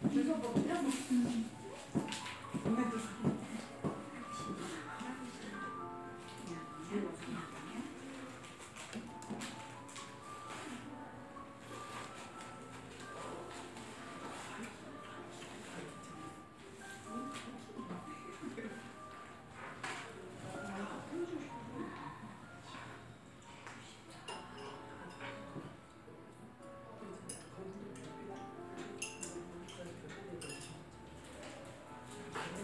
你说不，不要吗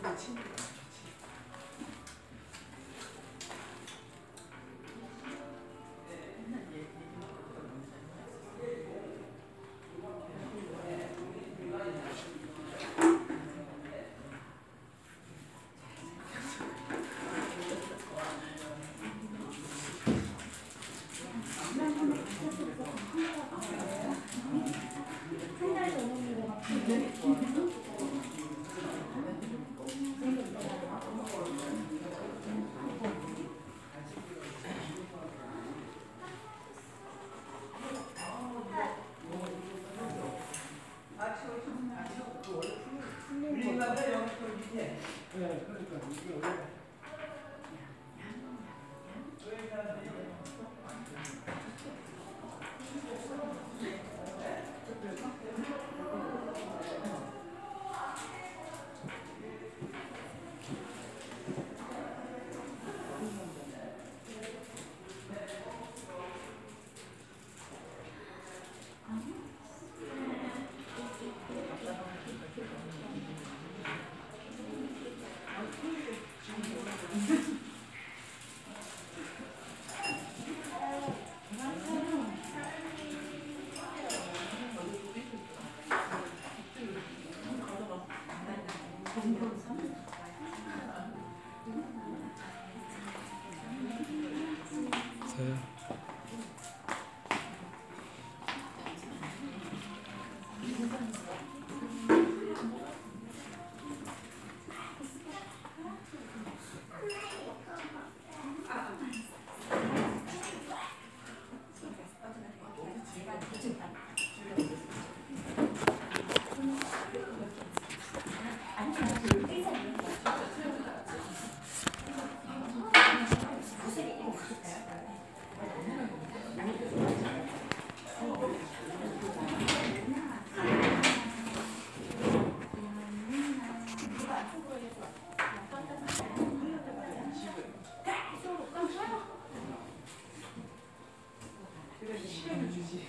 很清。Yeah. 그래서 시련을 주지.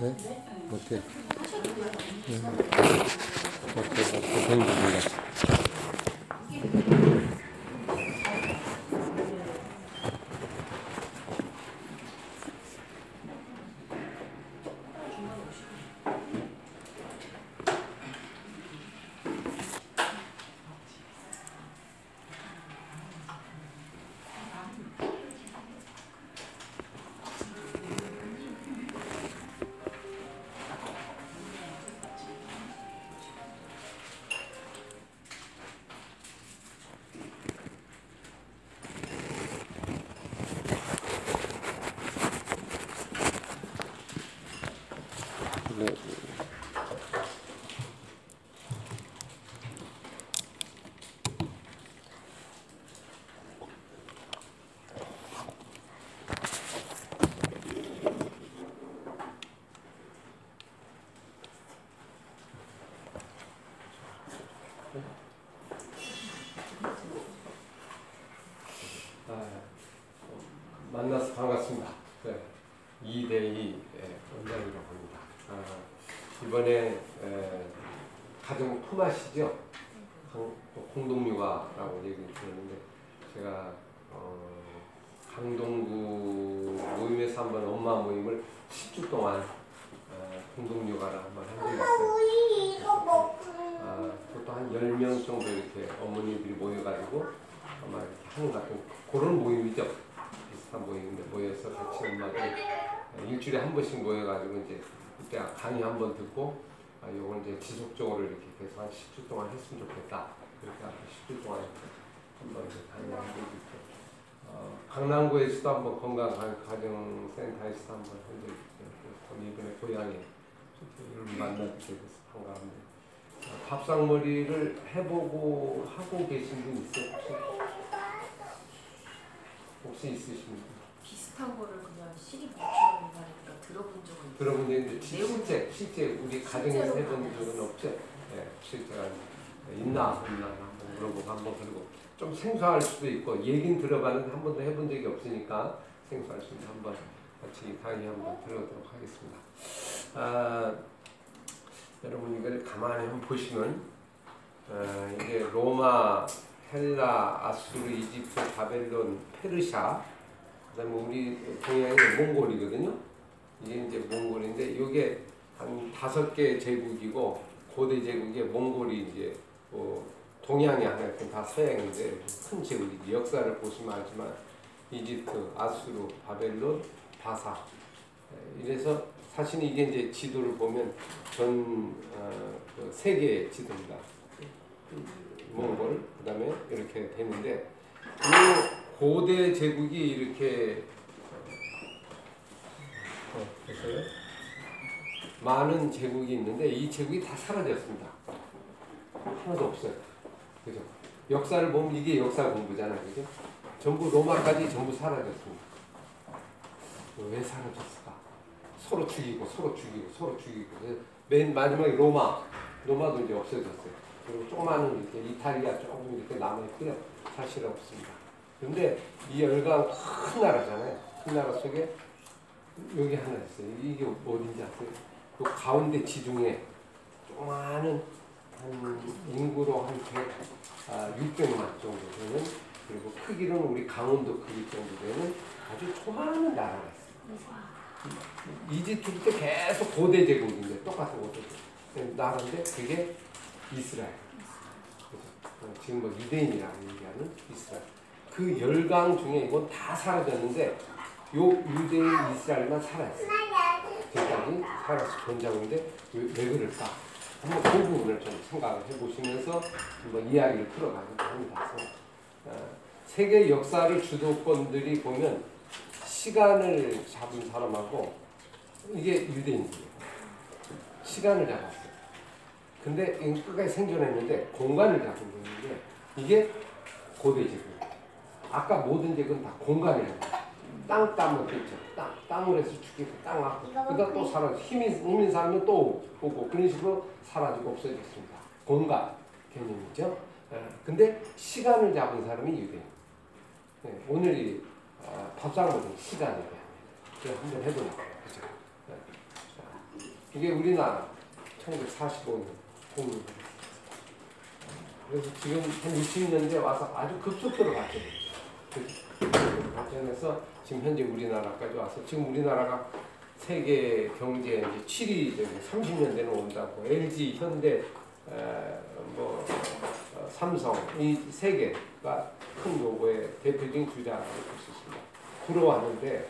네? 어때? 네. 어때? 어때? 행복인가? 이번에 에, 가정. 강- 공동육아라고 얘기를 들었는데 제가 어, 강동구 모임에서 한번 엄마 모임을 10주 동안 어, 공동육아를 한번 한 적이 있어요. 아, 보통 한 10명 정도 이렇게 어머니들이 모여가지고 아마 이렇게 하는 것 같은. 비슷한 모임인데 모여서 같이 엄마들 일주일에 한 번씩 모여가지고 이제 그때 강의 한 번 듣고 아, 요걸 이제 지속적으로 이렇게 계속 한 10주 동안 했으면 좋겠다. 이렇게 하고 10주 동안 한번 이제 적이 있고 어, 강남구에서도 한번 건강가정센터에서 한번 한 적이. 그래서 이번에 고향에 이를 만나게 돼서 반가운데 어, 밥상머리를 해보고 하고 계신 분 있어요? 혹시? 혹시 있으십니까? 비슷한 거를 그냥 시리 부처님이니까 들어본 적은. 들어본 적 있는데 시- 내용 실제 실제 우리 가정에서 해본 적은 없죠? 예, 실제가 있나 없나 한번 물어보고 한번 그리고 좀 생소할 수도 있고 얘긴 들어봤는데 한 번도 해본 적이 없으니까 생소할 수 있는데 한번 같이 강의 한번 들어보도록 하겠습니다. 아, 여러분 이걸 가만히 한번 보시면 어, 이게 로마, 헬라, 아수르, 이집트, 바벨론, 페르시아 그다음에 우리 동양이 몽골이거든요. 이게 이제 몽골인데 이게 한 다섯 개 제국이고 고대 제국에 몽골이 이제 뭐 동양이 있고 다 서양인데 큰 제국이지 역사를 보시면 알지만 이집트, 아수르, 바벨론, 바사 에, 이래서 사실 이게 이제 지도를 보면 전 어, 그 세계 지도입니다. 몽골 그다음에 이렇게 되는데 이 고대 제국이 이렇게 어? 많은 제국이 있는데 이 제국이 다 사라졌습니다. 하나도 없어요. 그죠? 역사를 보면 이게 역사 공부잖아요. 그죠? 전부 로마까지 전부 사라졌습니다. 왜 사라졌을까? 서로 죽이고 서로 죽이고 서로 죽이고 맨 마지막에 로마 로마도 이제 없어졌어요. 그리고 조그마한 이렇게 이탈리아 조금 이렇게 남아있고요. 사실 없습니다. 그런데 이 열강 큰 나라잖아요. 큰 나라 속에 여기 하나 있어요. 이게 어딘지 아세요? 그 가운데 지중해 조그마한 한 인구로 한 100, 아, 600만 정도 되는 그리고 크기는 우리 강원도 크기 정도 되는 아주 조그마한 나라가 있어요. 이집트부터 계속 고대 제국인데 똑같은 고대 제국 나라인데 그게 이스라엘. 지금 뭐 유대인이라고 얘기하는 이스라엘. 그 열강 중에 이건 다 사라졌는데 요 유대인 이스라엘만 살아있어요. 지금까지 살아서 존재하는데 왜, 왜 그럴까? 한번 그 부분을 좀 생각을 해보시면서 한번 이야기를 풀어가지고 합니다. 어, 세계 역사를 주도권들이 보면 시간을 잡은 사람하고 이게 유대인이에요. 시간을 잡았어요. 근데 이 끝까지 생존했는데 공간을 잡은 거는데 이게 고대 제국. 아까 모든 제국은 다 공간이라는 거예요. 땅 따면 그렇죠. 땅 땅을 해서 죽이고 땅 앞. 그러다 또 사라져. 힘이 힘인 사람은 또 오고 그런 식으로 사라지고 없어졌습니다. 공간 개념이죠. 예, 근데 시간을 잡은 사람이 유대인. 예, 오늘이 아, 밥상머리 시간에 대한 그래 한번 해보니까 그죠. 예. 자, 이게 우리나라 1945년 공립. 그래서 지금 한 60년대 와서 아주 급속도로 발전했죠. 발전해서 지금 현재 우리나라까지 와서 지금 우리나라가 세계 경제 이제 7위 되고 30년대는 온다고 LG, 현대, 에, 뭐 어, 삼성 이 세 개가 큰 요거의 대표적인 주자라고 볼 수 있습니다. 들어왔는데,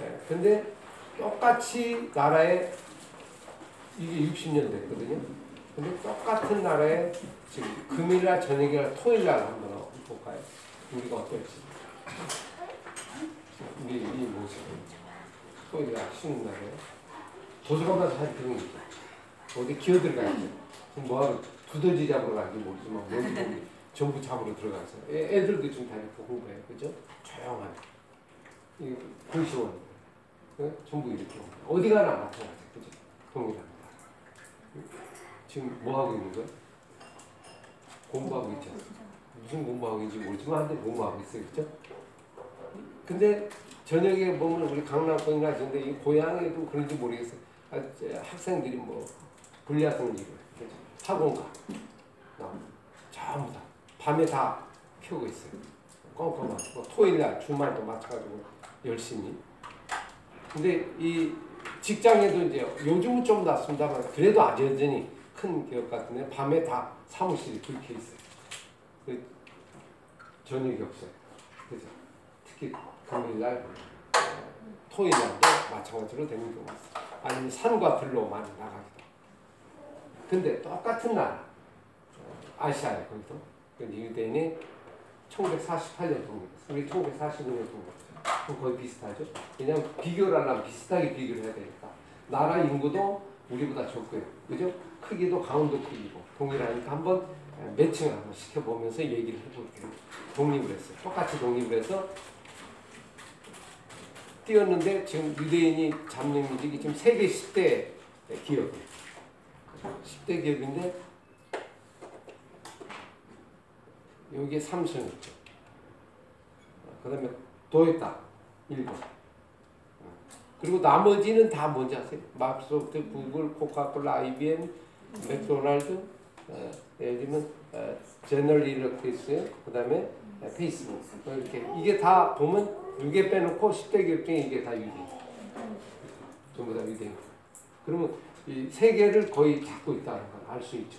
예, 근데 똑같이 나라에 이게 60년 됐거든요. 근데 똑같은 나라에 지금 금일날 저녁이나 토요일날 한번 볼까요? 우리가 어떨지. 우리 이 모습. 토요일날 쉬는 날에 도서관 가서 그런 거 있죠. 어디 기어 들어가야죠. 지금 뭐하러 두더지 잡으러 가는지 모르지만 뭔지 모르 전부 잡으러 들어가서 애, 애들도 좀 다니고 공부해요. 그죠? 조용하게. 이 공시원. 그 전부 이렇게. 어디 가나 마찬가지. 그죠? 동일합니다. 지금 뭐 하고 있는 거야? 공부하고 있죠. 무슨 공부하고 있는지 모르지만 한데 공부하고 있어요. 그죠? 근데 저녁에 보면 우리 강남권이나 근데 이 고향에도 그런지 모르겠어요. 아, 저 학생들이 뭐 이거 학원가 나오고 전부 다 밤에 다 켜고 있어요. 껌껌하고 뭐 토요일날 주말도 마찬가지고 열심히. 근데 이 직장에도 이제 요즘은 좀 낫습니다만 그래도 아주 여전히 큰 기업 같은 데 밤에 다 사무실이 불켜 있어요. 그 저녁이 없어요. 그죠? 특히 금요일날, 어, 토요일날도 마찬가지로 되는 경우가 있어요. 아니면 산과 들로 많이 나가기도. 근데 똑같은 어, 아시아에 거기도 그 유대인이 1948년 독립했어요. 우리 1945년 독립했어요. 그럼 거의 비슷하죠? 왜냐면 비교를 하려면 비슷하게 비교를 해야 되니까. 나라 인구도 우리보다 적고요. 그죠? 크기도 강원도 크기고 동일하니까 한번 매칭을 한번 시켜보면서 얘기를 해볼게요. 독립을 했어요. 똑같이 독립을 해서 뛰었는데 지금 유대인이 잡는 민족이 지금 세계 10대 기업이에요. 10대 기업인데 여기에 삼성 있죠. 그 다음에 도요타 일본. 그리고 나머지는 다 뭔지 아세요? 마이크로소프트, 구글, 코카콜라, IBM, 맥도날드, 어, 예를 들면 어, 제너럴 일렉트릭스, 그 다음에 페이스북 뭐 이렇게 이게 다 보면 6개 빼놓고 10대 기업 중에 이게 다 유대인. 전부 다 유대인. 그러면 이 세계를 거의 잡고 있다는 걸 알 수 있죠.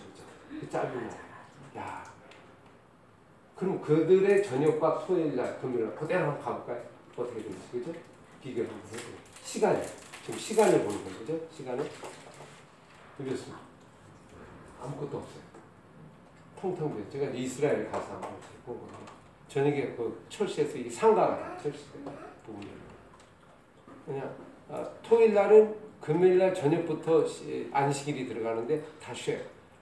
그 짧은 거. 야. 그럼 그들의 저녁과 토요일날, 금요일날 그대로 한번 가볼까요? 어떻게 되는지, 그죠? 비교를 한번 해보요 시간이. 지금 시간을 보는 거죠? 시간을. 그렇습니다. 아무것도 없어요. 텅텅 비어. 제가 이스라엘 가서 한번 본 거예요. 저녁에 그 철시에서 이 상가가 철시 보면 그냥 아, 토요일 날은 금요일 날 저녁부터 시- 안식일이 들어가는데 다 쉬어요.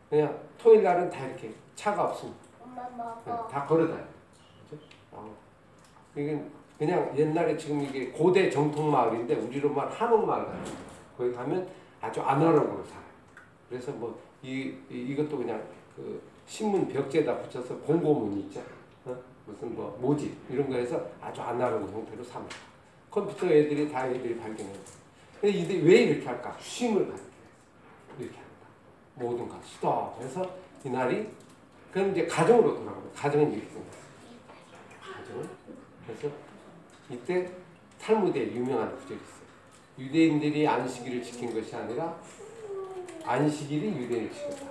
그냥 토요일 날은 다 이렇게 차가 없습니다. 먹어. 다 걸어다녀요. 그죠? 아, 이게 그냥 옛날에 지금 이게 고대 정통 마을인데 우리로 말 한옥 마을 같아요. 거기 가면 아주 아날로그로 살아요. 그래서 뭐 이 이 것도 그냥 그 신문 벽지에다 붙여서 공고문이 있죠. 어? 무슨 뭐 모집 이런 거 해서 아주 아날로그 형태로 삽니다. 컴퓨터 애들이 다 애들이 발견해요. 근데 이들이 왜 이렇게 할까? 쉼을 가지게 이렇게 합니다. 모든 것 스톱 해서 이날이 그럼 이제 가정으로 돌아가요. 가정은 이렇게. 가정은 그래서 이때 탈무드에 유명한 구절이 있어요. 유대인들이 안식일을 지킨 것이 아니라 안식일이 유대인을 지켰다.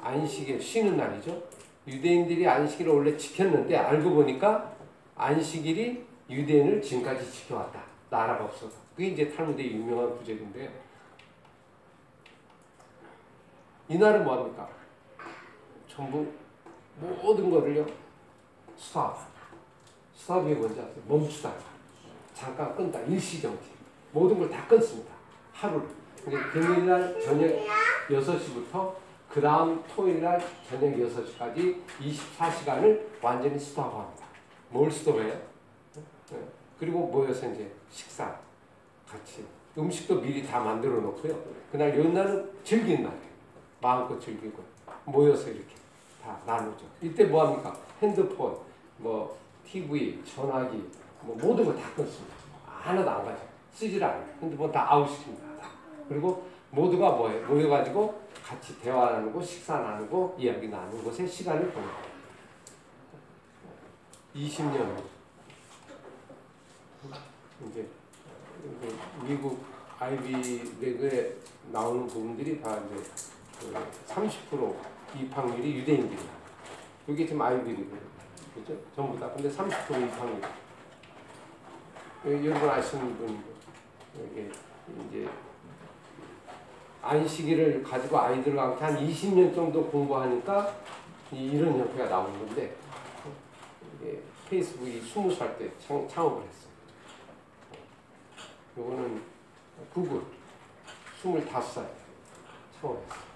안식일 쉬는 날이죠. 유대인들이 안식일을 원래 지켰는데 알고 보니까 안식일이 유대인을 지금까지 지켜왔다. 나라가 없어서. 그게 이제 탈무드의 유명한 구절인데요. 이날은 뭐합니까? 전부 모든 거를요 스탑. 스탑이 뭔지 아세요? 멈추다. 잠깐 끊다. 일시정지. 모든 걸 다 끊습니다. 하루를. 그러니까 금요일 날 저녁 6시부터 그 다음 토요일 날 저녁 6시까지 24시간을 완전히 스톱합니다. 뭘 스톱해요? 네. 그리고 모여서 이제 식사 같이 음식도 미리 다 만들어 놓고요. 그날 요 날은 즐기는 날이에요. 마음껏 즐기고 모여서 이렇게 다 나누죠. 이때 뭐 합니까? 핸드폰, 뭐 TV, 전화기, 뭐 모든 거 다 끊습니다. 하나도 안 가져. 쓰질 않아요. 핸드폰 다 아웃시킵니다. 다. 그리고 모두가? 모여가지고 같이 대화 나누고 식사 나누고 이야기 나누는 곳에 시간을 보내요. 20년 후 이제 미국 아이비리그에 나오는 부분들이 다 이제 그30% 입학률이 유대인들이야. 이게 지금 아이비리그 그죠? 전부 다. 근데 30% 입학률. 여- 여러분 아시는 분 이게 이제 안식일을 가지고 아이들과 한 20년 정도 공부하니까 이- 이런 형태가 나오는 건데 이게 페이스북이 20살 때 창, 창업을 했어요. 요거는 구글 25살 창업했어요.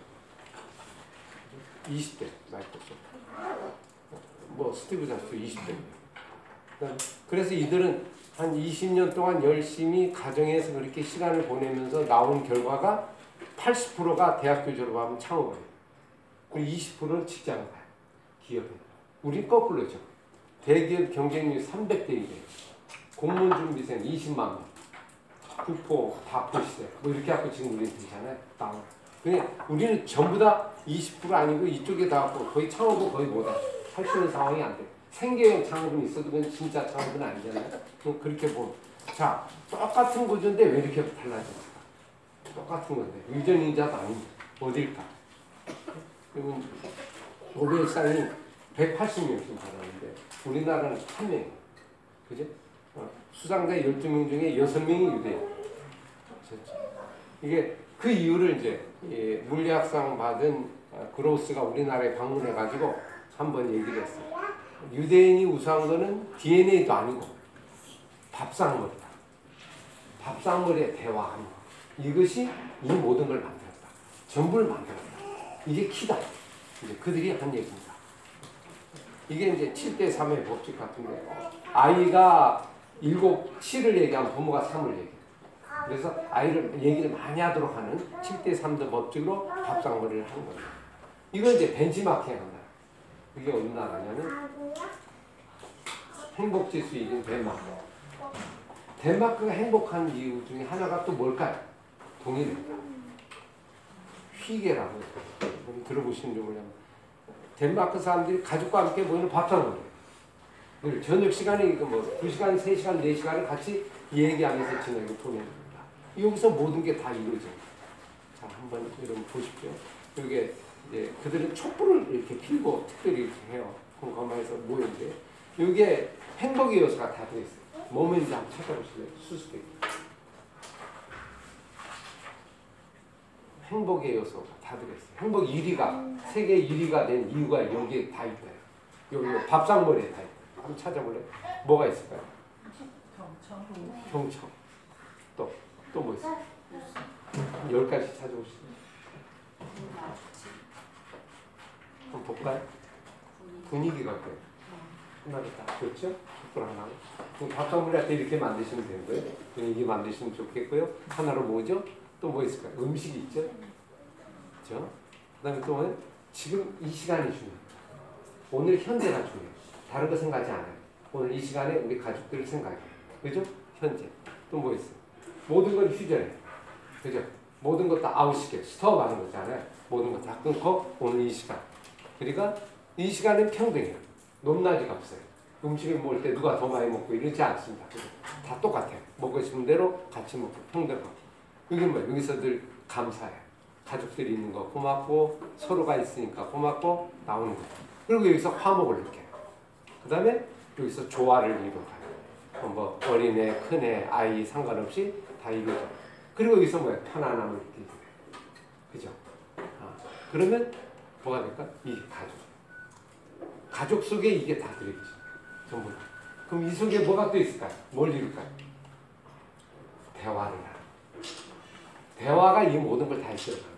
20대 마이크로소프트. 뭐 스티브 잡스도 20대. 그래서 이들은 한 20년 동안 열심히 가정에서 그렇게 시간을 보내면서 나온 결과가 80%가 대학교 졸업하면 창업을 해요. 그리고 20%는 직장을 가요. 기업에. 우린 거꾸로죠. 대기업 경쟁률 300대 1이에요. 공무원 준비생 20만 명. 국포, 다포 시대. 뭐 이렇게 하고 지금 우리 되잖아요. 나와. 근데 우리는 전부 다 20% 아니고 이쪽에 다 갖고 거의 창업은 거의 못해. 할 수 있는 상황이 안 돼. 생계형 창업은 있어도 그건 진짜 창업은 아니잖아요. 그렇게 보면. 자, 똑같은 구조인데 왜 이렇게 달라졌을까? 똑같은 건데. 유전인자도 아닌데. 어딜까? 그러면 노벨상이 180명씩 받았는데 우리나라는 한 명. 그죠? 어, 수상자 12명 중에 6명이 유대예요. 그렇죠? 이게 그 이유를 이제 이 물리학상 받은 어, 그로스가 우리나라에 방문해가지고 한번 얘기를 했어요. 유대인이 우수한 거는 DNA도 아니고 밥상머리다. 밥상머리의 대화함. 이것이 이 모든 걸 만들었다. 전부를 만들었다. 이게 키다. 이제 그들이 한 얘기입니다. 이게 이제 7대 3의 법칙 같은데 아이가 7, 7을 얘기하면 부모가 3을 얘기해요. 그래서 아이를 얘기를 많이 하도록 하는 7대 3의 법칙으로 밥상머리를 하는 거예요. 이건 이제 벤치마킹 한다. 이게 어느 나라냐면 행복지수 1인 덴마크. 덴마크가 행복한 이유 중에 하나가 또 뭘까요? 동일입니다. 휘게라고. 여러분 들어보시는지 모르겠는데 덴마크 사람들이 가족과 함께 모이는 밥상머리. 늘 저녁 시간에 이거 뭐 2시간, 3시간, 4시간을 같이 얘기하면서 지내고 겁니다. 여기서 모든 게 다 이루어져요. 자, 한번 여러분 보십시오. 이게 이제 그들은 촛불을 이렇게 피고 특별히 이렇게 해요. 공감해서 모이는데 이게 행복의 요소가 다 들어있어요. 뭐면지 한번 찾아보실래요? 수수께끼. 행복의 요소가 다 들어있어요. 행복 1위가 세계 1위가 된 이유가 여기에 다 있어요. 여기 밥상머리에 다 있어요. 한번 찾아볼래요? 뭐가 있을까요? 경청. 또, 또 뭐 있어요? 열 가지 찾아보시죠. 한번 볼까요? 분위기가 어때요? 하나를 딱 좋죠? 촛불 하나. 그럼 밥상머리한테 이렇게 만드시면 되는 거예요. 분위기 만드시면 좋겠고요. 하나로 뭐죠? 또 뭐 있을까요? 음식이 있죠? 그죠? 그 다음에 또 지금 이 시간이 중요해요. 오늘 현재가 중요해요. 다른 거 생각하지 않아요. 오늘 이 시간에 우리 가족들을 생각해요. 그죠? 현재. 또 뭐 있어요? 모든 걸 휴전해요. 그죠? 모든 거다 아웃시켜요. 스톱 하는 거잖아요. 모든 거 다 끊고 오늘 이 시간. 그러니까 이 시간은 평등해요. 높낮이가 없어요. 음식을 먹을 때 누가 더 많이 먹고 이러지 않습니다. 다 똑같아요. 먹고 싶은 대로 같이 먹고 평등하고. 이게 뭐예요? 여기서 늘 감사해요. 가족들이 있는 거 고맙고 서로가 있으니까 고맙고 나오는 거. 그리고 여기서 화목을 느껴요. 그 다음에 여기서 조화를 이루어가요. 뭐 어린애, 큰애, 아이 상관없이 다 이루어져. 그리고 여기서 뭐예요? 편안함을 느끼게. 그죠? 아, 그러면 뭐가 될까? 이게 가족. 가족 속에 이게 다 들어있죠. 전부 다. 그럼 이 속에 뭐가 또 있을까요? 뭘 이룰까요? 대화를. 대화가 이 모든 걸다 이끌어 가는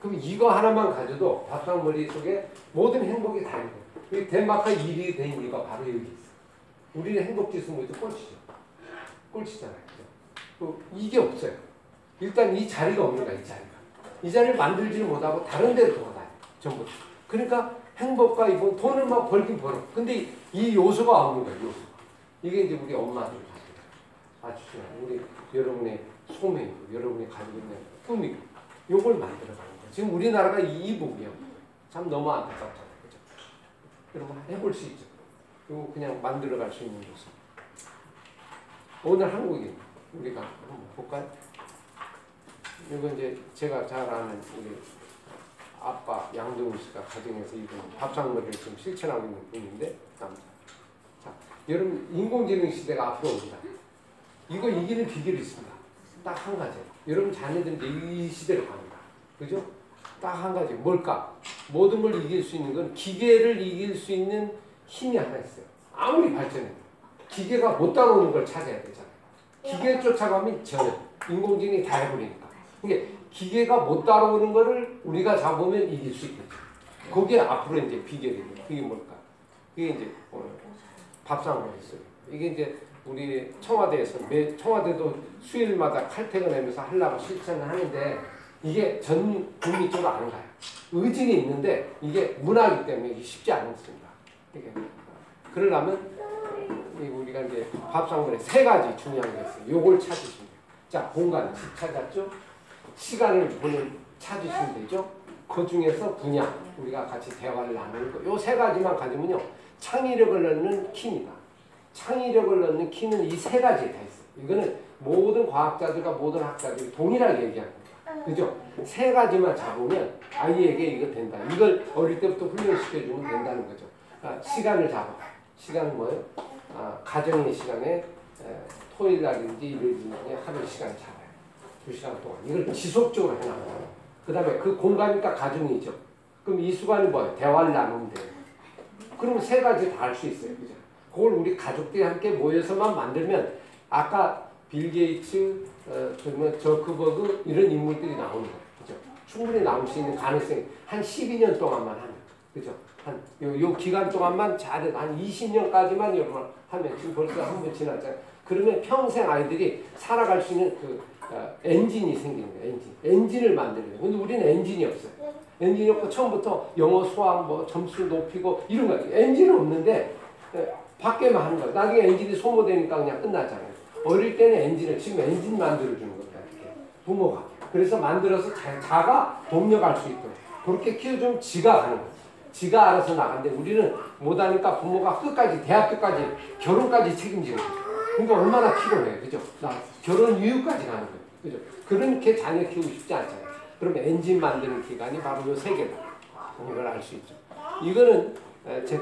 그럼 이거 하나만 가져도 밥상머리 속에 모든 행복이 다 거예요. 이 덴마크 일이 된 이유가 바로 여기 있어. 우리는 행복지수 모두 꼴찌죠. 꼴찌잖아요. 또 이게 없어요. 일단 이 자리가 없는 거야, 이 자리가. 이 자리를 만들지를 못하고 다른 데로 돌아다녀. 전부 다. 그러니까 행복과 이건 돈을 막 벌긴 벌어. 근데 이 요소가 없는 거야, 요소. 이게 이제 우리 엄마들 아주. 우리 여러분의 소명이고 여러분이 가지고 있는 꿈이고 요걸 만들어가는 거예요. 지금 우리나라가 이 부분이요. 참 너무 안타깝잖아요. 그죠? 여러분 해볼 수 있죠. 요거 그냥 만들어갈 수 있는 요소. 오늘 한국인 우리가 한번 볼까요? 이거 이제 제가 잘 아는 우리 아빠 양동우 씨가 가정에서 이분 밥상머리를 좀 실천하고 있는 분인데 남자. 자, 여러분 인공지능 시대가 앞으로 옵니다. 이거 이기는 비결이 있습니다. 딱 한 가지. 여러분 자녀들은 이제 이 시대로 갑니다. 그죠? 딱 한 가지. 뭘까? 모든 걸 이길 수 있는 건 기계를 이길 수 있는 힘이 하나 있어요. 아무리 발전해도 기계가 못 따라오는 걸 찾아야 되잖아요. 기계 쫓아가면 저는 인공지능이 다 해버리니까. 이게 기계가 못 따라오는 거를 우리가 잡으면 이길 수 있겠죠. 그게 앞으로 이제 비결이에요. 그게 뭘까? 그게 이제 오늘 밥상을 했어요. 이게 이제 우리 청와대에서 매 청와대도 수요일마다 칼퇴근하면서 하려고 실천을 하는데 이게 전 국민 쪽으로 안 가요. 의지는 있는데 이게 문화이기 때문에 이게 쉽지 않습니다. 이게 그러려면 이 우리가 이제 밥상머리에 세 가지 중요한 게 있어요. 요걸 찾으시면 돼요. 자, 공간 찾았죠? 시간을 보는 찾으시면 되죠. 그 중에서 분야 우리가 같이 대화를 나누는 거. 요 세 가지만 가지면요 창의력을 넣는 키입니다. 창의력을 넣는 키는 이 세 가지에 다 있어요. 이거는 모든 과학자들과 모든 학자들이 동일하게 얘기합니다. 그죠? 세 가지만 잡으면 아이에게 이거 된다. 이걸 어릴 때부터 훈련시켜주면 된다는 거죠. 아, 시간을 잡아. 시간은 뭐예요? 아, 가정의 시간에 에, 토요일 날인지 일요일인지 하루 시간 잡아요. 두 시간 동안. 이걸 지속적으로 해나가요. 그 다음에 그 공간이니까 가정이죠. 그럼 이 수간이 뭐예요? 대화를 나누면 돼요. 그러면 세 가지 다 할 수 있어요. 그죠? 그걸 우리 가족들이 함께 모여서만 만들면 아까 빌 게이츠, 어, 그러면 저크버그 이런 인물들이 나오는 거예요. 그죠? 충분히 나올 수 있는 가능성이 한 12년 동안만 하면. 그죠? 한, 요, 요 기간 동안만 잘해. 한 20년까지만 여러분 하면 지금 벌써 한 번 지났잖아요. 그러면 평생 아이들이 살아갈 수 있는 그 어, 엔진이 생기는 거예요. 엔진. 엔진을 만드는 거예요. 근데 우리는 엔진이 없어요. 엔진이 없고 처음부터 영어 수학 뭐 점수 높이고 이런 거 엔진은 없는데 에, 밖에만 하는 거야. 나중에 엔진이 소모되니까 그냥 끝나잖아요. 어릴 때는 엔진을 지금 엔진 만들어주는 거야. 이렇게. 부모가. 그래서 만들어서 자, 자가 동력할 수 있도록 그렇게 키워주면 지가 가는 거야. 지가 알아서 나간대. 우리는 못하니까 부모가 끝까지 대학교까지 결혼까지 책임지는 거야. 그러니까 얼마나 피곤해. 그죠? 나 결혼 이후까지 가는 거예요. 그죠? 그렇게 자녀 키우고 싶지 않잖아요. 그러면 엔진 만드는 기간이 바로 요 세 개다. 이걸 알 수 있죠. 이거는 에, 제,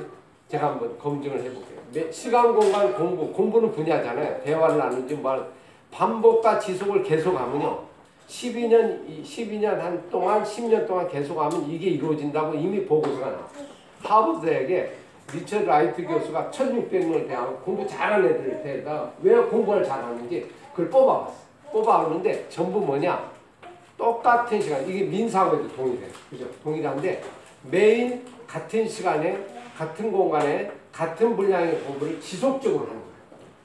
제가 한번 검증을 해볼게요. 매- 시간, 공간, 공부. 공부는 분야잖아요. 대화를 나누지 뭐 반복과 지속을 계속하면요. 12년, 이 12년 한 동안, 10년 동안 계속하면 이게 이루어진다고 이미 보고서가 나와. 하버드 대학에 리처드 라이트 교수가 1600명을 대하고 공부 잘하는 애들을 대다 왜 공부를 잘하는지 그걸 뽑아봤어. 뽑아봤는데 전부 뭐냐? 똑같은 시간, 이게 민사고에도 동일해요. 그죠? 동일한데 매일 같은 시간에, 같은 공간에, 같은 분량의 공부를 지속적으로 하는 거예요.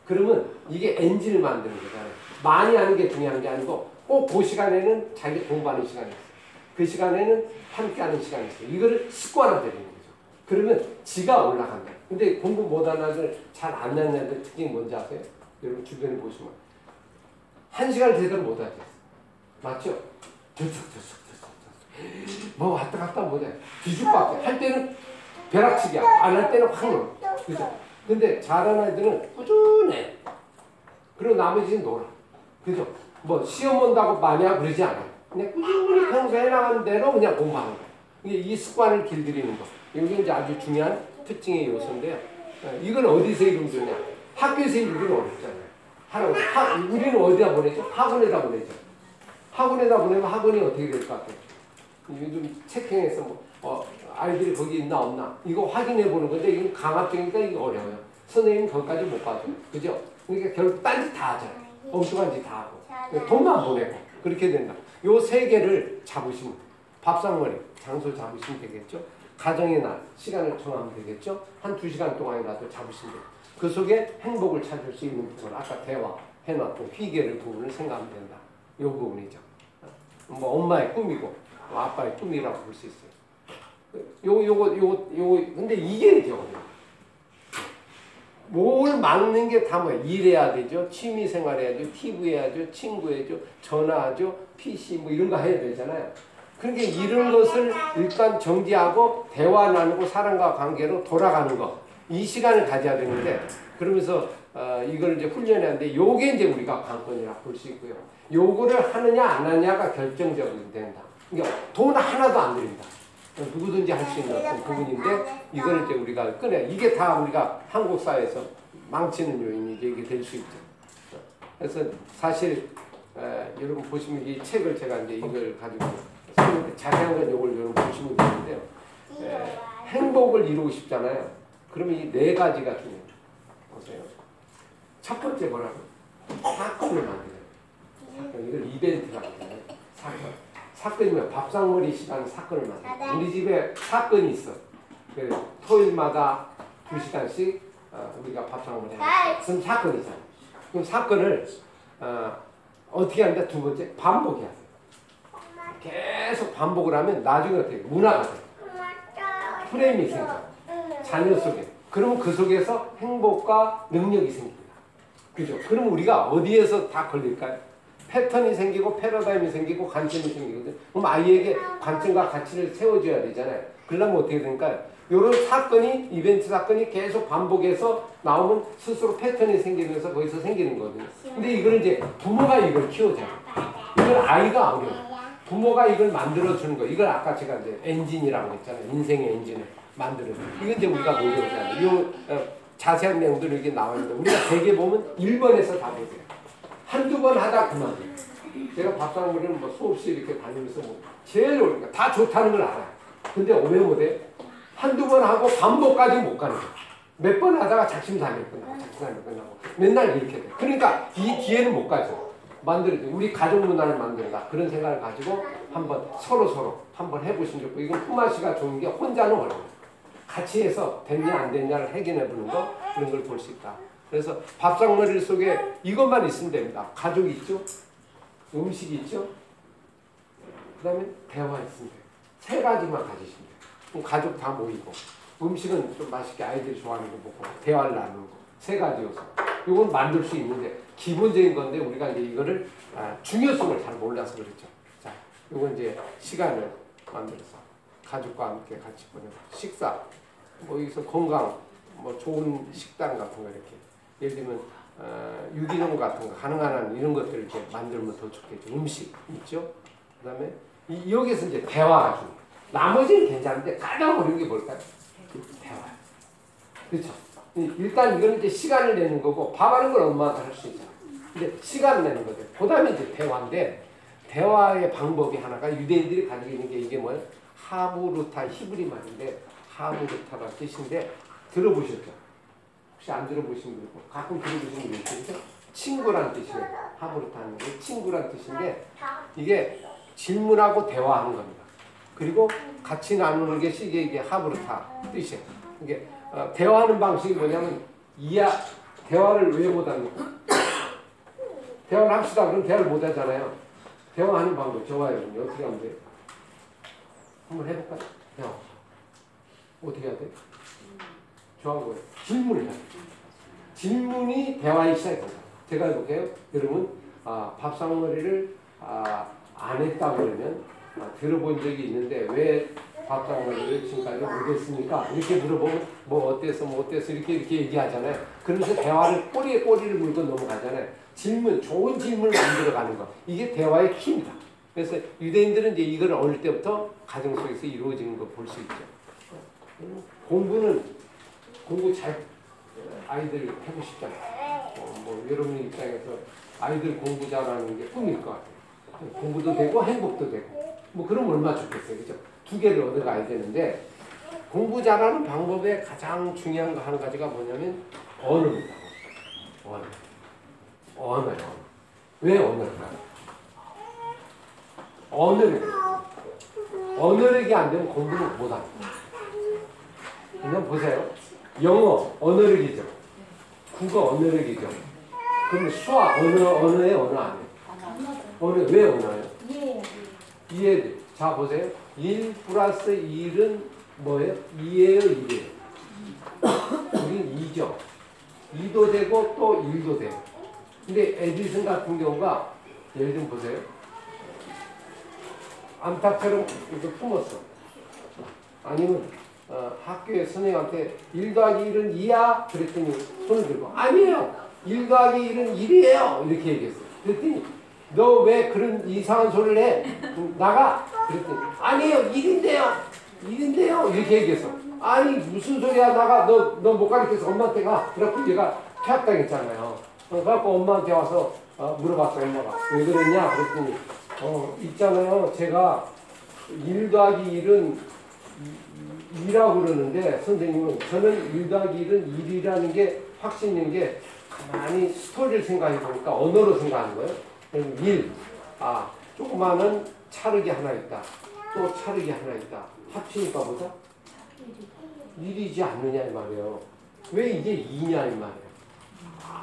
그러면 이게 엔진을 만드는 거잖아요. 많이 하는 게 중요한 게 아니고 꼭 그 시간에는 자기 공부하는 시간이 있어요. 그 시간에는 함께 하는 시간이 있어요. 이거를 습관화되는 거죠. 그러면 지가 올라간다. 근데 공부 못하는 애들, 잘 안 나는 애들 특징이 뭔지 아세요? 여러분 주변에 보시면. 한 시간 제대로 못하죠. 맞죠? 들썩들썩들썩. 뭐 왔다 갔다 못해. 뒤죽박죽. 할 때는 벼락치기야. 안 할 때는 확 놀아. 그죠? 근데 잘하는 애들은 꾸준해. 그리고 나머지는 놀아. 그죠? 뭐 시험 본다고 마냥 그러지 않아요. 그냥 꾸준히 평소에 해나가는 대로 그냥 공부하는. 이게 이 습관을 길들이는 거. 이게 이제 아주 중요한 특징의 요소인데요. 어, 이걸 어디서 이루느냐? 학교에서 이루기는 어렵잖아요. 하라고. 하, 우리는 어디다 보내죠? 학원에다 보내죠. 학원에다 보내면 학원이 어떻게 될 것 같아요? 요즘 체킹해서 뭐, 어, 아이들이 거기 있나 없나 이거 확인해 보는 건데 이건 강압적이니까 이게 어려워요. 선생님 거기까지 못 봐줘요. 그죠? 그러니까 결국 딴짓 다 하잖아요. 엉뚱한 짓 다 하고. 돈만 보내고. 그렇게 된다. 요 세 개를 잡으시면. 밥상머리, 장소 잡으시면 되겠죠? 가정의 날, 시간을 정하면 되겠죠? 한 두 시간 동안이라도 잡으시면 돼요. 그 속에 행복을 찾을 수 있는 부분, 아까 대화 해놨고 희계를 부분을 생각하면 된다. 요 부분이죠. 뭐 엄마의 꿈이고 뭐 아빠의 꿈이라고 볼 수 있어요. 요 요거 요거 요 근데 이게 이제. 뭘 막는 게 다 뭐야? 일해야 되죠. 취미 생활 해야죠. TV 해야죠. 친구 해야죠. 전화하죠. PC 뭐 이런 거 해야 되잖아요. 그러니까 이런 것을 일단 정지하고 대화 나누고 사람과 관계로 돌아가는 거. 이 시간을 가져야 되는데 그러면서 어, 이걸 이제 훈련하는데 요게 이제 우리가 관건이라 볼 수 있고요. 요거를 하느냐 안 하느냐가 결정적이 된다. 그러니까 돈 하나도 안 들인다. 누구든지 할 수 있는 어떤 부분인데 이걸 이제 우리가 꺼내 이게 다 우리가 한국 사회에서 망치는 요인이 이게 될 수 있죠. 그래서 사실 에, 여러분 보시면 이 책을 제가 이제 이걸 가지고 자세한 건 이걸 여러분 보시면 되는데요. 에, 행복을 이루고 싶잖아요. 그러면 이 네 가지가 중요해요. 보세요. 첫 번째 뭐라고? 사건을 만들어요. 사건 이걸 이벤트라고 해요. 사건. 사건이면 밥상머리 시간 사건을 만들어. 우리 집에 사건이 있어. 그 토요일마다 두 시간씩 어, 우리가 밥상머리 하는 그럼 사건이잖아. 그럼 사건을 어, 어떻게 하는데 두 번째 반복해야 돼. 계속 반복을 하면 나중에 어떻게 돼? 문화가 돼. 프레임이 생겨. 자녀 속에. 그러면 그 속에서 행복과 능력이 생깁니다. 그죠? 그럼 우리가 어디에서 다 걸릴까요? 패턴이 생기고 패러다임이 생기고 관점이 생기거든. 그럼 아이에게 관점과 가치를 세워줘야 되잖아요. 그러려면 어떻게 될까요? 이런 사건이 이벤트 사건이 계속 반복해서 나오면 스스로 패턴이 생기면서 거기서 생기는 거거든요. 근데 이걸 이제 부모가 이걸 키워줘요. 이걸 아이가 어려워. 부모가 이걸 만들어 주는 거. 이걸 아까 제가 이제 엔진이라고 했잖아요. 인생의 엔진을 만들어 주는. 이건 이제 우리가 노력해야 돼. 요 어, 자세한 내용들이 여기 나와 있는데 우리가 대개 보면 1번에서 다 보세요. 한두 번 하다 그만. 제가 밥상머리는 뭐 수없이 이렇게 다니면서 뭐 제일 어려운 다 좋다는 걸 알아요. 근데 왜 못해? 한두 번 하고 반복까지 못 가는 거야. 몇 번 하다가 작심삼일 끝나고 작심삼일 끝나고 맨날 이렇게 돼. 그러니까 이 뒤에는 못 가죠. 만들어 우리 가족 문화를 만든다 그런 생각을 가지고 한번 서로 서로 한번 해보시면 좋고 이건 품앗이가 좋은 게 혼자는 어려워. 같이 해서 됐냐 안 됐냐를 해결해 보는 거 그런 걸 볼 수 있다. 그래서 밥상머리 속에 이것만 있으면 됩니다. 가족 있죠, 음식 있죠, 그 다음에 대화 있으면 돼요. 세 가지만 가지시면 돼요. 그럼 가족 다 모이고 음식은 좀 맛있게 아이들이 좋아하는 거 먹고 대화를 나누는 거 세 가지 요소. 이건 만들 수 있는데 기본적인 건데 우리가 이제 이거를 아, 중요성을 잘 몰라서 그렇죠. 자, 이건 이제 시간을 만들어서 가족과 함께 같이 보내고 식사, 뭐 여기서 건강, 뭐 좋은 식당 같은 거 이렇게 예를 들면 어, 유기농 같은 거 가능한 한 이런 것들을 이렇게 만들면 더 좋겠죠. 음식 있죠. 그다음에 이, 여기서 이제 대화가 중요. 나머지는 괜찮은데 가장 어려운 게 뭘까요? 대화. 그렇죠. 이- 일단 이거는 이제 시간을 내는 거고 밥하는 건 엄마가 할 수 있잖아. 근데 시간 내는 거죠. 그다음에 이제 대화인데 대화의 방법이 하나가 유대인들이 가지고 있는 게 이게 뭐예요? 하부루타 히브리 말인데 하부루타가 뜻인데 들어보셨죠? 혹시 안 들어보신 분 있고 가끔 들어보신 분 있죠? 친구란 뜻이에요. 하부루타는 게 친구란 뜻인데 이게 질문하고 대화하는 겁니다. 그리고 같이 나누는 것이 이게, 이게 하부루타 뜻이에요. 이게 어, 대화하는 방식이 뭐냐면 이야 대화를 왜 못합니까? 대화를 합시다. 그럼 대화를 못 하잖아요. 대화하는 방법 좋아요. 어떻게 하면 돼요? 한번 해볼까요? 대화. 어떻게 해야 돼? 좋 거예요. 질문을 돼. 질문이 대화의 시작입니다. 제가 해볼게요. 여러분, 아, 밥상머리를 아, 안 했다 그러면 아, 들어본 적이 있는데 왜 밥상머리를 지금까지 못했습니까? 이렇게 물어보면 뭐 어때서 뭐 어때서 이렇게 이렇게 얘기하잖아요. 그러면서 대화를 꼬리에 꼬리를 물고 넘어가잖아요. 질문, 좋은 질문을 만들어가는 거. 이게 대화의 키입니다. 그래서 유대인들은 이제 이걸 어릴 때부터 가정 속에서 이루어지는 거 볼 수 있죠. 공부는 공부 잘 아이들 하고 싶잖아요. 어, 뭐 여러분 입장에서 아이들 공부 잘하는 게 꿈일 것 같아요. 공부도 되고 행복도 되고 뭐 그럼 얼마나 좋겠어요, 그죠? 두 개를 얻어가야 되는데 공부 잘하는 방법의 가장 중요한 거 한 가지가 뭐냐면 언어입니다. 언어. 언어요. 왜 언어일까요? 언어력. 언어력이 안 되면 공부를 못합니다. 그냥 보세요. 영어 언어력이죠. 국어 언어력이죠. 그럼 수학 언어 언어에 언어 아니에요. 언어 왜 언어예요? 예. 이해. 자 보세요. 1 플러스 1은 뭐예요? 2예요, 1이에요. 우린 2죠. 2도 되고 또 1도 돼요. 근데 에디슨 같은 경우가 예를 좀 보세요. 암탉처럼 이렇게 품었어. 아니면 어, 학교에 선생님한테 1 더하기 1은 2야? 그랬더니 손을 들고 아니에요. 1 더하기 1은 1이에요. 이렇게 얘기했어. 그랬더니 너 왜 그런 이상한 소리를 해? 음, 나가. 그랬더니 아니에요. 1인데요. 1인데요. 이렇게 얘기했어. 아니 무슨 소리야 나가. 너 너 못 가르쳐서 엄마한테 가. 그래갖고 얘가 퇴학당했잖아요. 어, 그래갖고 엄마한테 와서 어, 물어봤어 엄마가 왜 그랬냐 그랬더니 어 있잖아요 제가 1 더하기 1은 2라고 그러는데 선생님은 저는 1 더하기 1은 1이라는 게 확신인 게 가만히 스토리를 생각해 보니까 언어로 생각하는 거예요. 그럼 1, 아 조그마한 차르기 하나 있다. 또 차르기 하나 있다. 합치니까 보자. 1이지 않느냐 이 말이에요. 왜 이게 2냐 이 말이에요.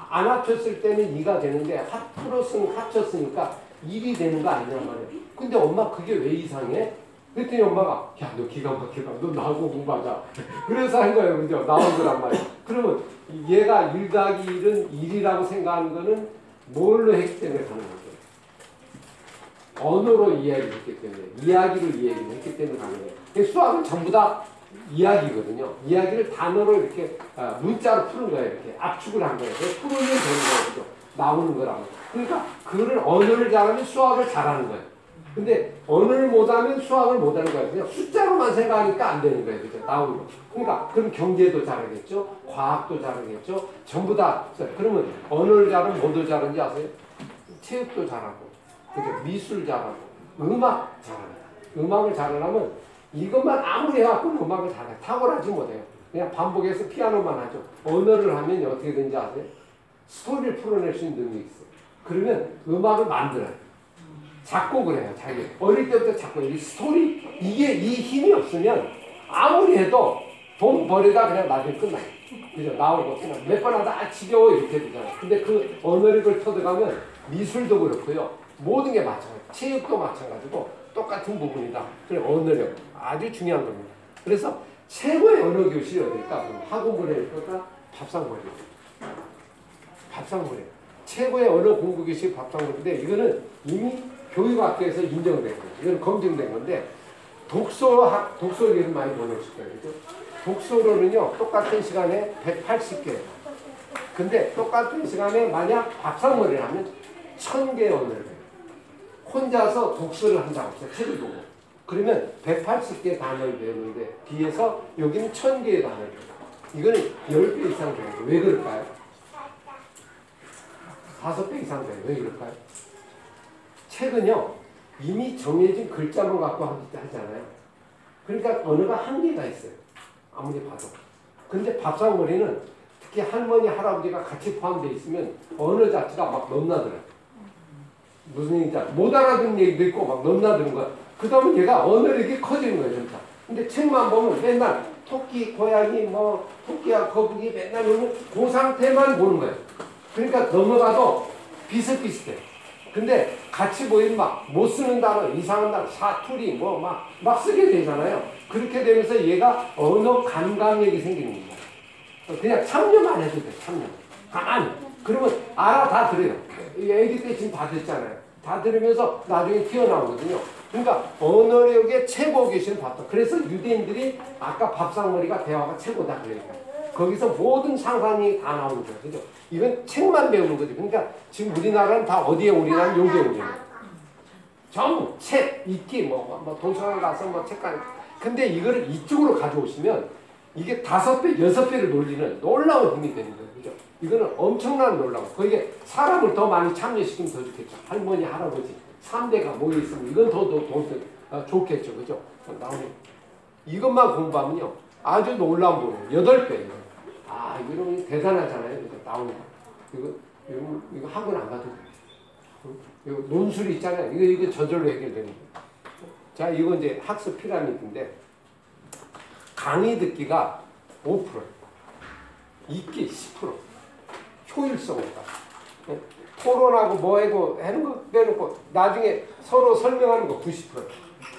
안 합쳤을 때는 2가 되는데 합으로쓰는 합쳤으니까 1이 되는 거 아니냐 말이에요. 근데 엄마 그게 왜 이상해? 그랬더니 엄마가 야 너 기가 막히다. 너 나하고 공부하자. 그래서 한 거예요. 그죠? 나온 거란 말이에요. 그러면 얘가 1 더하기 1은 1이라고 생각하는 거는 뭘로 했기 때문에 가는 거죠? 언어로 이야기를 했기 때문에 이야기로 이야기를 했기 때문에 가능해요. 수학은 전부 다 이야기거든요. 이야기를 단어로 이렇게 아, 문자로 푸는 거예요. 이렇게 압축을 한 거예요. 풀으면 되는 거예요. 그죠? 나오는 거라고. 그러니까 그거를 언어를 잘하면 수학을 잘하는 거예요. 근데 언어를 못하면 수학을 못하는 거예요. 그냥 숫자로만 생각하니까 안 되는 거예요. 그죠? 나오는 거. 그러니까 그럼 경제도 잘하겠죠? 과학도 잘하겠죠? 전부 다. 그러면 언어를 잘하면 뭐도 잘하는지 아세요? 체육도 잘하고, 그죠? 미술 잘하고, 음악 잘합니다. 음악을 잘하려면 이것만 아무리 해갖고는 음악을 잘해. 탁월하지 못해요. 그냥 반복해서 피아노만 하죠. 언어를 하면 어떻게 되는지 아세요? 스토리를 풀어낼 수 있는 능력이 있어요. 그러면 음악을 만들어요. 작곡을 해요. 자기 어릴 때부터 작곡. 이 스토리 이게 이 힘이 없으면 아무리 해도 돈 벌이다 그냥 나중에 끝나요. 그죠? 나오고 그냥 몇 번 하다 아 지겨워 이렇게 되잖아요. 근데 그 언어력을 터득하면 미술도 그렇고요. 모든 게 마찬가지. 체육도 마찬가지고 똑같은 부분이다. 그래 언어력 아주 중요한 겁니다. 그래서 최고의 언어 교실이 어딜까? 그럼 학원부를 할까? 밥상머리. 밥상머리. 최고의 언어 공부 교실 밥상머리인데 이거는 이미 교육학교에서 인정된 거예요. 이건 검증된 건데 독서학 독서기를 많이 보내실 거예요. 그죠? 독서로는요 똑같은 시간에 180개. 근데 똑같은 시간에 만약 밥상머리를 하면 1000개의 언어를 해요. 혼자서 독서를 한다고 했어요. 책을 보고. 그러면 180개 단어를 배우는데 뒤에서 여기는 1000개의 단어를 배워요. 이거는 10배 이상 배워요. 왜 그럴까요? 5배 이상 배워요. 왜 그럴까요? 책은요 이미 정해진 글자만 갖고 하- 하잖아요. 그러니까 언어가 한계가 있어요. 아무리 봐도. 근데 밥상머리는 특히 할머니 할아버지가 같이 포함되어 있으면 언어 자체가 막 넘나들어요. 무슨 얘기인지 알- 못 알아듣는 얘기도 있고 막 넘나드는 거야. 그 다음에 얘가 언어력이 커지는 거예요, 진짜. 근데 책만 보면 맨날 토끼, 고양이, 뭐, 토끼야, 거북이 맨날 이러면 그 상태만 보는 거예요. 그러니까 넘어가도 비슷비슷해. 근데 같이 보이면 막못 쓰는 단어, 이상한 단어, 사투리, 뭐 막, 막 쓰게 되잖아요. 그렇게 되면서 얘가 언어 감각력이 생기는 거예요. 그냥 참여만 해도 돼, 참여. 가만히. 그러면 알아 다 들어요. 이 애기 때 지금 다 듣잖아요. 다 들으면서 나중에 튀어나오거든요. 그러니까 언어력의 최고 계시는 봤다. 그래서 유대인들이 아까 밥상머리가 대화가 최고다 그래요. 거기서 모든 상상이 다 나오는 거예요. 그죠? 이건 책만 배우는 거죠. 그러니까 지금 우리나라는 다 어디에 올인하면 여기에 올인해요. 전부 책, 읽기, 뭐, 뭐 도서관 가서 뭐 책까지. 근데 이거를 이쪽으로 가져오시면 이게 다섯 배, 여섯 배를 놀리는 놀라운 힘이 되는 거예요. 그죠? 이거는 엄청난 놀라운. 거기에 사람을 더 많이 참여시키면 더 좋겠죠. 할머니, 할아버지, 3대가 모여 있으면 이건 더, 더, 더, 더 어, 좋겠죠. 그죠? 나오는. 이것만 공부하면요. 아주 놀라운 거예요. 여덟 배. 아, 이거 대단하잖아요. 그죠? 나오는 거. 이거, 이거, 이거 학원 안 가도 돼요. 이거 논술이 있잖아요. 이거, 이거 저절로 해결되는 거예요. 자, 이거 이제 학습 피라미드인데, 강의 듣기가 5%, 읽기 10%, 효율성이다. 예? 토론하고 뭐하고 하는 거 빼놓고 나중에 서로 설명하는 거 90%.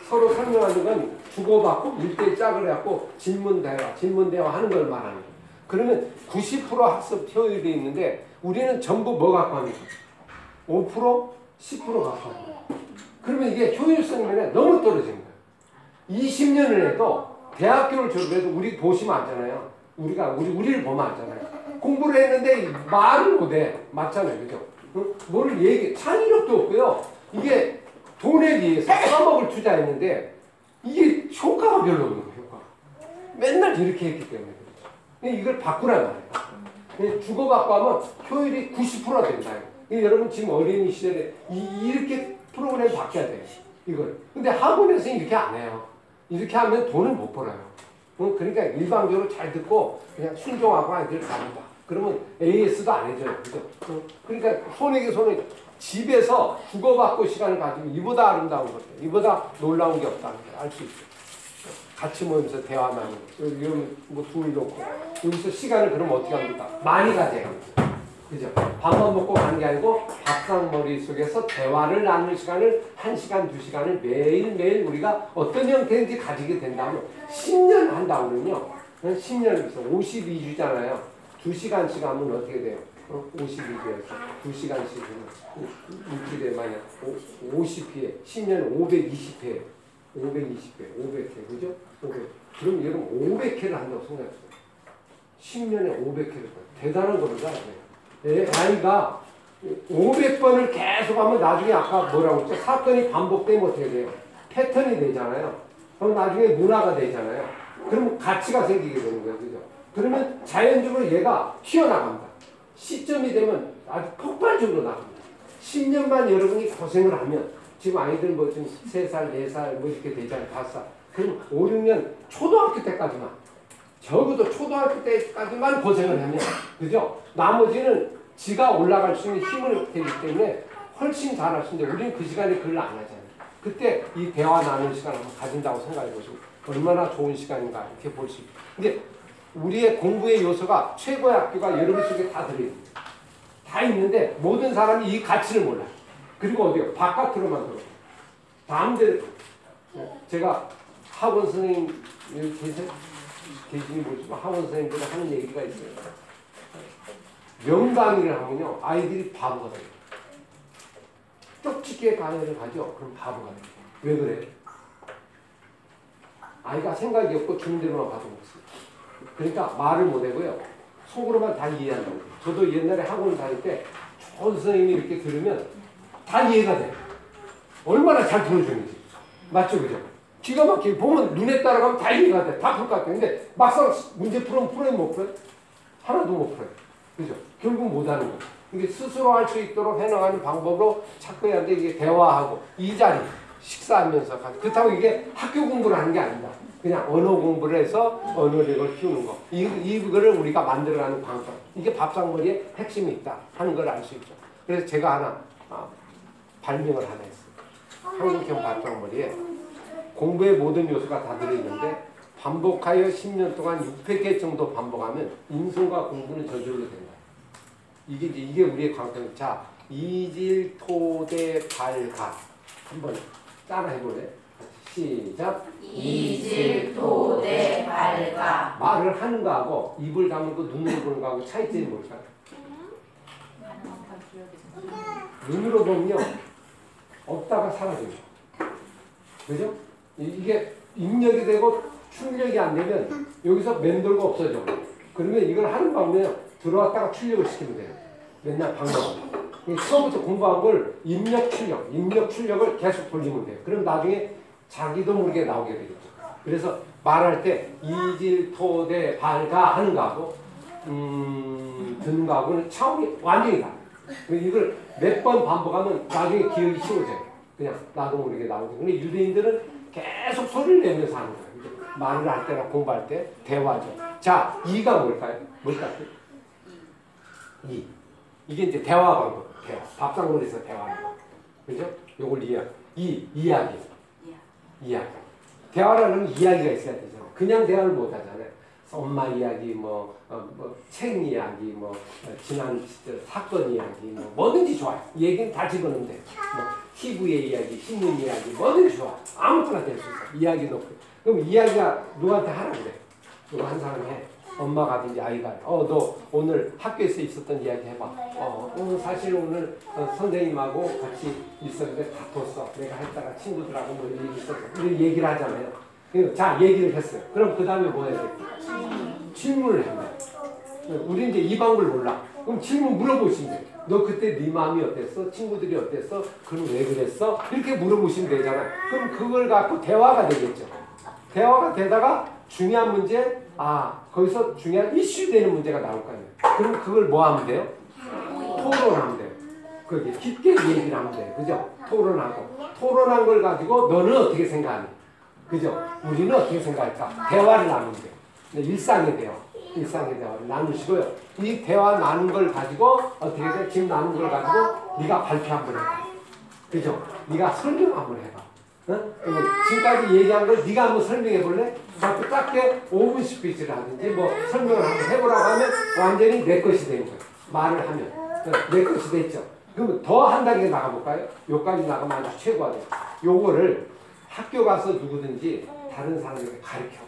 서로 설명하는 건 주고받고 일대 짝을 해갖고 질문 대화, 질문 대화 하는 걸 말하는. 그러면 90% 학습 효율이 있는데 우리는 전부 뭐 갖고 합니까? 5%, 10% 갖고 합니다. 그러면 이게 효율성 면에 너무 떨어지는 거예요. 20년을 해도 대학교를 졸업해도 우리 보시면 알잖아요. 우리가 우리 우리를 보면 알잖아요. 공부를 했는데 말을 못해 맞잖아요, 그죠? 응? 뭐를 얘기 창의력도 없고요. 이게 돈에 비해서 3억을 투자했는데 이게 효과가 별로 없는 거예요. 효과. 맨날 이렇게 했기 때문에. 이걸 바꾸란 말이에요. 주고받고 하면 효율이 90%가 된다. 여러분 지금 어린이 시절에 이, 이렇게 프로그램 바뀌어야 돼요. 이걸. 근데 학원에서는 이렇게 안 해요. 이렇게 하면 돈을 못 벌어요. 어, 그러니까 일방적으로 잘 듣고 그냥 순종하고 아이들 가는다. 그러면 AS도 안 해줘요. 어, 그러니까 손에게 손에 집에서 주고받고 시간을 가지면 이보다 아름다운 것, 이보다 놀라운 게 없다는 걸 알 수 있죠. 같이 모이면서 대화 나누고, 이런 뭐둘 놓고, 여기서 시간을 그럼 어떻게 합니까? 많이 합니다. 그죠? 밥만 먹고 가는 게 아니고 밥상 머리 속에서 대화를 나눌 시간을 한 시간, 두 시간을 매일매일 우리가 어떤 형태인지 가지게 된다면 10년 한다면요. 10년을 해서 52주잖아요. 두 시간씩 하면 어떻게 돼요? 어, 52개에서 2시간씩 일주일에 만약 50회, 10년 520회, 520회, 500회, 그죠? 500. 그럼 얘는 500회를 한다고 생각해요. 10년에 500회를. 대단한 겁니다. 애, 아이가 500번을 계속 하면 나중에 아까 뭐라고 했죠? 사건이 반복되면 어떻게 돼요? 패턴이 되잖아요. 그럼 나중에 문화가 되잖아요. 그러면 가치가 생기게 되는 거예요. 그죠? 그러면 자연적으로 얘가 튀어나갑니다. 시점이 되면 아주 폭발적으로 나갑니다. 10년만 여러분이 고생을 하면 지금 아이들 뭐 지금 3살, 4살 뭐 이렇게 되잖아요. 5살. 그럼 5, 6년 초등학교 때까지만 적어도 초등학교 때까지만 고생을 하면 그죠? 나머지는 지가 올라갈 수 있는 힘을 되기 때문에 훨씬 잘할 수 있는데 우리는 그 시간에 그걸 안 하잖아요. 그때 이 대화 나누는 시간을 한번 가진다고 생각해 보시고 얼마나 좋은 시간인가 이렇게 볼 수 있고 근데 우리의 공부의 요소가 최고의 학교가 여러분 속에 다 들어있어요. 다 있는데 모든 사람이 이 가치를 몰라요. 그리고 어디요? 바깥으로만 들어. 마음대로. 제가 학원 선생님 계세요? 계시니 모르지만 학원 선생님들이 하는 얘기가 있어요. 명강의를 하면요 아이들이 바보가 돼요. 쪽집게 강의를 가죠. 그럼 바보가 돼요. 왜 그래? 아이가 생각이 없고 주는 대로만 받아 먹습니다. 그러니까 말을 못하고요. 속으로만 다 이해한다고. 저도 옛날에 학원 다닐 때 좋은 선생님이 이렇게 들으면 다 이해가 돼요. 얼마나 잘 들어주는지. 맞죠? 그죠? 기가 막히게 보면 눈에 따라가면 다 이해가 돼. 다 풀 것 같아. 근데 막상 문제 풀으면 풀어요? 못 풀어요? 하나도 못 풀어요. 그죠? 결국 못 하는 거예요. 이게 스스로 할 수 있도록 해나가는 방법으로 찾고 해야 하는데 이게 대화하고 이 자리 식사하면서 가서 그렇다고 이게 학교 공부를 하는 게 아니다. 그냥 언어 공부를 해서 언어력을 키우는 거. 이, 이거를 우리가 만들어가는 방법. 이게 밥상머리에 핵심이 있다 하는 걸 알 수 있죠. 그래서 제가 하나 아, 발명을 하나 했어요. 한국형 밥상머리에 공부의 모든 요소가 다 들어있는데 반복하여 10년 동안 600개 정도 반복하면 인성과 공부는 저절로 된다. 이게 이제 이게 우리의 관점. 자, 이질 토대 발가 한번 따라 해볼래? 시작. 이질토대 발가 말을 하는 거하고 입을 다물고 눈을 보는 거하고 차이점이 뭘까요? 눈으로 보면요 없다가 사라져요. 그죠? 이- 이게 입력이 되고 출력이 안 되면 여기서 맴돌고 없어져. 그러면 이걸 하는 방법이요 들어왔다가 출력을 시키면 돼요. 맨날 방법은. 이 처음부터 공부한 걸 입력 출력, 입력 출력을 계속 돌리면 돼요. 그럼 나중에 자기도 모르게 나오게 되겠죠. 그래서 말할 때 이질 토대 발가 하는 거하고 음, 듣는 거하고는 차원이 완전히 달라요. 이걸 몇 번 반복하면 나중에 기억이 쉬워져요. 그냥 나도 모르게 나오죠. 근데 유대인들은 계속 소리를 내면서 하는 거예요. 말을 할 때나 공부할 때 대화죠. 자, 이가 뭘까요? 뭘까요? 이. 이게 이제 대화 방법. 대화. 밥상머리에서 대화하는 거. 그죠? 요걸 이해. 이, 이야기. 이야기. 하면 이야기가 있어야 되잖아요. 그냥 대화를 못 하잖아요. 엄마 이야기, 뭐, 어, 뭐, 책 이야기, 뭐, 어, 지난 사건 이야기, 뭐, 뭐든지 좋아요. 얘기는 다 집어넣으면 돼요. 뭐, TV의 이야기, 신문 이야기, 뭐든지 좋아. 아무거나 될 수 있어. 이야기 넣고. 그럼 이야기가 누구한테 하라 그래. 누구 한 사람이 해. 엄마가 든지 아이가 해. 어, 너 오늘 학교에서 있었던 이야기 해봐. 어, 어 사실 오늘 어, 선생님하고 같이 있었는데 다퉜어. 내가 했다가 친구들하고 뭐 얘기 있었어. 이런 얘기를 하잖아요. 자, 얘기를 했어요. 그럼 그 다음에 뭐 해야 돼? 질문을 해요. 우리 이제 이 방법을 몰라. 그럼 질문 물어보시면 돼. 너 그때 네 마음이 어땠어? 친구들이 어땠어? 그럼 왜 그랬어? 이렇게 물어보시면 되잖아요. 그럼 그걸 갖고 대화가 되겠죠. 대화가 되다가 중요한 문제, 아 거기서 중요한 이슈 되는 문제가 나올 거 아니에요. 그럼 그걸 뭐 하면 돼요? 토론하면 돼요. 그게 깊게 얘기를 하면 돼요. 그죠? 토론하고 토론한 걸 가지고 너는 어떻게 생각하니? 그죠? 우리는 어떻게 생각할까? 대화를 돼요. 네, 일상의 대화, 일상의 대화를 나누시고요. 이 대화 나눈 걸 가지고 어떻게 돼? 지금 나눈 걸 가지고 네가 발표 한번 해봐. 그죠? 네가 설명 한번 해봐. 어? 지금까지 얘기한 걸 네가 한번 설명해 볼래? 자꾸 짧게 5분 스피치를 하든지 뭐 설명을 한번 해보라고 하면 완전히 내 것이 되는 거예요. 말을 하면 어, 내 것이 됐죠. 그러면 더한 단계 나가볼까요? 요까지 나가면 아주 최고가 돼요. 요거를 학교 가서 누구든지 다른 사람에게 가르쳐봐.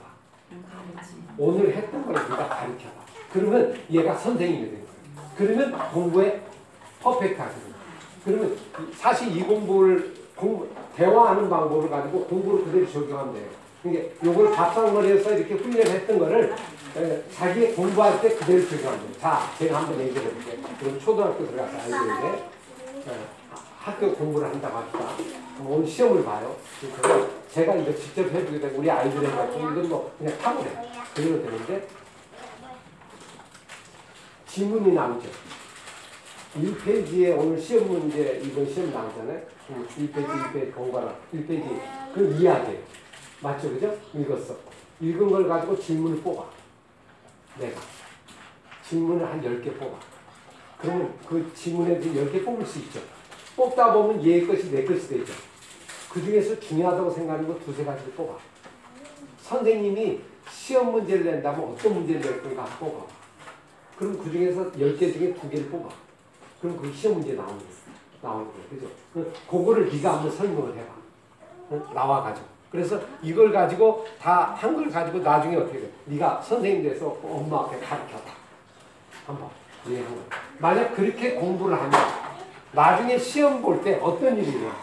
오늘 했던 걸 네가 가르쳐봐. 그러면 얘가 선생님이 되는 거예요. 그러면 공부에 퍼펙트 하거든요. 그러면 사실 이 공부를 공부, 대화하는 방법을 가지고 공부를 그대로 적용하면 돼요. 이게 요걸 밥상머리에서 이렇게 훈련했던 거를 에, 자기 공부할 때 그대로 적용하면 돼요. 자, 제가 한번 얘기해 볼게요. 그럼 초등학교 들어가서 아이들에게 에, 학교 공부를 한다고 합시다. 그럼 오늘 시험을 봐요. 그래서 제가 이거 직접 해보게 되고 우리 아이들에게 이건 뭐 그냥 타고래. 그대로 되는데 질문이 나오죠. 1페이지에 오늘 시험 문제 이번 시험 나오잖아요. 1페이지, 1페이지 공부하라. 1페이지 그 이야기예요. 맞죠, 그죠? 읽었어. 읽은 걸 가지고 질문을 뽑아. 내가 질문을 한 10개 뽑아. 그러면 그 질문에 대해 10개 뽑을 수 있죠. 뽑다 보면 얘 것이 내 것이 되죠. 그 중에서 중요하다고 생각하는 거 두세 가지를 뽑아. 선생님이 시험 문제를 낸다면 어떤 문제를 낼 건가 뽑아. 그럼 그 중에서 10개 중에 두 개를 뽑아. 그럼 그 시험 문제 나오는 거야. 나오는 거야. 그죠? 그- 그거를 네가 한번 설명을 해봐. 응? 나와가지고. 그래서 이걸 가지고 다한걸 가지고 나중에 어떻게 돼? 네가 선생님 돼서 엄마 앞에 가르쳐다. 한번 이해한 거. 만약 그렇게 공부를 하면 나중에 시험 볼 때 어떤 일이 일어나?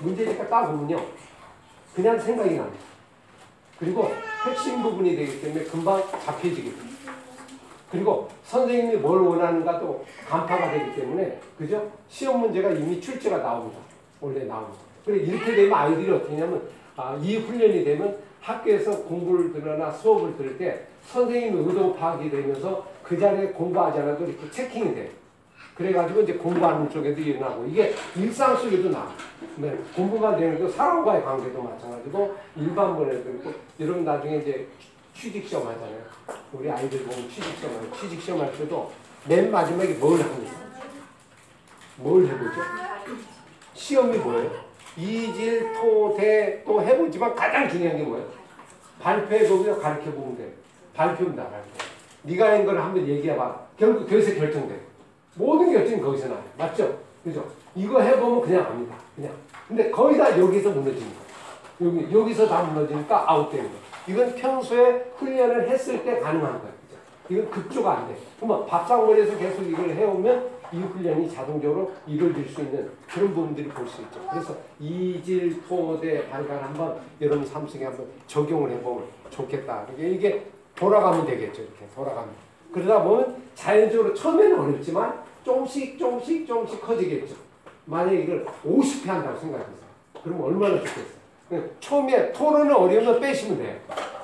문제니까 딱 보면요. 그냥 생각이 납니다. 그리고 핵심 부분이 되기 때문에 금방 잡혀지게 돼요. 그리고 선생님이 뭘 원하는가도 간파가 되기 때문에 그죠? 시험 문제가 이미 출제가 나옵니다. 원래 나옵니다. 그래 이렇게 되면 아이들이 어떻게 하냐면 아, 이 훈련이 되면 학교에서 공부를 들거나 수업을 들을 때 선생님의 의도 파악이 되면서 그 자리에 공부하지 않아도 이렇게 체킹이 돼요. 그래가지고 이제 공부하는 쪽에도 일어나고 이게 일상 속에도 나와. 네, 공부만 되는 거 사람과의 관계도 마찬가지고 일반문에도 있고 여러분 나중에 이제 취직 시험 하잖아요. 우리 아이들 보면 취직 시험 하요 취직 시험 할 때도 맨 마지막에 뭘 합니까? 뭘 해보죠? 시험이 뭐예요? 이질, 토, 대, 또 해보지만 가장 중요한 게 뭐예요? 발표해보면 가르쳐보면. 발표입니다, 발표. 네가 한 걸 한번 얘기해봐. 결국 거기서 결정돼. 모든 결정이 거기서 나요. 맞죠? 그죠? 이거 해보면 그냥 압니다. 그냥. 근데 거의 다 여기서 거예요. 여기, 여기서 다 무너지니까 아웃되는 거예요. 이건 평소에 훈련을 했을 때 가능한 거예요. 그죠? 이건 급조가 안 돼. 그러면 밥상머리에서 계속 이걸 해오면 이 훈련이 자동적으로 이루어질 수 있는 그런 부분들이 볼 수 있죠. 그래서 이질, 토대, 발간 한번 여러분 삼성에 한번 적용을 해보면 좋겠다. 이게, 이게 돌아가면 되겠죠. 이렇게 돌아가면. 그러다 보면 자연적으로 처음에는 어렵지만 조금씩 조금씩 조금씩 커지겠죠. 만약에 이걸 50회 한다고 생각해보세요. 그럼 얼마나 좋겠어요. 처음에 토론은 어려우면 빼시면 돼요.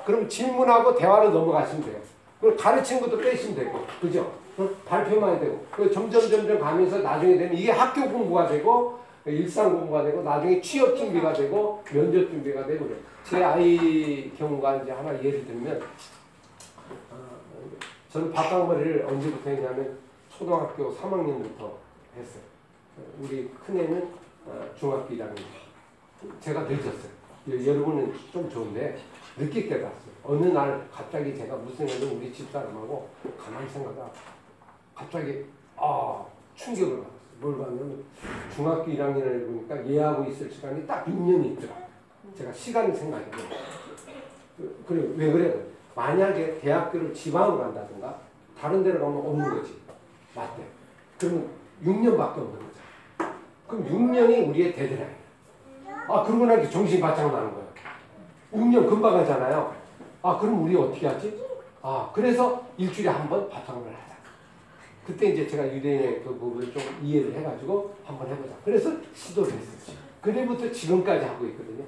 그럼 질문하고 대화로 넘어가시면 돼요. 그리고 가르치는 것도 빼시면 되고, 그죠? 어? 발표만 되고, 그 점점 점점 가면서 나중에 되면 이게 학교 공부가 되고, 일상 공부가 되고, 나중에 취업 준비가 되고, 면접 준비가 되고, 그래요. 제 아이 경우가 이제 하나 예를 들면, 어, 저는 밥방머리를 언제부터 했냐면, 초등학교 3학년부터 했어요. 우리 큰애는 어, 중학교 1학년. 제가 늦었어요. 여- 여러분은 좀 좋은데 늦게 깨달았어요. 어느 날 갑자기 제가 무슨 일을 우리 집사람하고 가만히 생각하다 갑자기 아 충격을 받았어요. 뭘 봤냐면 중학교 1학년을 보니까 얘하고 있을 시간이 딱 6년이 있더라. 제가 시간이 생각이 나요. 그- 그래 왜 그래? 만약에 대학교를 지방으로 간다든가 다른 데로 가면 없는 거지. 맞대. 그러면 6년밖에 없는 거죠. 그럼 6년이 우리의 데드라인. 아, 그러고 나니까 정신이 바짝 나는 거예요. 6년 금방 가잖아요. 아, 그럼 우리 어떻게 하지? 아, 그래서 일주일에 한 번 바탕을 하자. 그때 이제 제가 유대인의 그 부분을 좀 이해를 해가지고 한번 해보자. 그래서 시도를 했어요. 그때부터 지금까지 하고 있거든요.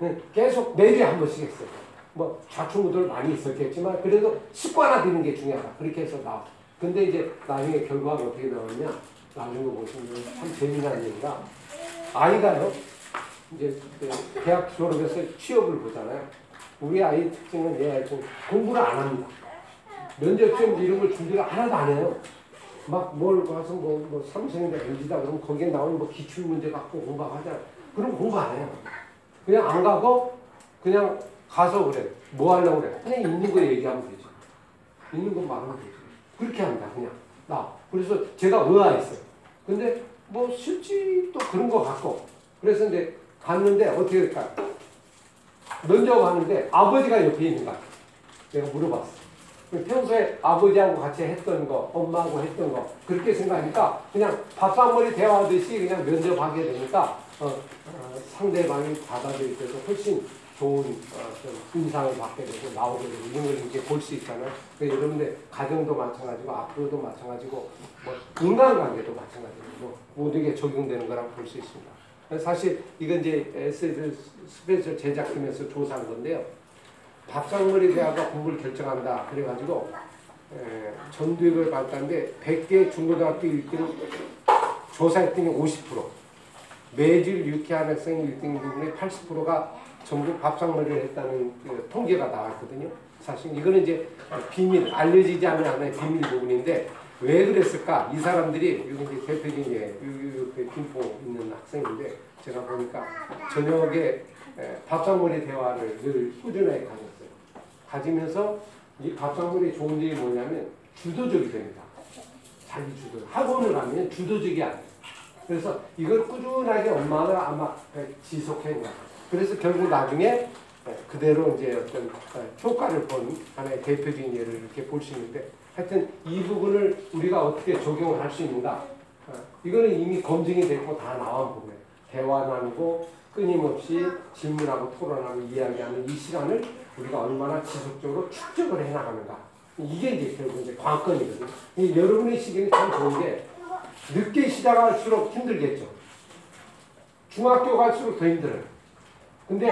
네, 계속 매주에 한 번씩 했어요. 뭐 좌충우돌 많이 있었겠지만 그래도 습관화되는 게 중요하다. 그렇게 해서 나와. 근데 이제 나중에 결과가 어떻게 나오냐? 나중에 보시면 참 재미난 얘기가 아이가요. 이제 그 대학 졸업해서 취업을 보잖아요. 우리 아이 특징은 얘 아이 좀 공부를 안 합니다. 면접 시험 이런 걸 준비를 하나도 안 해요. 막 뭘 가서 뭐, 뭐 삼성인데 LG다 그러면 거기에 나오는 뭐 기출 문제 갖고 공부하잖아. 그럼 공부 안 해요. 그냥 안 가고 그냥 가서 그래. 뭐 하려고 그래. 그냥 있는 거 얘기하면 되지. 있는 거 말하면 되지. 그렇게 합니다. 그냥 나. 그래서 제가 의아했어요. 근데 뭐 실지 또 그런 거 같고. 그래서 이제 갔는데 어떻게 될까? 면접 하는데 아버지가 옆에 있는 거야. 내가 물어봤어. 평소에 아버지하고 같이 했던 거, 엄마하고 했던 거 그렇게 생각하니까 그냥 밥상머리 대화하듯이 그냥 면접하게 되니까 어, 어, 상대방이 받아들일 때도 훨씬 좋은 인상을 받게 되고 나오게 되고 이런 걸 이렇게 볼수 있잖아요. 그러니까 여러분들 가정도 마찬가지고 앞으로도 마찬가지고 뭐 인간관계도 마찬가지고 뭐 모든 게 적용되는 거라고 볼 수 있습니다. 사실 이건 이제 SBS 스페셜 제작팀에서 조사한 건데요. 밥상머리 대화가 공부를 결정한다. 그래가지고 에, 전두엽을 봤다는데 100개 중고등학교 1등을 조사했더니 50% 매질 유쾌한 학생 1등 부분의 80%가 전부 밥상머리를 했다는 그 통계가 나왔거든요. 사실 이거는 이제 비밀, 알려지지 않은 하나의 비밀 부분인데 왜 그랬을까? 이 사람들이 여기 이제 대표적인 게그 김포 있는 학생인데 제가 보니까 저녁에 에, 밥상머리 대화를 늘 꾸준하게 가졌어요. 가지면서 이 밥상머리 좋은 점이 뭐냐면 주도적이 됩니다. 자기 주도. 학원을 가면 주도적이 안 돼요. 그래서 이걸 꾸준하게 엄마가 아마 지속한 거야. 그래서 결국 나중에 그대로 이제 어떤 효과를 본 하나의 대표적인 예를 이렇게 볼 수 있는데 하여튼 이 부분을 우리가 어떻게 적용을 할 수 있는가 어, 이거는 이미 검증이 됐고 다 나온 부분이에요. 대화 나누고 끊임없이 질문하고 토론하고 이야기하는 이 시간을 우리가 얼마나 지속적으로 축적을 해나가는가 이게 이제 결국 이제 관건이거든요. 이 여러분의 시기는 참 좋은 게 늦게 시작할수록 힘들겠죠. 중학교 갈수록 더 힘들어요. 근데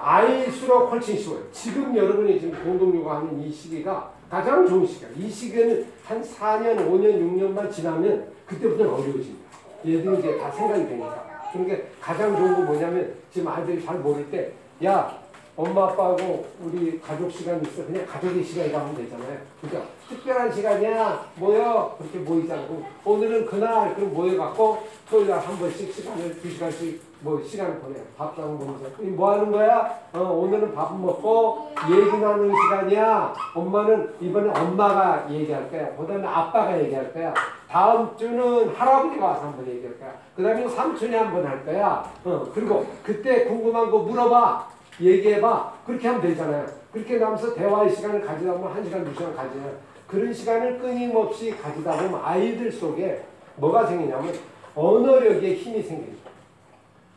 아이일수록 훨씬 쉬워요. 지금 여러분이 지금 공동육아하는 이 시기가 가장 좋은 시기야. 이 시기에는 한 4년, 5년, 6년만 지나면 그때부터는 어려워집니다. 얘들이 이제 다 생각이 되니까. 그러니까 가장 좋은 건 뭐냐면 지금 아이들이 잘 모를 때, 야, 엄마 아빠하고 우리 가족 시간 있어. 그냥 가족의 시간이라 하면 되잖아요. 그러니까 특별한 시간이야. 모여. 그렇게 모이잖아. 그럼 오늘은 그날 그럼 모여갖고 토요일 날 한 번씩 시간을 두 시간씩 뭐 시간을 보내요. 밥상 보면서. 이뭐 하는 거야? 어, 오늘은 밥 먹고 얘기 나누는 시간이야. 엄마는 이번에 엄마가 얘기할 거야. 그 다음에 아빠가 얘기할 거야. 다음 주는 할아버지가 와서 한번 얘기할 거야. 그 다음에 삼촌이 한번 할 거야. 어, 그리고 그때 궁금한 거 물어봐. 얘기해봐. 그렇게 하면 되잖아요. 그렇게 나면서 대화의 시간을 가지다 보면 한 시간, 두 시간 가지잖아요. 그런 시간을 끊임없이 가지다 보면 아이들 속에 뭐가 생기냐면 언어력의 힘이 생깁니다.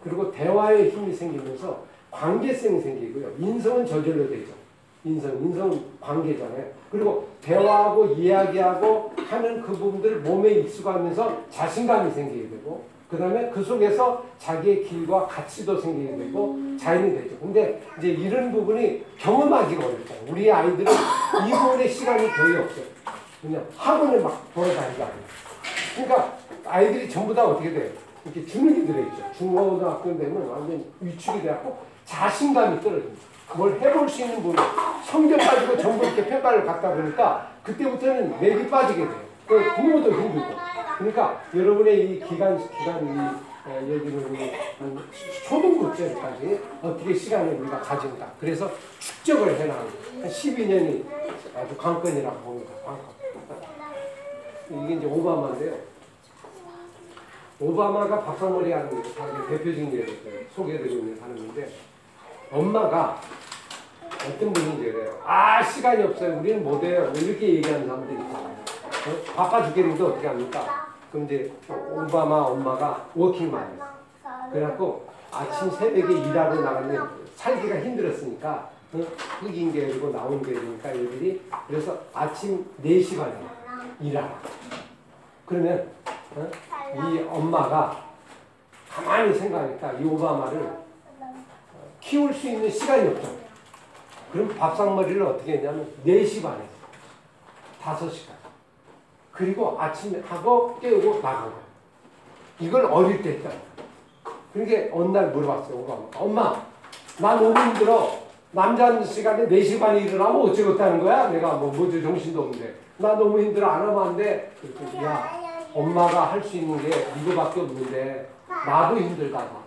그리고 대화의 힘이 생기면서 관계성이 생기고요. 인성은 저절로 되죠. 인성, 인성은 관계잖아요. 그리고 대화하고 이야기하고 하는 그 부분들을 몸에 익숙하면서 자신감이 생기게 되고 그 다음에 그 속에서 자기의 길과 가치도 생기게 되고 자연이 되죠. 근데 이제 이런 부분이 경험하기가 어렵다. 우리 아이들은 이 부분에 시간이 거의 없어요. 그냥 학원을 막 돌아다니지 않아요. 그러니까 아이들이 전부 다 어떻게 돼요? 이렇게 주눅이 들어있죠. 중고등학교 되면 완전 위축이 돼갖고 자신감이 떨어집니다. 뭘 해볼 수 있는 부분, 성적 가지고 전부 이렇게 평가를 갖다 보니까 그때부터는 맥이 빠지게 돼요. 그 부모도 힘들고. 그러니까 여러분의 이 기간, 기간, 이, 한 초등부째까지 어떻게 시간을 우리가 가진다. 그래서 축적을 해나가는 한 12년이 아주 관건이라고 봅니다. 관건. 이게 이제 오바마인데요. 오바마가 밥상머리 하는 자기 대표적인 예를 소개해드리고 있는 사람인데 엄마가 어떤 분인지 그래요. 아 시간이 없어요. 우리는 못해요. 뭐 이렇게 얘기하는 사람들이 있잖아요. 어? 바빠 죽겠는데 어떻게 합니까? 그럼 이제 오바마 엄마가 워킹맘이에요. 그래갖고 아침 새벽에 일하러 나가면 살기가 힘들었으니까 어? 흑인 계열이고 나온 계열이니까 얘들이 그래서 아침 4시간에 일하라. 그러면 어? 이 엄마가 가만히 생각하니까 이 오바마를 키울 수 있는 시간이 없죠. 그럼 밥상머리를 어떻게 했냐면 4시 반에 5시까지 그리고 아침에 하고 깨우고 나가고 이걸 어릴 때 했다. 그러니까 어느 날 물어봤어요. 오바마. 엄마 나 너무 힘들어. 남자 시간에 4시 반에 일어나면 어쩌겠다는 거야? 내가 뭐 뭐지 정신도 없는데 나 너무 힘들어 안 하면 안 돼. 그랬더니 야 엄마가 할 수 있는 게 이거밖에 없는데 나도 힘들다고.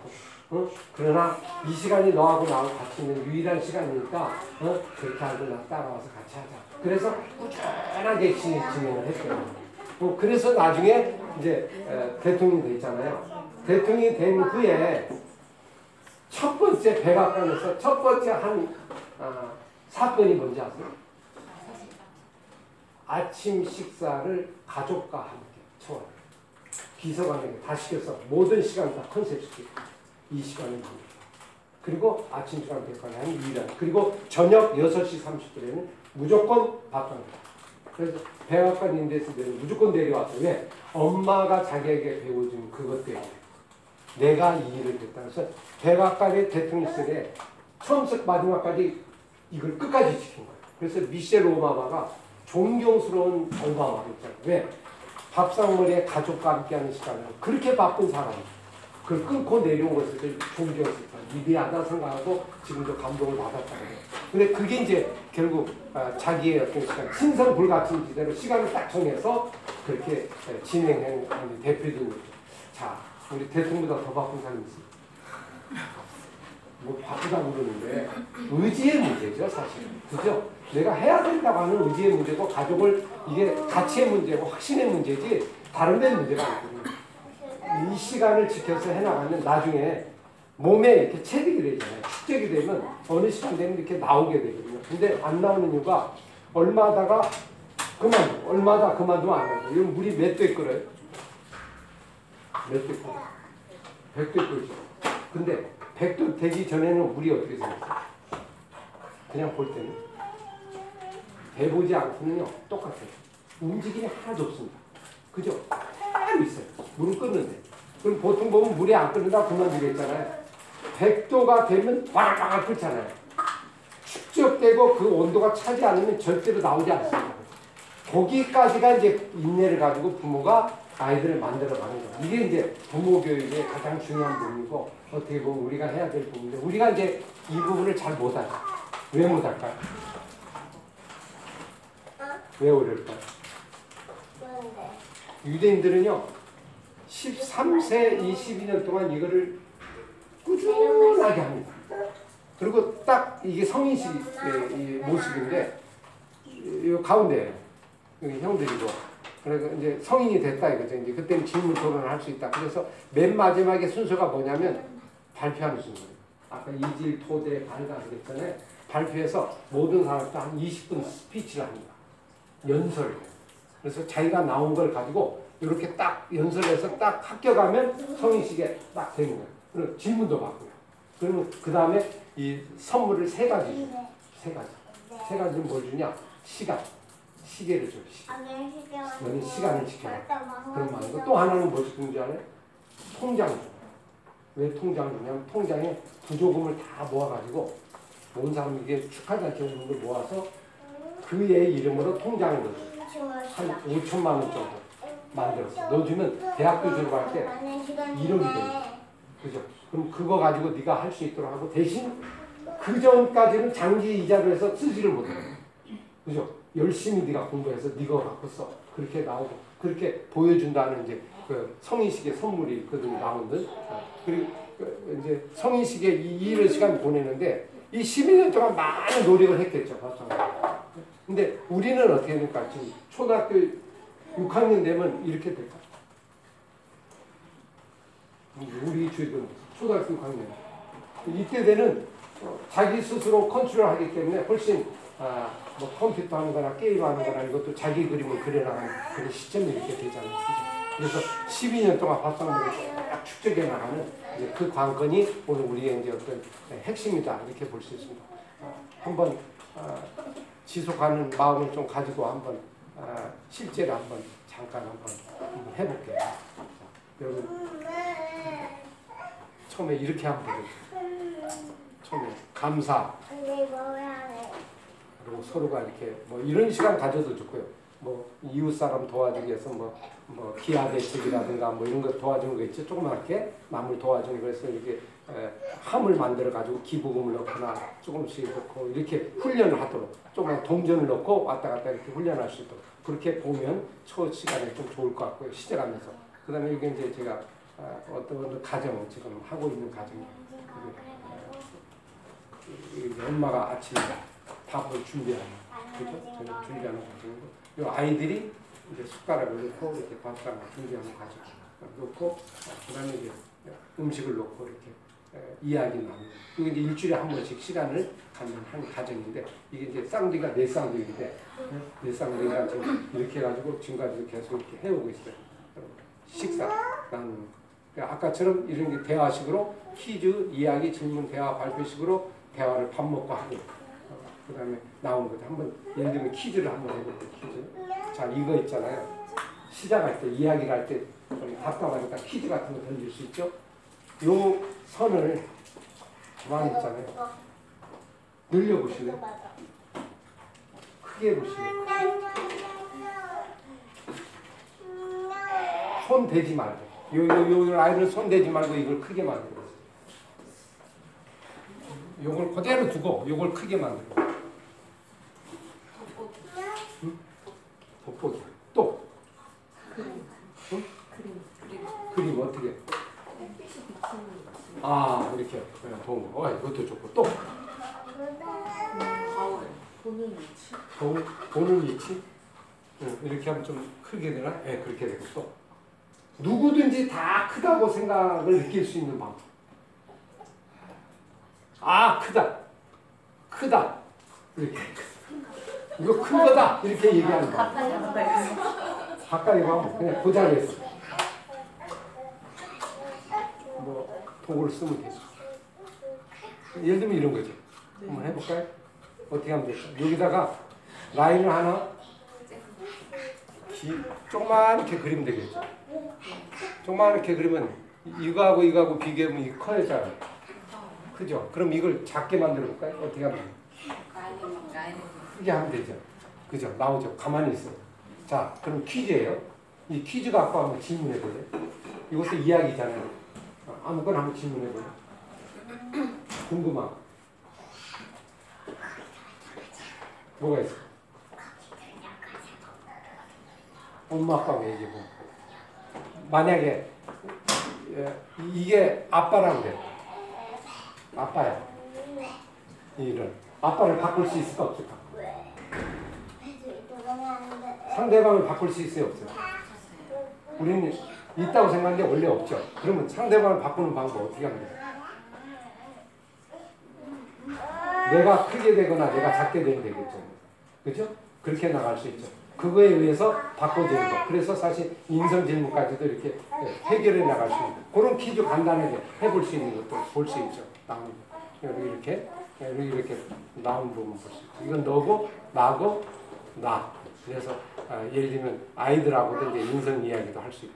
어? 그러나 이 시간이 너하고 나하고 같이 있는 유일한 시간이니까 어? 그렇게 하고 나 따라와서 같이 하자. 그래서 꾸준하게 진- 진행을 했어요. 어, 그래서 나중에 이제 에, 대통령이 됐잖아요. 대통령이 된 후에 첫 번째 백악관에서 첫 번째 한 아, 사건이 뭔지 아세요? 아침 식사를 가족과 함께 비서관에게 다 시켜서 모든 시간 다 컨셉 시키고 이 시간을 니다 그리고 아침 시간 백관에 한 2일 그리고 저녁 6시 30분에는 무조건 밥합니다. 그래서 백악관 인대에서는 무조건 내려와서 왜? 엄마가 자기에게 배워준 그것 때문에 내가 이 일을 했다. 그래서 백악관의 대통령실에 처음부터 마지막까지 이걸 끝까지 지킨 거예요. 그래서 미셸 오바마가 존경스러운 오바마가 있잖아요. 왜? 밥상머리에 가족과 함께하는 시간을 그렇게 바쁜 사람이 그걸 끊고 내려온 것을 존경했다. 위대하다 생각하고 지금도 감동을 받았다는 거예요. 근데 그게 이제 결국 아, 자기의 어떤 시간, 신선 불가침 지대로 시간을 딱 정해서 그렇게 에, 진행한 대표적인 거죠. 자, 우리 대통령보다 더 바쁜 사람이 있어요. 뭐 바쁘다고 그러는데 의지의 문제죠, 사실. 그죠? 내가 해야 된다고 하는 의지의 문제고 가족을 이게 가치의 문제고 확신의 문제지 다른 데는 문제가 아니거든요. 이 시간을 지켜서 해나가면 나중에 몸에 이렇게 체득이 되잖아요. 축적이 되면 어느 시간 되면 이렇게 나오게 되거든요. 근데 안 나오는 이유가 얼마 하다가 그만, 얼마다 그만두면 안 나요. 이건 물이 몇 대 끓어요? 몇 대 끓어요? 백대 끓죠. 백도 되기 전에는 물이 어떻게 생겼어요? 그냥 볼 때는 배보지 않고는요 똑같아요. 움직임이 하나도 없습니다. 그죠? 그대로 있어요. 물은 끓는데. 그럼 보통 보면 물이 안 끓는다 그만두겠잖아요. 100도가 되면 바글바글 끓잖아요. 축적되고 그 온도가 차지 않으면 절대로 나오지 않습니다. 거기까지가 이제 인내를 가지고 부모가 아이들을 만들어 가는 거예요. 이게 이제 부모 교육의 가장 중요한 부분이고 어떻게 보면 우리가 해야 될 부분인데 우리가 이제 이 부분을 잘 못하죠. 왜 못할까요? 왜 어려울까요? 유대인들은요 13세 22년 동안 이거를 꾸준하게 합니다. 그리고 딱 이게 성인식의 이 모습인데 이 가운데 여기 형들이고 그래서 이제 성인이 됐다 이거죠. 이제 그때는 질문 토론을 할 수 있다. 그래서 맨 마지막에 순서가 뭐냐면 발표하는 순서예요. 아까 이질 토대 발가 그랬잖아요. 발표해서 모든 사람들 한 20분 스피치를 합니다. 연설. 그래서 자기가 나온 걸 가지고 이렇게 딱 연설해서 딱 합격하면 성인식에 딱 되는 거예요. 그리고 질문도 받고요. 그러면 그 다음에 이 선물을 세 가지 줘요. 세 가지. 세 가지는 뭘 주냐? 시간. 시계를 줘요. 시계. 너는 시간을 지켜라. 그런 말이고 또 하나는 뭐 주는 줄 알아요? 통장 줘. 왜 통장 주냐면 통장에 부조금을 다 모아가지고 온 사람 이게 축하잔치 오는 걸 모아서 그의 이름으로 통장을 넣어줘. 한 5천만 원 정도 만들었어. 넣어주면 대학교 졸업할 때 1억이 돼. 그죠? 그럼 그거 가지고 네가 할 수 있도록 하고 대신 그 전까지는 장기 이자로 해서 쓰지를 못해. 그죠? 열심히 네가 공부해서 네가 갖고 써. 그렇게 나오고 그렇게 보여준다는 이제 그 성인식의 선물이 있거든 나오는. 그리고 그 이제 성인식에 이 일을 시간 보내는데 이 12년 동안 많은 노력을 했겠죠. 맞죠? 근데 우리는 어떻게 됩니까? 지금 초등학교 6학년 되면 이렇게 될까? 우리 주변 초등학교 6학년 이때 되는 어, 자기 스스로 컨트롤하기 때문에 훨씬 아, 뭐 컴퓨터 하는 거나 게임 하는 거나 이것도 자기 그림을 그려나가는 그런 시점이 이렇게 되잖아요. 그죠? 그래서 12년 동안 밥상머리를 딱 축적해 나가는 이제 그 관건이 오늘 우리의 이제 어떤 핵심이다 이렇게 볼 수 있습니다. 아, 한번 아, 지속하는 마음을 좀 가지고 한번 아, 실제로 한번 잠깐 한번 한번 해볼게요. 자, 여러분 처음에 이렇게 하면 되겠죠. 처음에 감사 그리고 서로가 이렇게 뭐 이런 시간 가져도 좋고요. 뭐 이웃 사람 도와주기 위해서 뭐, 뭐 기아 대책이라든가 뭐 이런 거 도와주는 거 있죠. 조그맣게 남을 도와주는 거에서 이렇게 에, 함을 만들어 가지고 기부금을 넣거나 조금씩 넣고 이렇게 훈련을 하도록 조그만 동전을 넣고 왔다 갔다 이렇게 훈련할 수 있도록 그렇게 보면 첫 시간에 좀 좋을 것 같고요. 시작하면서 그다음에 이게 이제 제가 아, 어떤 가정 지금 하고 있는 가정이 이게 엄마가 아침에 밥을 준비하는 그죠? 저녁 준비하는 과정이고 이 아이들이 이제 숟가락을 넣고 이렇게 밥상을 준비하는 과정 넣고 어, 그다음에 이제 음식을 넣고 이렇게 에, 이야기 나누고 이게 이제 일주일에 한 번씩 시간을 갖는 한 가정인데 이게 이제 쌍둥이가 네 쌍둥이인데 네 쌍둥이가 지금 이렇게 해가지고 지금까지도 계속 이렇게 해오고 있어요. 식사 나누는 거. 그러니까 아까처럼 이런 게 대화식으로 퀴즈, 이야기, 질문, 대화, 발표식으로 대화를 밥 먹고 하고 어, 그 다음에 나오는 거죠. 한번 예를 들면 퀴즈를 한번 해볼게요. 퀴즈. 자 이거 있잖아요. 시작할 때 이야기를 할 때 답답하니까 퀴즈 같은 거 던질 수 있죠. 요 선을 가만히 있잖아요. 늘려보실래요? 크게 보실래요? 손 대지 말고 요, 요, 요 라인을 손 대지 말고 이걸 크게 만들어 요걸 그대로 두고 요걸 크게 만들어. 돋보기? 또? 그림. 어떻게? 아 이렇게. 그냥 동 어, 이것도 좋고. 또? 보는 위치 보, 보는 위치? 응, 이렇게 하면 좀 크게 되나? 예, 그렇게 되고 또. 누구든지 다 크다고 생각을 느낄 수 있는 방법. 아 크다, 크다 이렇게 이거 큰 거다 이렇게 얘기하는 방법. 가까이 가면 그냥 그 자리에서 뭐 도구를 쓰면 되죠. 예를 들면 이런 거죠. 한번 해볼까요? 어떻게 하면 될까? 여기다가 라인을 하나 기, 조그맣게 그리면 되겠죠. 조그맣게 그리면 이거하고 이거하고 비교하면 이게 커야잖아요. 그죠? 그럼 이걸 작게 만들어 볼까요? 어떻게 하면 돼요? 크게 하면 되죠. 그죠? 나오죠. 가만히 있어. 자, 그럼 퀴즈예요. 이 퀴즈 갖고 한번 질문해 볼래요? 이것도 이야기잖아요. 어, 아무거나 한번 질문해 볼래요? 궁금한 거. 뭐가 있어? 엄마 아빠가 얘기해 보 만약에 예, 이게 아빠라고 그래. 아빠야. 이런 아빠를 바꿀 수 있을까 없을까? 상대방을 바꿀 수 있어요 없어요? 우리는 있다고 생각하는데 원래 없죠. 그러면 상대방을 바꾸는 방법 어떻게 하면 돼요? 내가 크게 되거나 내가 작게 되면 되겠죠. 그죠? 그렇게 나갈 수 있죠. 그거에 의해서 바꿔지는 거. 그래서 사실 인성 질문까지도 이렇게 해결해 나갈 수 있는 그런 퀴즈 간단하게 해볼 수 있는 것도 볼 수 있죠. 거. 여기 이렇게 여기 이렇게 나온 부분 볼 수 있죠. 이건 너고 나고 나. 그래서 아, 예를 들면 아이들하고도 이제 인성 이야기도 할 수 있고.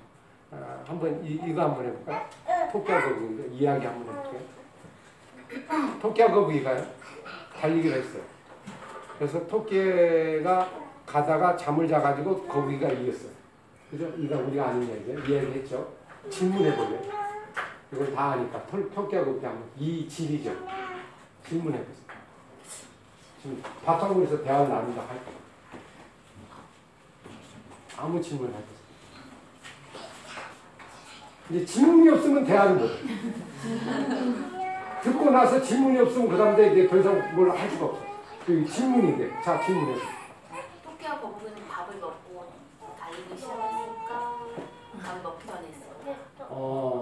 아, 한번 이, 이거 한번 해볼까요? 토끼와 거북이인데 이야기 한번 해볼게요. 토끼와 거북이가요 달리기를 했어요. 그래서 토끼가 가다가 잠을 자가지고 거북이가 이겼어요. 그죠? 이거 우리가 아는 얘기예요. 이야기했죠. 질문해보세요. 이걸 다 아니까 거북이 하면 이 질이죠. 질문해보세요. 지금 바탕으로서 대화를 나눈다 할 때. 아무 질문을 해보세요. 이제 질문이 없으면 대화를 못해. 듣고 나서 질문이 없으면 그 다음에 이제 더 이상 뭘 할 수가 없어. 그 질문인데. 자, 질문해. 토끼와 거북이는 밥을 먹고 달리기 시작했으니까 밥을 먹기 전에 했어. 어.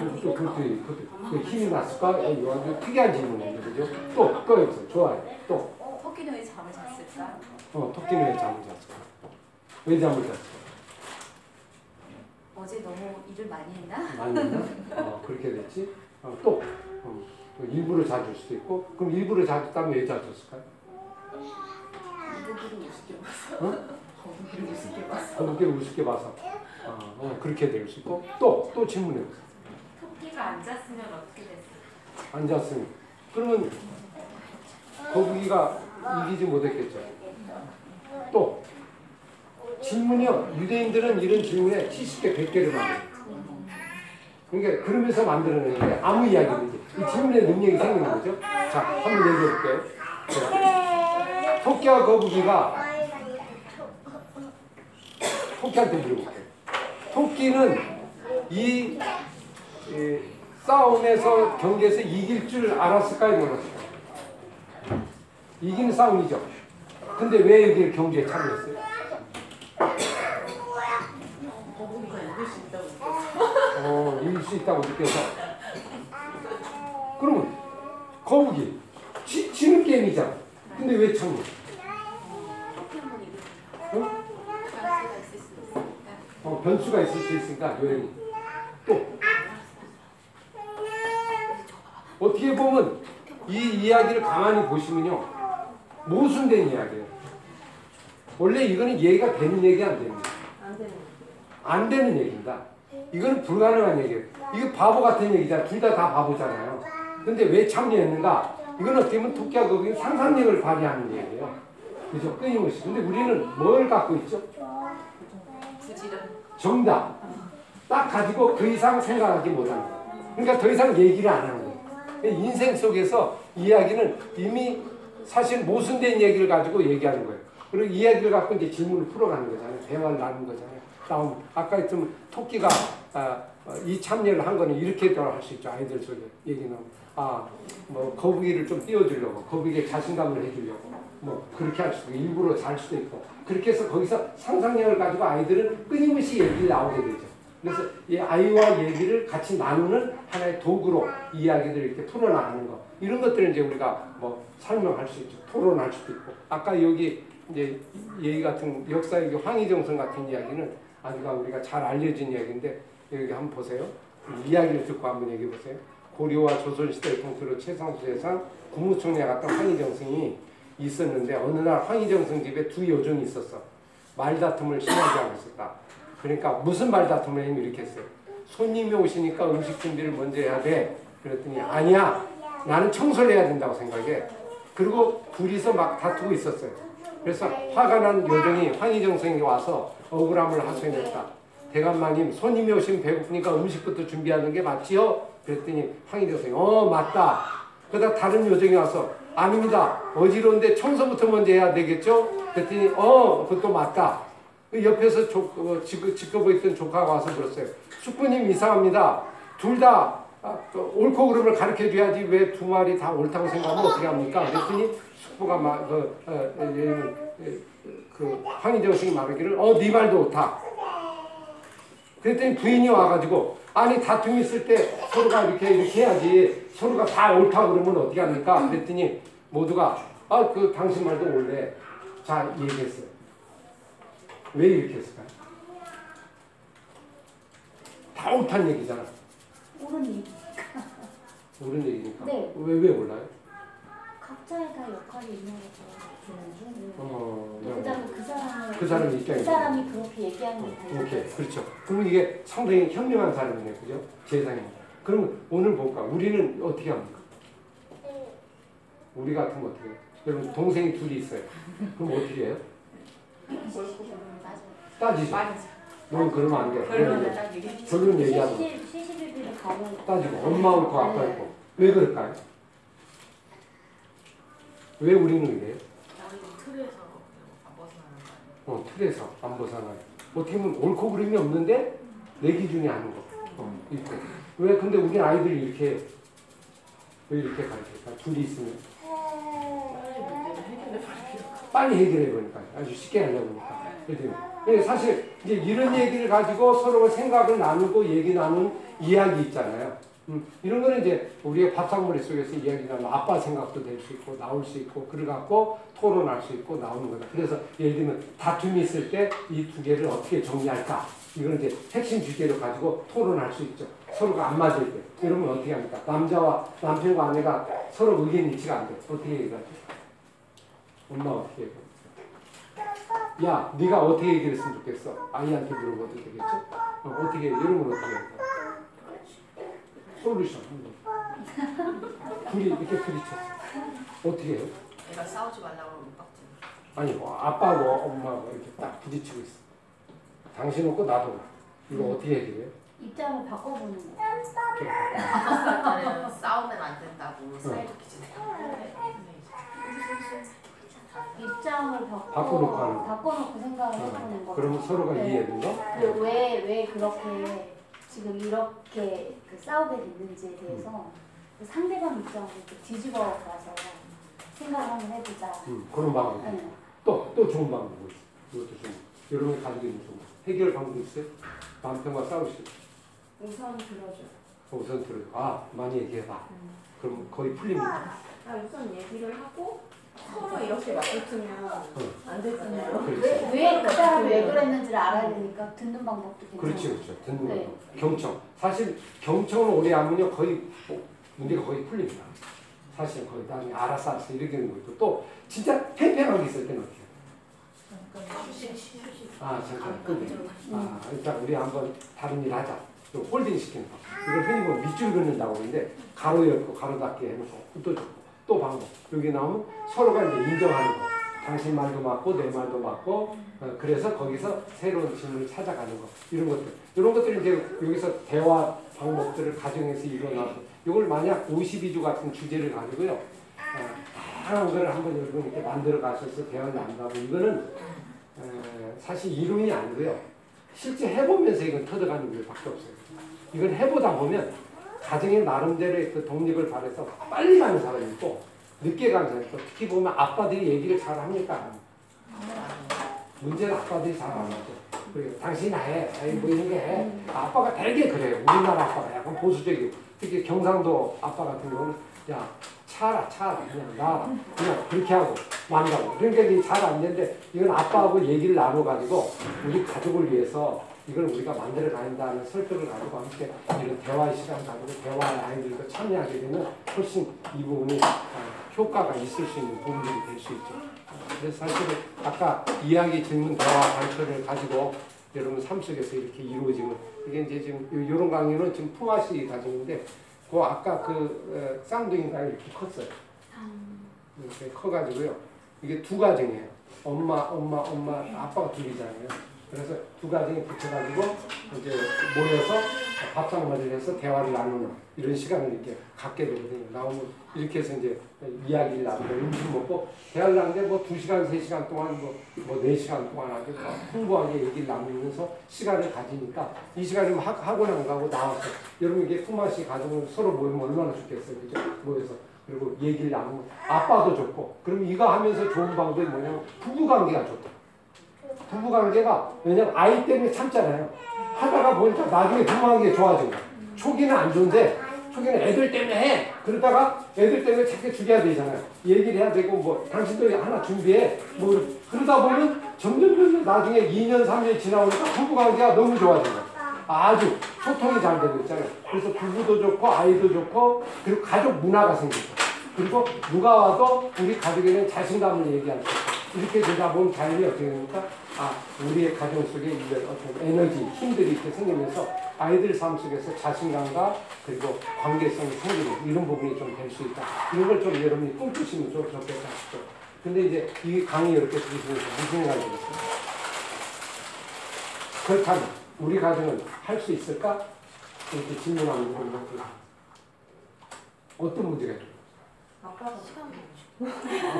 어. 그, 또, 그것도, 그것도, 그 힘이 났을까? 어, 이거 특이한 질문인데, 그죠? 또, 또 여기서. 좋아요. 또. 토끼는 왜 잠을 잤을까? 어, 토끼는 왜 잠을 잤을까? 왜 잠을 잤을까? 어제 너무 일을 많이 했나? 많이 했나? 어, 그렇게 됐지? 어, 또. 어, 또 일부러 잤을 수도 있고, 그럼 일부러 잤다면 왜 잤을까요? 거북이를 우습게 봤어. 어? 거북이를 우습게 봤어. 거북이를 우습게 봐서. 어, 어, 그렇게 될 수 있고, 또, 또 질문해 보세요. 안 잤으면 어떻게 됐을까? 앉았으니 그러면 거북이가 이기지 못했겠죠. 또 질문이요. 유대인들은 이런 질문에 70개, 100개를 만들어요. 그러니까 그러면서 만들어내는데 아무 이야기든지 이 질문에 능력이 생기는 거죠. 자, 한번 얘기해 볼게요. 자, 토끼와 거북이가 토끼한테 물어볼게요. 토끼는 이, 이 싸움에서 경기에서 이길 줄 알았을까요, 몰랐을까요? 이기는 싸움이죠. 근데 왜 여기 경기에 참여했어요? 어, 이길 수 있다고 느껴서 거북이. 지, 지는 게임이잖아. 근데 왜 이름. 어? 변수가 있을 수 있으니까. 요행이. 또 어떻게 보면 이 이야기를 가만히 보시면요 모순된 이야기예요. 원래 이거는 이해가 되는 얘기 안 되는. 안 되는 얘기입니다. 이거는 불가능한 얘기예요. 이거 바보 같은 얘기잖아. 둘 다 다 바보잖아요. 근데 왜 참여했는가? 이건 어떻게 보면 토끼하고 거기 상상력을 발휘하는 얘기예요. 그죠? 끊임없이. 근데 우리는 뭘 갖고 있죠? 정답. 딱 가지고 그 이상 생각하지 못하는 거예요. 그러니까 더 이상 얘기를 안 하는 거예요. 인생 속에서 이야기는 이미 사실 모순된 얘기를 가지고 얘기하는 거예요. 그리고 이야기를 갖고 이제 질문을 풀어가는 거잖아요. 대화를 나누는 거잖아요. 나오면 아까 했던 토끼가 아, 어, 이 참여를 한 거는 이렇게 또할수 있죠. 아이들 속에 얘기 나오면 아, 뭐 거북이를 좀 띄워주려고 거북이에 자신감을 해주려고 뭐 그렇게 할 수도 일부러 잘 수도 있고 그렇게 해서 거기서 상상력을 가지고 아이들은 끊임없이 얘기를 나오게 되죠. 그래서 이 아이와 얘기를 같이 나누는 하나의 도구로 이야기들을 이렇게 풀어나가는 거 이런 것들을 이제 우리가 뭐 설명할 수 있죠. 토론할 수도 있고 아까 여기 이제 얘기 같은 역사의 그 황희정선 같은 이야기는 아주가 우리가 잘 알려진 이야기인데 여기 한번 보세요. 이야기를 듣고 한번 얘기해 보세요. 고려와 조선시대를 통틀어 최상수 세상 국무총리 같던 황희정승이 있었는데 어느 날 황희정승 집에 두 여종이 있었어. 말다툼을 심하게 하고 있었다. 그러니까 무슨 말다툼을 이렇게 했어요. 손님이 오시니까 음식 준비를 먼저 해야 돼. 그랬더니 아니야. 나는 청소를 해야 된다고 생각해. 그리고 둘이서 막 다투고 있었어요. 그래서 화가 난 요정이 황희정성에게 와서 억울함을 하소연했다. 대감마님 손님이 오시면 배고프니까 음식부터 준비하는 게 맞지요? 그랬더니 황희정성이 어 맞다. 그러다 다른 요정이 와서 아닙니다. 어지러운데 청소부터 먼저 해야 되겠죠? 그랬더니 어 그것도 맞다. 그 옆에서 조, 어, 지켜, 지켜보고 있던 조카가 와서 물었어요. 숙부님 이상합니다. 둘다 아, 그 옳고 그름을 가르쳐 줘야지 왜 두 마리 다 옳다고 생각하면 어떻게 합니까? 그랬더니 숙부가 막, 그, 어, 에, 그, 황희정 스님 말하기를, 어, 네 말도 옳다. 그랬더니 부인이 와가지고, 아니, 다툼 있을 때 서로가 이렇게, 이렇게 해야지, 서로가 다 옳다 그러면 어떻게 합니까? 그랬더니 모두가, 아, 그, 당신 말도 옳네. 자, 얘기했어요. 왜 이렇게 했을까요? 다 옳다는 얘기잖아. 옳은 얘기. 옳은 얘기니까. 네. 왜, 왜 몰라요? 각자의 다 역할이 있는 거죠. 네. 어, 네. 그다음에 그 사람을 그 사람 그 입장에서. 사람이 그렇게 얘기하는 게 어, 오케이, 그렇죠. 그러면 이게 상당히 현명한 사람이네, 그죠? 재상이. 그럼 오늘 볼까? 우리는 어떻게 합니까? 우리 같으면 어떻게 해요? 여러분, 동생이 둘이 있어요. 그럼 어떻게 해요? 따지죠. 넌 그러면 안 돼. 결론을 얘기해. 결론 얘기하고 따지고 엄마 옳고 아빠 네. 옳고 왜 그럴까요? 왜 우리는 그래요? 틀에서 안 벗어나는 거 아니에요? 어, 틀에서 안 벗어나요. 어떻게 보면 옳고 그름이 없는데 내 기준이 아닌 거. 어, 있고. 왜 근데 우리 아이들이 이렇게 왜 이렇게 가르칠까? 둘이 있으면 빨리 해결해 보니까 아주 쉽게 하려고 하니까. 그죠? 근데 사실 이제 이런 얘기를 가지고 서로 생각을 나누고 얘기 나눈 이야기 있잖아요. 음, 이런 거는 이제 우리의 바탕머리 속에서 이야기 나누는 아빠 생각도 될 수 있고 나올 수 있고 그래 갖고 토론할 수 있고 나오는 거다. 그래서 예를 들면 다툼이 있을 때 이 두 개를 어떻게 정리할까? 이걸 이제 핵심 주제로 가지고 토론할 수 있죠. 서로가 안 맞을 때. 이러면 어떻게 합니까? 남자와 남편과 아내가 서로 의견 일치가 안 돼. 어떻게 얘기하지? 엄마가 어떻게 얘기해? 야, 네가 어떻게 얘기했으면 좋겠어? 아이한테 물어봐도 되겠죠? 어, 어떻게 이런 걸 어떻게 할까? 솔루션. 둘이 이렇게 부딪혔어. 어떻게 해요? 내가 싸우지 말라고 윽박지. 아니 뭐 아빠고 엄마고 이렇게 딱 부딪히고 있어. 당신 없고 나도 없고. 이거 어떻게 해결해요? 입장을 바꿔보는 거. 싸우면 안 된다고 사이좋게 지내요. 입장을 바꿔 바꿔놓고 하는 거. 바꿔놓고 생각을 해보는 거. 그러면 서로가 네. 이해되는 거? 그왜왜 그렇게 지금 이렇게 그 싸우게 됐는지에 대해서 그 상대방 입장을 이렇게 뒤집어 봐서 생각을 한번 해보자. 음, 그런 방법. 네. 또, 또 좋은 방법이 있어. 이것도 좋은 거. 여러분이 가지고 있는 좋은 거. 해결 방법 있어요? 남편과 싸우실 때. 우선 들어줘. 우선 들어. 아 많이 얘기해봐. 그럼 거의 풀립니다. 아, 우선 얘기를 하고 서로 이렇게 맞붙으면 안 되잖아요. 그렇지. 왜 그 사람이 왜 그랬는지를 알아야 되니까 듣는 방법도 괜찮아요. 그렇지 그렇죠. 듣는 네. 거. 경청. 사실 경청을 오래 하면요 거의 뭐 문제가 거의 풀립니다. 사실 거의 나중에 알아서 알아서 이렇게 되는 거고 또 진짜 팽팽하게 있을 때는 어떻게? 해요? 아 잠깐 끄네. 아 일단 우리 한번 다른 일 하자. 또 홀딩 시키는 거. 이걸 흔히 보면 밑줄 긋는다고 하는데 가로 열고 가로 닫기 해놓고 또 또 방법. 여기 나오면 서로가 이제 인정하는 거. 당신 말도 맞고 내 말도 맞고 어, 그래서 거기서 새로운 질문을 찾아가는 거 이런 것들 이런 것들이 이제 여기서 대화 방법들을 가정에서 일어나서 이걸 만약 52주 같은 주제를 가지고요 어, 다양한 거를 한번 여러분 이렇게 만들어 가셔서 대화를 나눈다고 이거는 에, 사실 이론이 아니고요 실제 해보면서 이건 터득하는 일밖에 없어요 이걸 해보다 보면 가정의 나름대로의 그 독립을 발해서 빨리 가는 사람이 있고 늦게 가는 사람이 있고 특히 보면 아빠들이 얘기를 잘 합니까? 문제는 아빠들이 잘 안 하죠. 그리고 당신이 해. 아이 뭐 이런 게 해. 아빠가 되게 그래요. 우리나라 아빠가 약간 보수적이고 특히 경상도 아빠 같은 경우는 야 차라 차라 그냥 나 그냥 그렇게 하고 만다고 그러니까 이게 잘 안 되는데 이건 아빠하고 얘기를 나눠 가지고 우리 가족을 위해서 이걸 우리가 만들어 가는다는 설득을 가지고 함께 이런 대화의 시간 가지고 대화의 아이들도 참여하게 되면 훨씬 이 부분이 아, 효과가 있을 수 있는 부분들이 될 수 있죠. 그래서 사실은 아까 이야기 질문 대화 발표를 가지고 여러분 삶 속에서 이렇게 이루어지는 이게 이제 지금 이런 강의는 지금 품앗이 과정인데 그 아까 그 어, 쌍둥이가 이렇게 컸어요. 이렇게 커가지고요. 이게 두 가정이에요. 엄마, 엄마, 엄마, 아빠가 둘이잖아요. 그래서 두 가정이 붙여가지고 이제 모여서 밥상머리를 해서 대화를 나누는 이런 시간을 이렇게 갖게 되거든요. 나오면 이렇게 해서 이제 이야기를 나누고 음식 먹고 대화를 나누는데 뭐두 시간, 세 시간 동안 뭐, 뭐네 시간 동안 아주 풍부하게 얘기를 나누면서 시간을 가지니까 이 시간이면 학, 학원 안 가고 나와서 여러분 이게 품앗이 가정을 서로 모이면 얼마나 좋겠어요. 그죠? 모여서. 그리고 얘기를 나누고 아빠도 좋고 그럼 이거 하면서 좋은 방법이 뭐냐면 부부관계가 좋다. 부부관계가 왜냐면 아이 때문에 참잖아요. 하다가 보니까 나중에 부부관계 거야. 초기는 안 좋은데 초기는 애들 때문에 해. 그러다가 애들 때문에 자꾸 죽여야 되잖아요. 얘기를 해야 되고 뭐 당신도 하나 준비해. 뭐 그러다 보면 점점 점점 나중에 2년 3년 지나오니까 부부관계가 너무 거야. 아주 소통이 잘 되고 있잖아요. 그래서 부부도 좋고 아이도 좋고 그리고 가족 문화가 생기고 그리고 누가 와도 우리 가족에는 자신감을 수 있고 이렇게 되다 보면 자연히 어떻게 됩니까? 아 우리의 가정 속에 이런 어떤 에너지, 힘들이 이렇게 생기면서 아이들 삶 속에서 자신감과 그리고 관계성이 생기는 이런 부분이 좀 될 수 있다. 이런 걸 좀 여러분이 꿈꾸시면 좀 좋겠다 싶죠. 근데 이제 이 강의 이렇게 들으시면서 무슨 생각이 들었어요? 그렇다면 우리 가정은 할 수 있을까? 이렇게 질문하는 거 이렇게 어떤 문제가 있죠? 아빠가 시간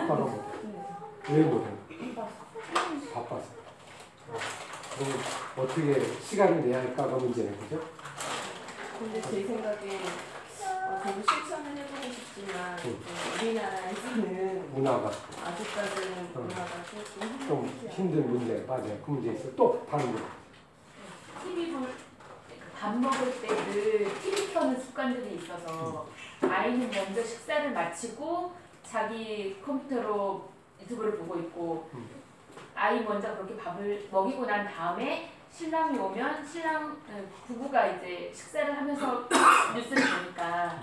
아빠가 못해. 왜 못해? 바빠서. 그럼 어떻게 시간을 내야 할까가 문제네, 그죠? 근데 제 생각에 어, 저도 실천을 해보고 싶지만 응. 어, 우리나라에서는 문화가 아직까지는 응. 문화가 조금 좀 힘든 문제, 맞아요. 그 문제 있어요. 또 다른 거. TV 볼, 밥 먹을 때 늘 TV 켜는 습관들이 있어서 아이는 먼저 식사를 마치고 자기 컴퓨터로 유튜브를 보고 있고 음. 아이 먼저 그렇게 밥을 먹이고 난 다음에 신랑이 오면 신랑 어, 부부가 이제 식사를 하면서 뉴스를 보니까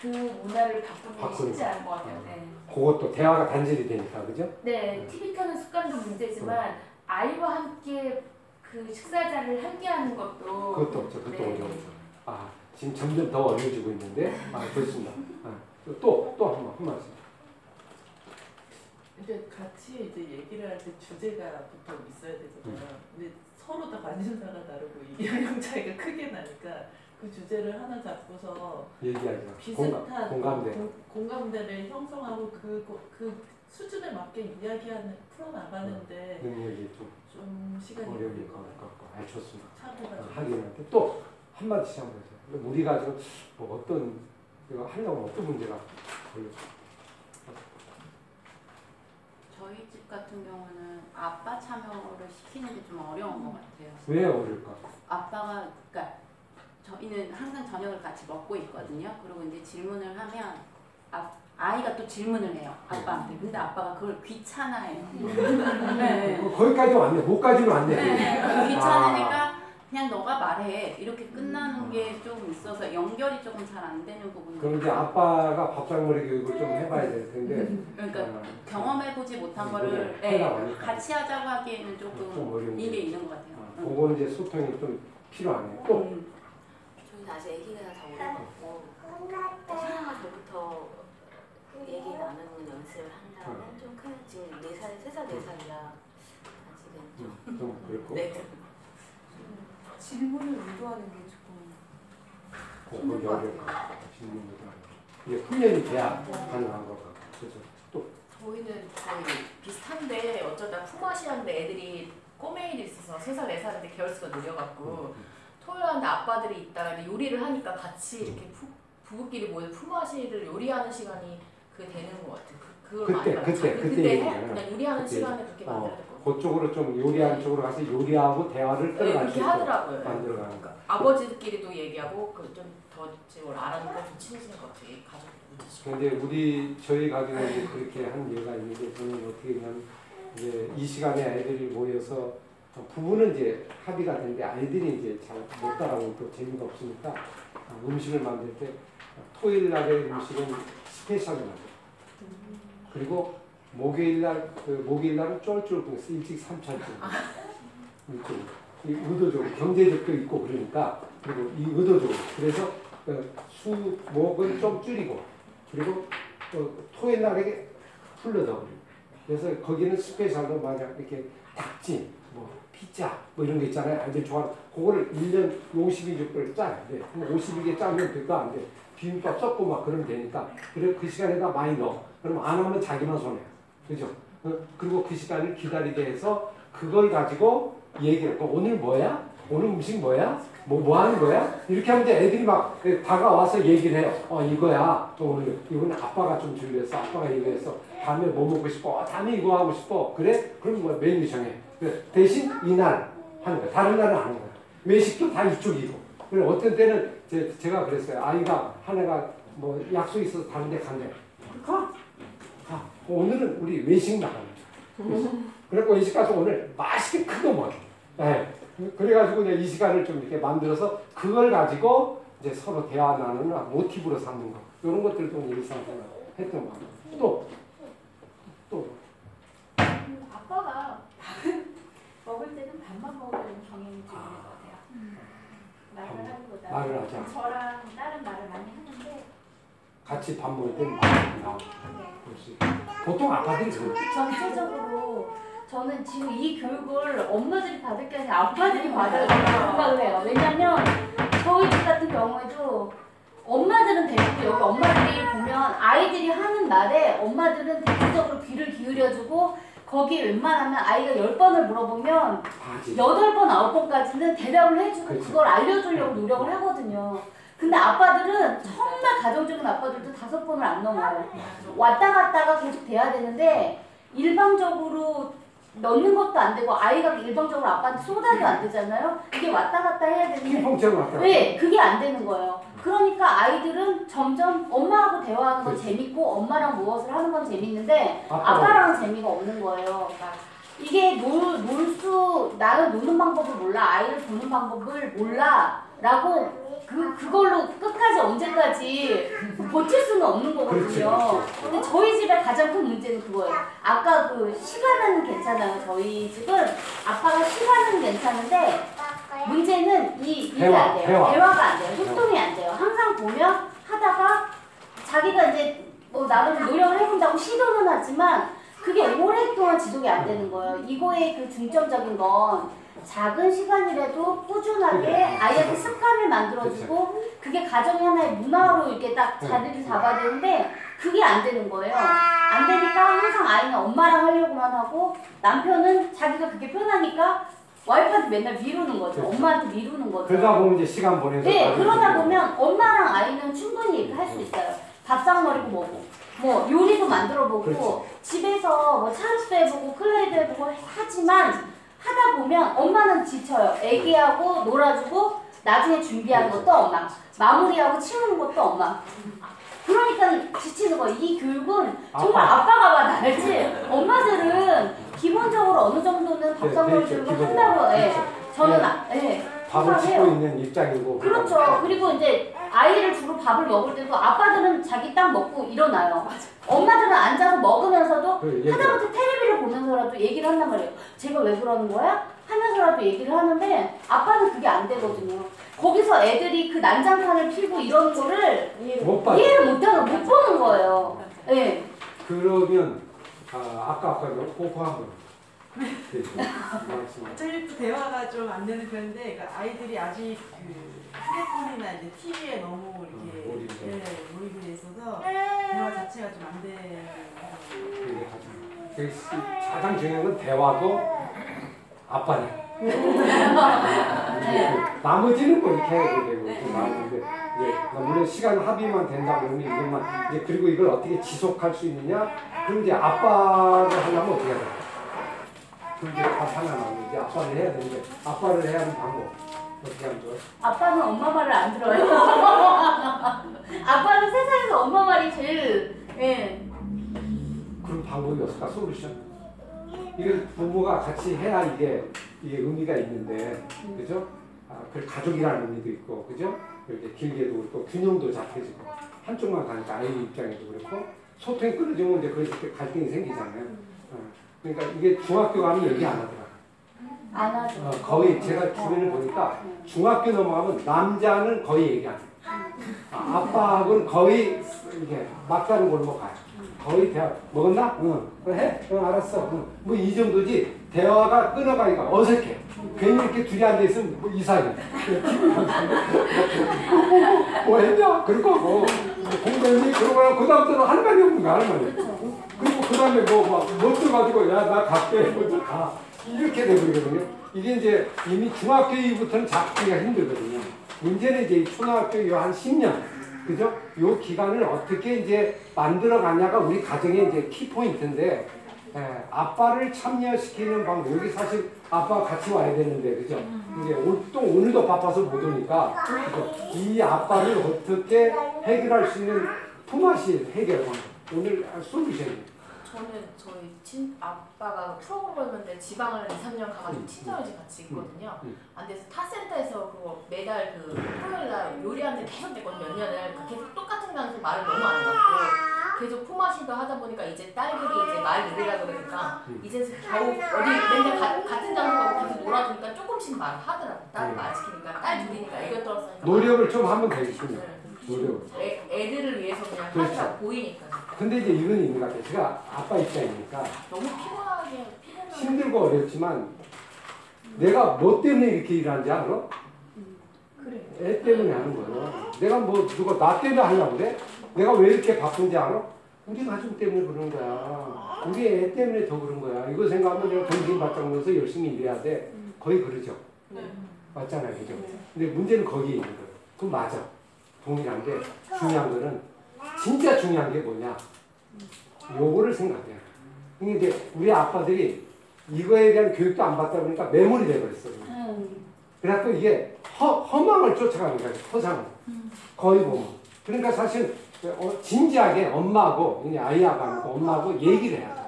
그 문화를 바꾸는 게 쉽지 않은 것 같아요. 네. 그것도 대화가 단절이 되니까, 그죠? 네, TV 켜는 습관도 문제지만 아이와 함께 그 식사자를 함께하는 것도 그것도 없죠. 그것도 네. 어려워요. 아, 지금 점점 더 어려워지고 있는데, 아, 좋습니다. 아, 또, 또 한 번, 한 말씀. 근데 같이 이제 얘기를 할 때 주제가 보통 있어야 되잖아요. 근데 서로 다 관심사가 다르고 이 영향 차이가 크게 나니까 그 주제를 하나 잡고서 얘기하자. 비슷한 공감, 공감 대. 공, 공감대를 형성하고 그, 그 수준에 맞게 이야기하는 풀어나가는데 능력이 좀 좀 시간이 어려울 것. 같고. 아, 좋습니다. 하기한테 또 한마디씩 한번. 근데 우리가 지금 뭐 어떤 이거 하려면 어떤 문제가 걸려? 저희 집 같은 경우는 아빠 참여를 시키는 게 좀 어려운 것 같아요. 왜 어려울까? 아빠가 그러니까 저희는 항상 저녁을 같이 먹고 있거든요. 그리고 이제 질문을 하면 아, 아이가 또 질문을 해요. 아빠한테. 근데 아빠가 그걸 귀찮아해요. 네. 그- 거기까지 왔네. 목까지는 왔네. 네. 귀찮으니까 그냥 너가 말해. 이렇게 끝나는 게좀 있어서 연결이 조금 잘 안 되는 부분이 그럼 이제 아빠가 밥상머리 교육을 좀 해봐야 될 텐데. 그러니까 어, 경험해보지 못한 거를 네. 같이 하자고 하기에는 좀 조금 게. 있는 것 같아요. 어, 응. 그건 이제 소통이 좀 필요하네. 또 음. 저희는 아직 아기가 다 어려갖고 사랑할 때부터 얘기 나누는 연습을 한 다음에 좀큰 지금 4살, 3살, 4살이라 아직은 좀 좀 그렇고. 네. 질문을 유도하는 게 조금 힘들 것. 같아요. 질문보다. 이게 훈련이 돼야 가능한 것 같고. 그래서 또 저희는 거의 비슷한데 어쩌다 품앗이하는데 애들이 꼬맹이들이 있어서 3살, 4살인데 개월수가 느려갖고 토요일 하는데 아빠들이 있다가 이제 요리를 하니까 같이 이렇게 부, 부부끼리 모여 품앗이를 요리하는 시간이 그게 되는 것 같아요. 그, 그걸 그때, 많이 만들죠. 그때, 그- 그때 그때 해, 얘기잖아요. 그냥 요리하는 그때. 시간에 그렇게 어, 같아요. 그쪽으로 좀 요리하는 쪽으로 가서 요리하고 대화를 네, 끌어갈 수 그렇게 있도록 하더라고요. 만들어가는 거. 그러니까 아버지들끼리도 얘기하고 그좀더 지금 알아니까 좀 친해지는 것 같아요. 이 가족도 묻혀지고. 근데 우리 저희 가게는 이제 그렇게 한 예가 있는데 저는 어떻게 보면 이제 이 시간에 아이들이 모여서 부부는 이제 합의가 되는데 아이들이 이제 잘 못 따라오고 또 재미가 없으니까 음식을 만들 때 토요일 날의 음식은 스페셜로 만들어요. 그리고 목요일 날, 그 목요일 날은 쫄쫄 끊어서 일찍 삼천쯤. 이 의도적으로 경제적도 있고 그러니까 그리고 이 의도적으로. 그래서 어, 수목은 좀 줄이고 그리고 어, 토요일 날에 풀러다 버리고 그래서 거기는 스페셜로 만약 이렇게 닭찜 뭐 피자 뭐 이런 거 있잖아요. 아이들 좋아하는 그거를 1년 52주를 짜야 돼. 52개 짜면 될거 안돼. 비빔밥 섞고 막 그러면 되니까. 그래 그 시간에다 많이 넣어. 그럼 안 하면 자기만 손해 그죠 어, 그리고 그 시간을 기다리게 해서 그걸 가지고 얘기를 해. 오늘 뭐야 오늘 음식 뭐야 뭐, 뭐 하는 거야? 이렇게 하면 이제 애들이 막 다가와서 얘기를 해요. 어, 이거야. 또 오늘, 이거는 아빠가 좀 준비했어. 아빠가 이거 했어. 다음에 뭐 먹고 싶어? 어, 다음에 이거 하고 싶어. 그래? 그럼 뭐 메뉴 정해. 대신 이날 하는 거야. 다른 날은 안 하는 거야. 외식도 다 이쪽이고. 그래, 어떤 때는 제, 제가 그랬어요. 아이가 하나가 뭐 약속 있어서 다른 데 간대. 가. 가. 오늘은 우리 외식 거야. 그래갖고 외식 가서 오늘 맛있게 큰거 먹어. 네. 그래가지고 이제 이 시간을 좀 이렇게 만들어서 그걸 가지고 이제 서로 대화 나누는 모티브로 삼는 거 이런 것들 좀 일상생활 했던 거. 또 또. 아빠가 먹을 때는 밥만 먹으려는 경향이 좀 있는 것 같아요. 말을 하기보다 말을 하자. 저랑 딸은 말을 많이 하는데 같이 밥 먹을 때는 말이 나오고 그렇지. 보통 아빠들이 그래요. 전체적으로 저는 지금 이 교육을 엄마들이 받을 게 아니라 아빠들이 받아야 된다고 생각을 해요. 왜냐면 저희 집 같은 경우에도 엄마들은 대부분 여기 엄마들이 보면 아이들이 하는 말에 엄마들은 대체적으로 귀를 기울여주고 거기에 웬만하면 아이가 열 번을 물어보면 바지. 여덟 번 아홉 번까지는 대답을 해주고 그치. 그걸 알려주려고 노력을 하거든요. 근데 아빠들은 정말 가정적인 아빠들도 다섯 번을 안 넘어요. 왔다 갔다가 계속 돼야 되는데 일방적으로 넣는 것도 안 되고 아이가 일방적으로 아빠한테 쏟아도 안 되잖아요. 이게 왔다 갔다 해야 되는데 핑퐁처럼 왔다. 네, 그게 안 되는 거예요. 그러니까 아이들은 점점 엄마하고 대화하는 건. 재밌고 엄마랑 무엇을 하는 건 재밌는데 아빠랑은 재미가 없는 거예요. 이게 놀, 놀 수, 나는 노는 방법을 몰라, 아이를 보는 방법을 몰라, 라고 그, 그걸로 끝까지 언제까지 버틸 수는 없는 거거든요. 근데 저희 집의 가장 큰 문제는 그거예요. 아까 그 시간은 괜찮아요. 저희 집은 아빠가 시간은 괜찮은데 문제는 이, 이게 대화, 안 돼요. 대화. 대화가 안 돼요. 소통이 안 돼요. 항상 보면 하다가 자기가 이제 뭐 나름 노력을 해본다고 시도는 하지만 그게 오랫동안 지속이 안 되는 거예요. 이거의 그 중점적인 건 작은 시간이라도 꾸준하게. 아이한테 습관을 만들어주고 그게 가정의 하나의 문화로 이렇게 딱 자리를 잡아야 되는데 그게 안 되는 거예요. 안 되니까 항상 아이는 엄마랑 하려고만 하고 남편은 자기가 그게 편하니까 와이프한테 맨날 미루는 거죠. 엄마한테 미루는 거죠. 그러다 보면 이제 시간 보내서 네, 그러다 보면 엄마랑 아이는 충분히 얘기할 수 있어요. 밥상머리고 뭐고. 뭐 요리도 만들어 보고 그렇지. 집에서 뭐 차르스도 해보고 클레이도 해보고 하지만 하다 보면 엄마는 지쳐요. 애기하고 놀아주고 나중에 준비하는 것도 엄마. 마무리하고 치우는 것도 엄마. 그러니까 지치는 거야. 이 교육은 정말 아빠. 아빠가 받아야지. 엄마들은 기본적으로 어느 정도는 밥상머리 네, 교육을 기본. 한다고. 예. 그렇죠. 저는 네. 아, 예. 밥을. 짓고 있는 입장이고. 그렇죠. 그리고 이제 아이를 주로 밥을 먹을 때도 아빠들은 자기 딱 먹고 일어나요. 엄마들은 앉아서 먹으면서도 그 얘기. 하다못해 텔레비를 보면서라도 얘기를 한단 말이에요. 제가 왜 그러는 거야? 하면서라도 얘기를 하는데 아빠는 그게 안 되거든요. 거기서 애들이 그 난장판을 피고 이런 거를 못 봐. 이해를 못하고 못 보는 거예요. 예. 그러면 아, 아까 아까 그거 한번 네. 저희 또 대화가 좀 안 되는 편인데 그러니까 아이들이 아직 그 휴대폰이나 이제 TV에 너무 이렇게 음, 몰입이 돼. 예, 몰입이 돼 있어서 대화 자체가 좀 안 되는 가장 그 중요한 건 대화도 아빠네. 나머지는 뭐 이렇게 해도 되고 그 나머지 이제 물론 시간 합의만 된다 그러면 이것만 이제 그리고 이걸 어떻게 지속할 수 있느냐 그럼 이제 아빠를 하려면 어떻게 해야 돼? 이제 다 나오면 이제 아빠를 해야 되는데 아빠를 해야 하는 방법 어떻게 하면 좋아? 아빠는 엄마 말을 안 들어요. 아빠는 세상에서 엄마 말이 제일 예. 그런 방법이 없을까 솔루션? 이걸 부모가 같이 해야 이게 이게 의미가 있는데 그죠? 아, 그 가족이라는 의미도 있고 그죠? 이렇게 길게도 그렇고 균형도 잡혀지고 한쪽만 가니까 아이 입장에도 그렇고 소통이 끊어지면 이제 그래서 이렇게 갈등이 생기잖아요. 어, 그러니까 이게 중학교 가면 얘기 안 하더라. 안 하죠. 어, 거의 제가 주변을 보니까 중학교 넘어가면 남자는 거의 얘기 안 해요. 아, 아빠하고는 거의 이게 막다른 골목 가요. 거의 대화 먹었나? 응. 그래 해? 응 알았어. 응. 뭐 이 정도지 대화가 끊어가기가 어색해. 괜히 이렇게 둘이 앉아 있으면 뭐 이상해. 뭐 했냐? 그럴 거고 공부했니? 그러고 그 다음부터는 할 말이 없는 거야 할 말이. 그리고 그 다음에 뭐막 멋져가지고 야나 갈게 먼저 가 이렇게 되거든요. 이게 이제 이미 중학교 이후부터는 잡기가 힘들거든요. 문제는 이제 이 초등학교 이후 한 10년 그죠? 요 기간을 어떻게 이제 만들어 가냐가 우리 가정의 이제 키포인트인데 예, 아빠를 참여시키는 방법 여기 사실 아빠가 같이 와야 되는데 그죠? 이제 올- 또 오늘도 바빠서 못 오니까 그죠? 이 아빠를 어떻게 해결할 수 있는 품앗이 해결 방법 오늘 솔루션이에요. 저는 저희 친 아빠가 프로그램인데 지방을 2, 3년 가가지고 음, 친정을 같이 있거든요. 음. 안 돼서 타센터에서 그거 매달 그 토요일 날 요리하는 데 계속 됐거든요. 몇 년을 그 계속 똑같은 강에서 말을 너무 안 해갖고 계속 품앗이도 하다 보니까 이제 딸들이 이제 말 늘리라 그러니까 음. 이제 겨우 어디 맨날 가, 같은 장소하고 계속 놀아주니까 조금씩 말을 하더라고. 딸을 음. 말 시키니까 딸 둘이니까 애교 떨었으니까 노력을 좀 하면 되겠군요. 네. 노력을. 애, 애들을 위해서 그냥 그렇죠. 하더라고 보이니까. 근데 이제 이건 있는 것 같아요. 제가 아빠 입장이니까 너무 피곤하게 피곤하게 힘들고 어렵지만 내가 뭐 때문에 이렇게 일하는지 알아? 그래. 애 때문에 하는 거예요. 내가 뭐 누가 나 때문에 하려고 그래? 내가 왜 이렇게 바쁜지 알아? 우리 가족 때문에 그런 거야. 우리 애 때문에 더 그런 거야. 이거 생각하면 내가 정신 바짝 넣어서 열심히 일해야 돼. 거의 그러죠. 네. 맞잖아요. 그죠? 근데 문제는 거기에 있는 거예요. 그럼 맞아. 동일한 게 중요한 거는 진짜 중요한 게 뭐냐? 요거를 돼. 이게 이제 우리 아빠들이 이거에 대한 교육도 안 받다 보니까 매몰이 돼버렸어. 음. 그래갖고 이게 허, 허망을 쫓아가는 거야. 허상을. 거의 보면. 그러니까 사실 어, 진지하게 엄마하고 아이하고 엄마하고 얘기를 해야 돼.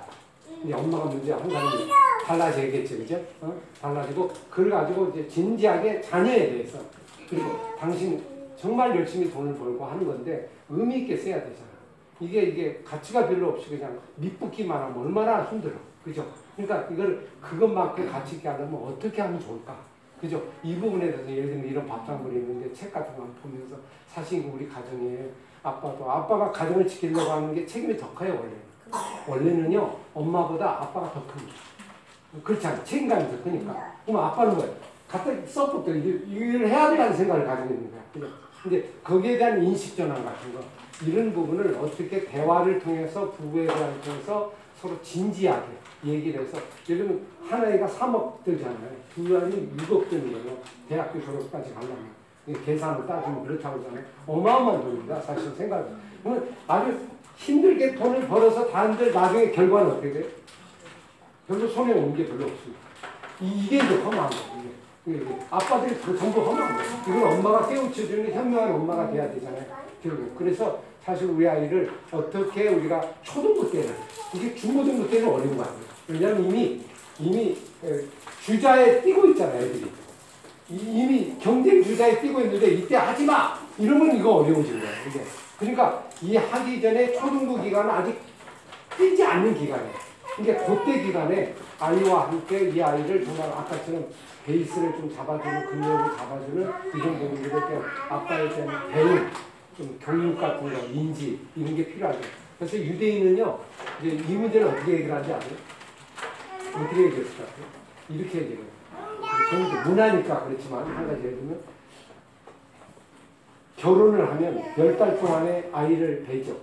이제 엄마가 문제 한 사람이 달라져야겠지, 그죠? 어? 달라지고 그걸 가지고 이제 진지하게 자녀에 대해서 그리고 당신 정말 열심히 돈을 벌고 하는 건데 의미 있게 써야 되잖아. 이게 이게 가치가 별로 없이 그냥 밑붙기만 하면 얼마나 힘들어, 그죠? 그러니까 이걸 그것만큼 가치 있게 하려면 어떻게 하면 좋을까? 그죠? 이 부분에 대해서 예를 들면 이런 밥상물이 있는데 책 같은 거 보면서 사실 우리 가정에 아빠도 아빠가 가정을 지키려고 하는 게 책임이 더 커요 원래는. 원래는요 엄마보다 아빠가 더 큽니다. 그렇지 않아요? 책임감이 더 크니까. 그럼 아빠는 뭐예요? 갖다 support 일- 일을 해야 된다는 생각을 가지고 있는 거야. 그죠? 근데 거기에 대한 인식 전환 같은 거 이런 부분을 어떻게 대화를 통해서 부부에 대한 통해서 서로 진지하게 얘기를 해서 예를 들면 한 아이가 3억 들잖아요. 두 아이는 6억 드는 거예요. 대학교 졸업까지 가려면. 계산을 따지면 그렇다고 하잖아요. 어마어마한 돈입니다. 사실 생각은. 그러면 아주 힘들게 돈을 벌어서 다한들 나중에 결과는 어떻게 돼요? 별로 손에 오는 게 별로 없습니다. 이- 이게 이제 험한 거예요. 예, 아빠들이 그 전부 하면 안 돼. 이건 엄마가 깨우쳐주는 현명한 엄마가 돼야 되잖아요. 결국. 그래서 사실 우리 아이를 어떻게 우리가 초등부 때는 이게 중고등부 때는 어려운 거 아니에요. 왜냐하면 이미 이미 에, 주자에 뛰고 있잖아요, 애들이. 이- 이미 경쟁 주자에 뛰고 있는데 이때 하지 마 이러면 이거 어려워지는 거예요. 이게. 그러니까 이 하기 전에 초등부 기간은 아직 뛰지 않는 기간이에요. 그러니까 그때 기간에 아이와 함께 이 아이를 정말 아까처럼 베이스를 좀 잡아주는 근력을 잡아주는 이런 부분들에 대한 아빠에 대한 배움, 좀 교육 같은 거, 인지 이런 게 필요하죠. 그래서 유대인은요, 이제 이 문제는 어떻게 해결하지 아세요? 어떻게 해결했을 것 같아요? 이렇게 해결해요. 저는 문화니까 그렇지만 한 가지 예를 들면 결혼을 하면 열 달 동안에 아이를 배죠.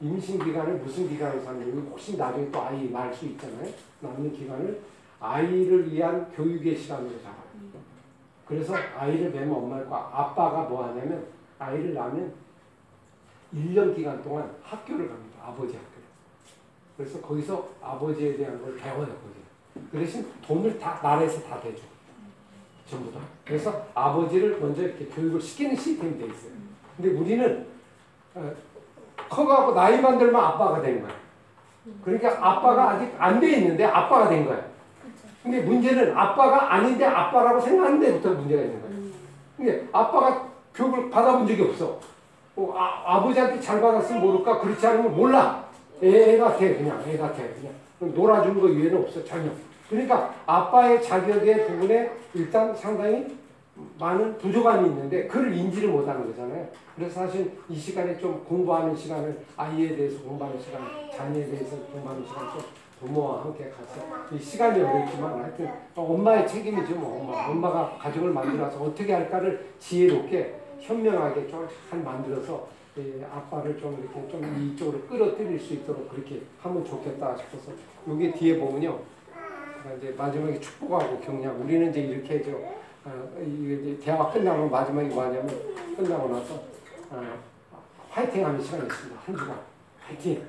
임신 기간을 무슨 기간에서 하냐면 혹시 나중에 또 아이 낳을 수 있잖아요. 낳는 기간을 아이를 위한 교육의 시간으로 잡아요. 그래서 아이를 뵈면 엄마가 아빠가 뭐 하냐면 아이를 낳으면 1년 기간 동안 학교를 갑니다. 아버지 학교를. 그래서 거기서 아버지에 대한 걸 배워요. 거기. 그 대신 돈을 다 나라에서 다 대줘. 전부 다. 그래서 아버지를 먼저 이렇게 교육을 시키는 시스템이 돼 있어요. 근데 우리는 어, 커가고 나이만 들면 아빠가 되는 거야. 그러니까 아빠가 아직 안 돼 있는데 아빠가 된 거야. 근데 문제는 아빠가 아닌데 아빠라고 생각하는 데부터 문제가 있는 거야. 근데 아빠가 교육을 받아본 적이 없어. 어, 아, 아버지한테 잘 받았으면 모를까? 그렇지 않으면 몰라. 애, 애 같아, 그냥. 애 같아, 그냥. 놀아주는 거 이외에는 없어, 전혀. 그러니까 아빠의 자격의 부분에 일단 상당히 많은 부족함이 있는데 그를 인지를 못하는 거잖아요. 그래서 사실 이 시간에 좀 공부하는 시간을 아이에 대해서 공부하는 시간, 자녀에 대해서 공부하는 시간 좀 부모와 함께 가서 이 시간이 어렵지만 하여튼 엄마의 책임이죠. 뭐 엄마, 엄마가 가정을 만들어서 어떻게 할까를 지혜롭게 현명하게 잘 만들어서 예, 아빠를 좀 이렇게 좀 이쪽으로 끌어들일 수 있도록 그렇게 하면 좋겠다 싶어서 여기 뒤에 보면요. 이제 마지막에 축복하고 격려. 우리는 이제 이렇게 저 어, 이게 이제 대화 끝나고 마지막에 뭐 하냐면 끝나고 나서 어, 화이팅 하는 시간이 있습니다. 한 주간 화이팅.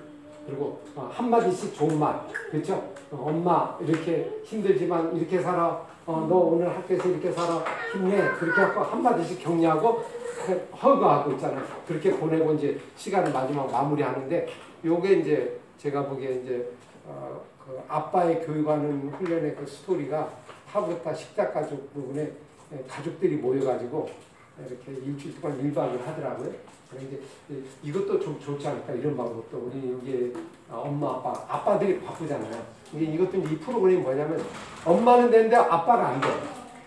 그리고 어, 한 마디씩 좋은 말, 그렇죠? 어, 엄마 이렇게 힘들지만 이렇게 살아. 어, 너 오늘 학교에서 이렇게 살아. 힘내. 그렇게 하고 한 마디씩 격려하고 허그하고 있잖아요. 그렇게 보내고 이제 시간을 마지막 마무리하는데 요게 이제 제가 보기에 이제 어, 그 아빠의 교육하는 훈련의 그 스토리가 하부터 식탁 가족 부분에 예, 가족들이 모여가지고 이렇게 일주일 동안 1박을 하더라고요. 이제 이- 이것도 좀 좋지 않을까 이런 방법도 우리 여기 엄마 아빠 아빠들이 바쁘잖아요. 이게 이것도 이 프로그램이 뭐냐면 엄마는 되는데 아빠가 안 돼.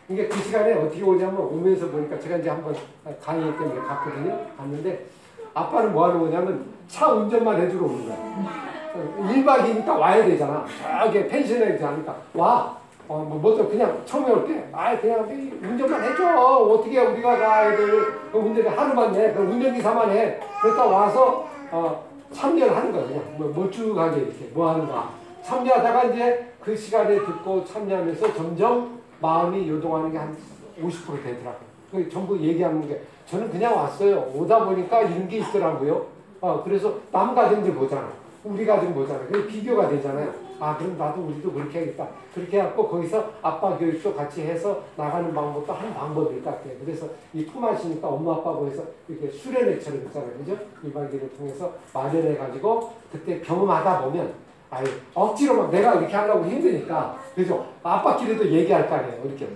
이게 그 시간에 어떻게 오냐면 오면서 보니까 제가 이제 한번 강의 때문에 갔거든요. 갔는데 아빠는 뭐 하는 거냐면 차 운전만 해주러 오는 거야. 1박 2니까 와야 되잖아. 저기 펜션에 자니까 와. 어, 뭐, 뭐죠? 그냥 처음에 올 때, 아, 그냥 운전만 해줘. 어떻게 우리가 가, 애들. 그 운전 하루만 해. 그 운전기사만 해. 그러니까 와서, 어, 참여를 하는 거야. 그냥. 뭐, 멀쭉하게 이렇게. 뭐 하는 거야. 참여하다가 이제 그 시간에 듣고 참여하면서 점점 마음이 요동하는 게 한 50% 되더라고요. 그 전부 얘기하는 게, 저는 그냥 왔어요. 오다 보니까 이런 게 있더라고요. 어, 그래서 남 가정들 보잖아. 우리 가정 보잖아. 그게 비교가 되잖아요. 아, 그럼 나도 우리도 그렇게 해야겠다. 그렇게 해갖고 거기서 아빠 교육도 같이 해서 나가는 방법도 한 방법일 것 같아요. 그래서 이 품앗이니까 엄마 아빠 거기서 이렇게 수련회처럼 있잖아요. 그죠? 일반기를 통해서 마련해가지고 그때 경험하다 보면 아유, 억지로 막 내가 이렇게 하려고 힘드니까. 그죠? 아빠끼리도 얘기할 거 아니에요. 이렇게.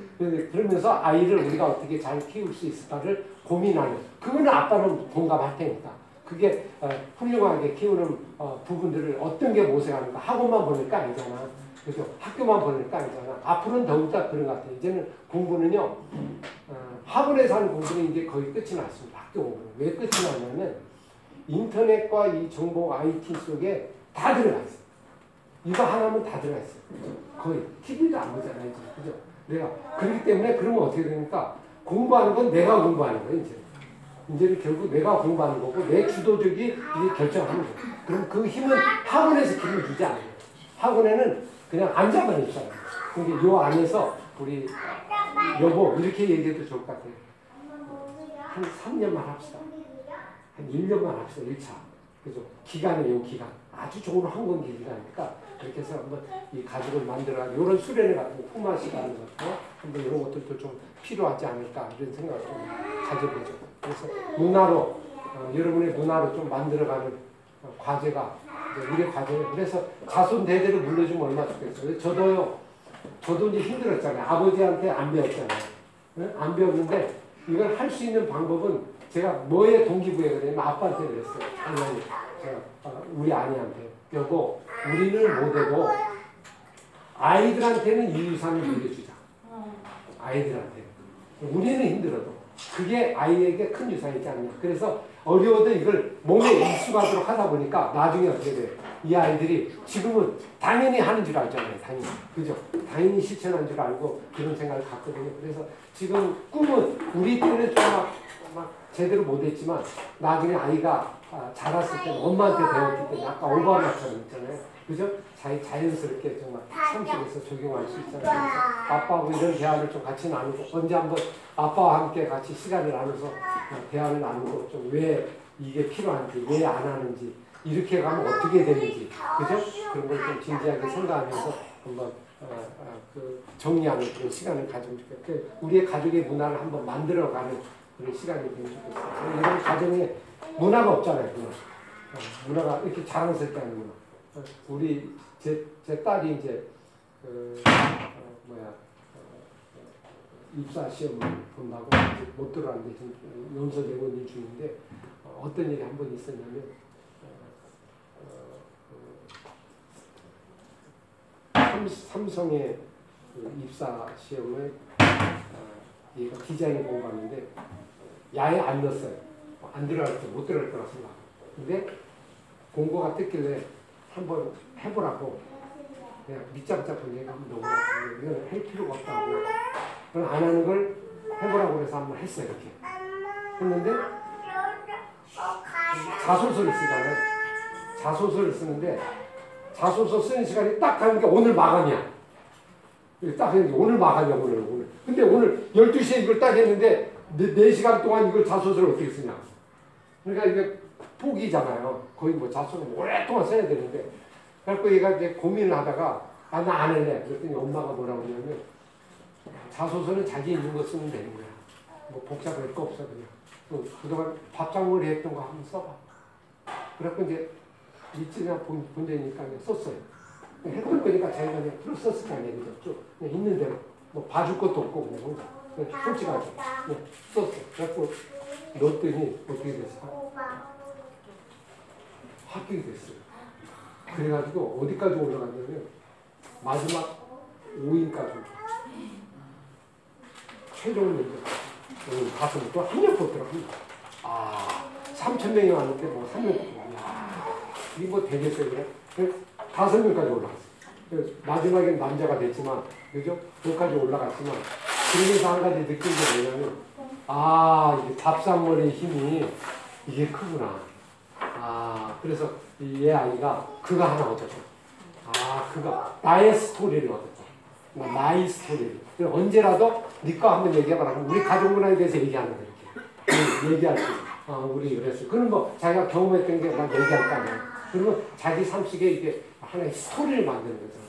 그러면서 아이를 우리가 어떻게 잘 키울 수 있을까를 고민하는. 그거는 아빠는 공감할 테니까. 그게 어, 훌륭하게 키우는 어, 부분들을 어떤 게 모색하는가 학원만 보니까 아니잖아. 그죠? 학교만 보니까 아니잖아. 앞으로는 더욱더 그런 것 같아요. 이제는 공부는요, 어, 학원에서 하는 공부는 이제 거의 끝이 났습니다. 학교 공부는. 왜 끝이 났냐면, 인터넷과 이 정보 IT 속에 다 들어가 있어요. 이거 하나면 다 들어가 있어요. 거의. TV도 안 보잖아요. 그죠? 내가. 그렇기 때문에 그러면 어떻게 되니까, 공부하는 건 내가 공부하는 거예요, 이제. 이제는 결국 내가 공부하는 거고 내 주도적이 이게 결정하는 거예요. 그럼 그 힘은 학원에서 기를 주지 않아요. 학원에는 그냥 앉아만 있잖아요. 근데 요 안에서 우리 여보 이렇게 얘기해도 좋을 것 같아요. 한 3년만 합시다. 한 1년만 합시다. 1차. 그죠? 기간에 요 기간. 아주 좋은 항공기 기간이니까 그렇게 해서 한번 이 가족을 만들어가지고 이런 수련회 같은 거, 품앗이 하는 것도 한번 이런 것들도 좀 필요하지 않을까 이런 생각을 좀 가져보죠. 그래서 문화로 어, 여러분의 문화로 좀 만들어가는 어, 과제가 우리의 과제예요. 그래서 자손 대대로 물려주면 얼마나 좋겠어요. 저도요. 저도 이제 힘들었잖아요. 아버지한테 안 배웠잖아요. 응? 안 배웠는데 이걸 할 수 있는 방법은 제가 뭐에 동기부여가 되냐면 아빠한테 그랬어요. 당연히 제가 어, 우리 아내한테 여보 우리는 못해도 아이들한테는 이 유산을 물려주자. 아이들한테 우리는 힘들어도 그게 아이에게 큰 유산이지 않냐. 그래서 어려워도 이걸 몸에 익숙하도록 하다 보니까 나중에 어떻게 돼요? 이 아이들이 지금은 당연히 하는 줄 알잖아요. 당연히. 그죠? 당연히 실천한 줄 알고 그런 생각을 갖거든요. 그래서 지금 꿈은 우리 때는 좀 막, 막 제대로 못했지만 나중에 아이가 아, 자랐을 때는 엄마한테 배웠기 때문에 아까 오바마처럼 있잖아요. 그죠? 자기 자연스럽게 정말 삶 속에서 적용할 수 있잖아요. 아빠하고 이런 대화를 좀 같이 나누고 언제 한번 아빠와 함께 같이 시간을 나눠서 어, 대화를 나누고 좀 왜 이게 필요한지 왜 안 하는지 이렇게 가면 어떻게 되는지 그죠? 그런 걸 좀 진지하게 생각하면서 한번 어, 어, 그 정리하는 그런 시간을 가지면 좋겠고 그 우리의 가족의 문화를 한번 만들어가는 그런 시간이 되면 좋겠어요. 이런 가정에 문화가 없잖아요. 문화. 어, 문화가 이렇게 자랑스럽게 하는 문화. 어, 우리 제, 제 딸이 이제 그 어, 뭐야 어, 입사 시험을 본다고 못 들어왔는데 연서 내고 있는 중인데 어, 어떤 일이 한 번 있었냐면 어, 어, 그 삼, 삼성의 그 입사 시험을 어, 얘가 디자인 공부하는데 야에 안 넣었어요. 안 들어갈 때 못 들어갈 거라 생각. 근데 공고가 뜯길래 한번 해보라고. 그냥 밑잡잡 보내가 한번 넣어보라고 이건 할 필요가 없다고. 그건 안 하는 걸 해보라고 그래서 한번 했어요 이렇게. 했는데 자소서를 쓰잖아요. 자소서를 쓰는데 자소서 쓰는 시간이 딱 하는 게 오늘 마감이야. 딱 했는데 오늘 마감이야 오늘 오늘. 근데 오늘 12시에 이걸 딱 했는데 4 시간 동안 이걸 자소서를 어떻게 쓰냐 그러니까 이게 포기잖아요. 거의 뭐 자소서 오랫동안 써야 되는데. 그래갖고 얘가 이제 고민을 하다가, 아, 나 안 할래. 그랬더니 엄마가 뭐라고 그러냐면, 자소서는 자기 있는 거 쓰면 되는 거야. 뭐 복잡할 거 없어, 그냥. 또 그동안 밥장머리 했던 거 한번 써봐. 그래갖고 이제 일지나 본, 본대니까 썼어요. 했던 거니까 자기가 그냥 풀 썼을 거 아니에요. 그죠? 그냥 있는 대로. 뭐 봐줄 것도 없고, 그냥 혼자. 그냥 솔직하게. 그냥 썼어. 그래갖고 넣었더니 어떻게 됐어? 합격이 됐어요. 그래가지고 어디까지 올라갔냐면 마지막 5인까지 최종 면접 가서 또 한 명 뽑더라고요. 아 3천 명이 왔는데 뭐 3명 뽑고 야 이게 뭐 되겠어요 그래? 다섯 명까지 올라갔어요. 마지막엔 남자가 됐지만 그죠? 거기까지 올라갔지만 그러면서 한 가지 느낀 게 뭐냐면 아 이게 밥상머리의 힘이 이게 크구나. 아, 그래서 이 아이가 그가 하나 얻었죠. 아, 그가 나의 스토리를 얻었다. 나- 나의 스토리를. 언제라도 니꺼 한번 얘기해봐라. 우리 가족 문화에 대해서 얘기하는 거 이렇게. 그 얘기할 때. 아, 우리 그랬어. 그럼 뭐 자기가 경험했던 게막 얘기할 거 아니야. 그러면 자기 삶 속에 이게 하나의 스토리를 만드는 거잖아.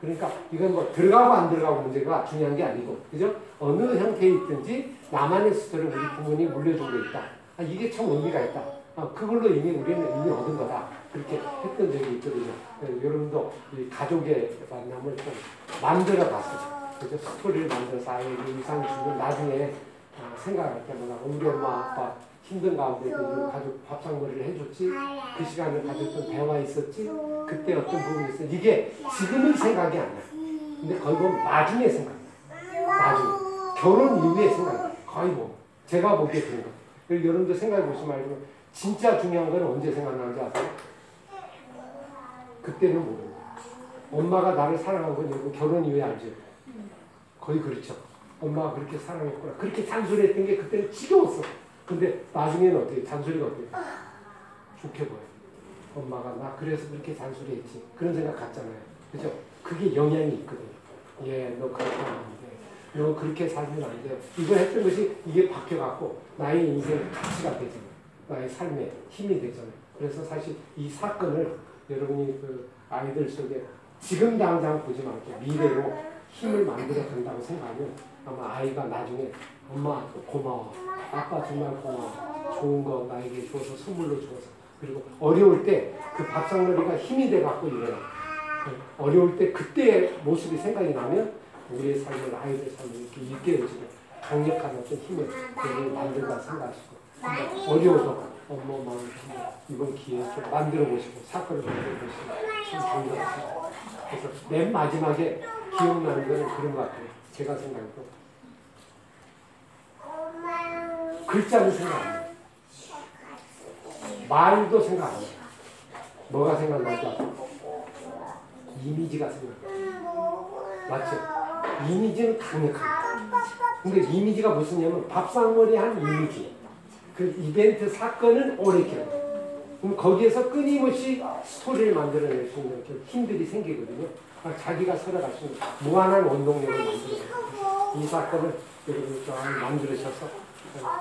그러니까 이건 뭐 들어가고 안 들어가고 문제가 중요한 게 아니고, 그죠? 어느 형태에 있든지 나만의 스토리를 우리 부모님이 물려주고 있다. 아, 이게 참 의미가 있다. 아, 그걸로 이미 우리는 이미 얻은 거다. 그렇게 했던 적이 있거든요. 네, 여러분도 이 가족의 만남을 좀 만들어 봤어요. 그래서 스토리를 만들어서 아이에게 인상을 주면 나중에 아, 생각할 때마다 우리 엄마 아빠 힘든 가운데도 이 가족 밥상머리를 해줬지 그 시간을 가졌던 대화 있었지 그때 어떤 부분이 있어 이게 지금은 생각이 안 나. 근데 거의 보면 나중에 생각나. 나중에 결혼 이후에 생각나. 거의 뭐 제가 보기에 그런 거. 여러분도 생각해 보시면 알지만 진짜 중요한 건 언제 생각나는지 아세요? 그때는 모르고 엄마가 나를 사랑한 건 여러분 결혼 이후에 알죠. 거의 그렇죠. 엄마가 그렇게 사랑했구나. 그렇게 잔소리했던 게 그때는 지겨웠어. 근데 나중에는 어떻게 잔소리가 어떻게 좋게 보여. 엄마가 나 그래서 그렇게 잔소리했지. 그런 생각 갖잖아요. 그죠? 그게 영향이 있거든요. 예, 너 그렇게 하면 안 돼. 너 그렇게 살면 안 돼. 이걸 했던 것이 이게 바뀌어갖고 나의 인생 가치가 되잖아요. 나의 삶에 힘이 되잖아요. 그래서 사실 이 사건을 여러분이 그 아이들 속에 지금 당장 보지 말고 미래로 힘을 만들어 간다고 생각하면 아마 아이가 나중에 엄마 고마워. 아빠 정말 고마워. 좋은 거 나에게 줘서 선물로 줘서. 그리고 어려울 때 그 밥상머리가 힘이 돼 갖고 일어나. 어려울 때 그때의 모습이 생각이 나면 우리의 삶을 아이들 삶을 이렇게 일깨워주고 강력한 어떤 힘을 만들다 생각하시고 어려워도 엄마 마음 이번 기회에 좀 만들어 보시고 사건을 만들어 보시고 참 좋은 것 같아요. 그래서 맨 마지막에 기억나는 거는 그런 것 같아요. 제가 생각해도 글자는 생각 안 나요. 말도 생각 안 나요. 뭐가 생각나죠? 이미지가 생각나요. 맞죠? 이미지는 강력합니다. 근데 이미지가 무슨 냐면 밥상머리 한 이미지. 그 이벤트 사건은 오래 기억. 그럼 거기에서 끊임없이 스토리를 만들어낼 수 있는 그 힘들이 생기거든요. 그러니까 자기가 살아갈 수 있는 무한한 원동력을 만들어요. 이 사건을 여러분 좀 만들으셔서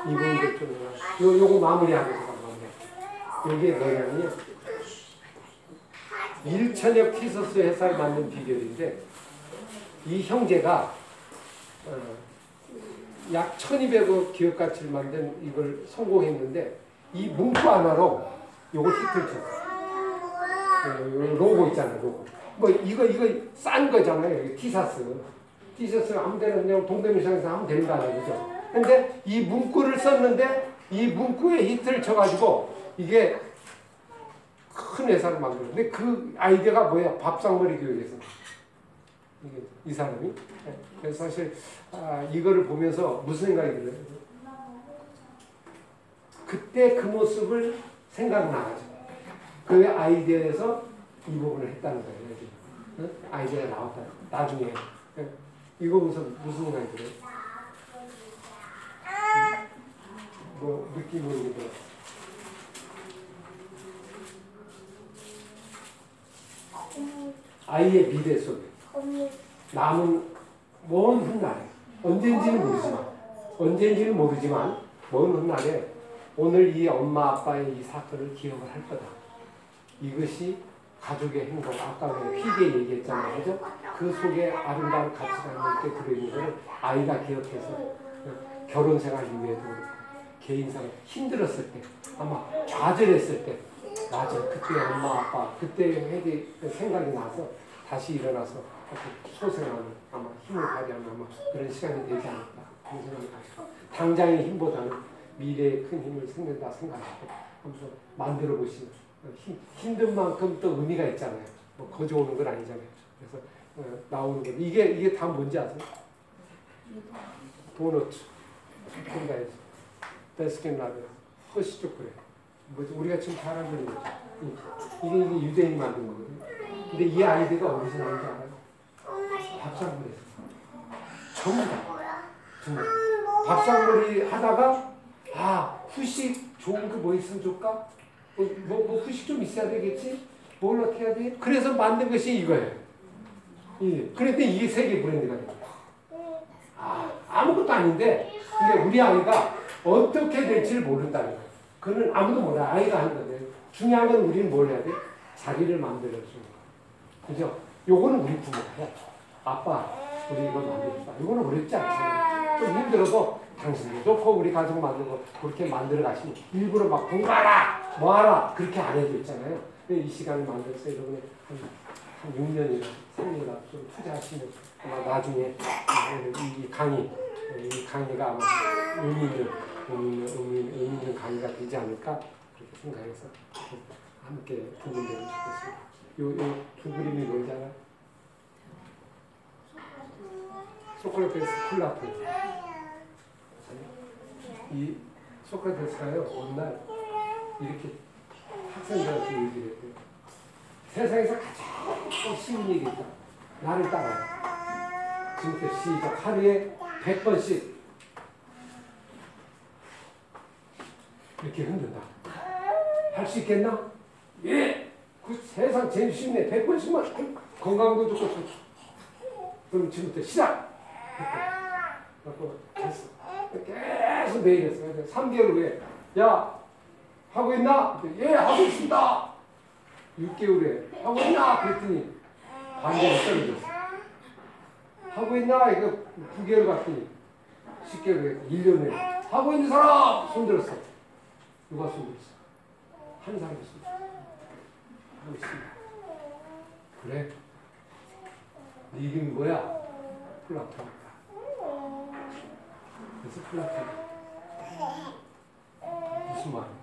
이 부분도 좀 요, 요거 마무리하고 제가 마무리 이게 뭐냐면요. 일천역 티서스 회사를 만든 비결인데 이 형제가 어, 약 1200억 기업 가치를 만든 이걸 성공했는데 이 문구 하나로 요걸 히트를 쳤어. 요 로고 있잖아요, 로고. 뭐 이거 이거 싼 거잖아요, 티사스. 티셔츠 아무 데나 그냥 동대문시장에서 하면 되는 거 아니에요, 그죠? 근데 이 문구를 썼는데 이 문구에 히트를 쳐가지고 이게 큰 회사를 만들어. 근데 그 아이디어가 뭐야? 밥상머리 교육에서. 이게 이 사람이. 네. 그래서 사실 아, 이거를 보면서 무슨 생각이 들어요? 그때 그 모습을 생각나가지고 그 아이디어에서 이 부분을 했다는 거예요. 응? 아이디어가 나왔다. 나중에. 네. 이거 무슨 무슨 생각이 들어요? 뭐 느낌 오는 게 아이의 미래 속에 남은 먼 훗날에 언젠지는 모르지만 언젠지는 모르지만 먼 훗날에 오늘 이 엄마 아빠의 이 사건을 기억을 할 거다. 이것이 가족의 행복, 아까 그 희게 얘기했잖아요. 그 속에 아름다운 가치가 있게 들어있는 것을 아이가 기억해서 결혼 생활 이후에도 개인 생활 힘들었을 때 아마 좌절했을 때 맞아 그때 엄마 아빠 그때 생각이 나서 다시 일어나서 소생하는 아마 힘을 발휘하는 아마 그런 시간이 되지 않을까 그런 생각이 가지고 당장의 힘보다는 미래의 큰 힘을 생긴다 생각하고 하면서 만들어 보시는 힘, 힘든 만큼 또 의미가 있잖아요. 뭐 거저 오는 건 아니잖아요. 그래서 어, 나오는 거 이게 이게 다 뭔지 아세요? 도넛 그런가요? 베스킨 라빈 허쉬 초콜릿 뭐지 우리가 지금 잘 알고 있는 거죠. 이- 이게 이게 유대인이 만든 거거든요. 근데 이 아이디어가 어디서 나온지 알아요? 밥상머리에서 전부 다 정말 밥상머리 하다가 아 후식 좋은 거 뭐 있으면 좋을까? 뭐, 뭐, 뭐 후식 좀 있어야 되겠지? 뭘 어떻게 해야 돼? 그래서 만든 것이 이거예요. 예. 그런데 이게 세계 브랜드가 됩니다. 아, 아무것도 아닌데 이게 우리 아이가 어떻게 될지를 모른다는 거예요. 그는 아무도 몰라. 아이가 하는 건데 중요한 건 우리는 뭘 해야 돼? 자기를 만들어주는 거예요. 그죠? 요거는 우리 부모가 해. 아빠, 우리 이거 만들었다. 이거는 어렵지 않잖아요. 좀 힘들어도 당신도 좋고 우리 가족 만들고 그렇게 만들어 가시면 일부러 막 공부하라, 뭐하라 그렇게 안 해도 있잖아요. 이 시간을 만들어서 여러분이 한, 한 6년이나 3년이나 좀 투자하시면 아마 나중에 이, 이 강의, 이 강의가 아마 의미 있는, 의미 있는, 의미 있는, 의미 있는 강의가 되지 않을까 그렇게 생각해서 함께 부분되면 좋겠습니다. 요, 요두 그림이 알아요? 소크라테스 콜라프 이 소크라테스가요 어느 날 이렇게 학생들한테 얘기를 했대요. 세상에서 가장 쉬운 일이 있다. 나를 따라와. 지금부터 시작. 하루에 100번씩. 이렇게 흔든다. 할 수 있겠나? 예! 그 세상 제일 쉽네. 100번씩만. 건강도 좋고. 그럼 지금부터 시작! 그래서 됐어. 계속 매일 했어. 그래서 3개월 후에, 야, 하고 있나? 예, 하고 있습니다. 6개월에 하고 있나 그랬더니 반대로 떨어졌어. 하고 있나 이거 9개월 갔더니 10개월에 1년에 하고 있는 사람 손들었어. 누가 손들었어? 한 사람이 손들었어. 하고 있습니다. 그래? 네 이름이 뭐야? 플라톤이다. 그래서 플라톤. 무슨 말이야?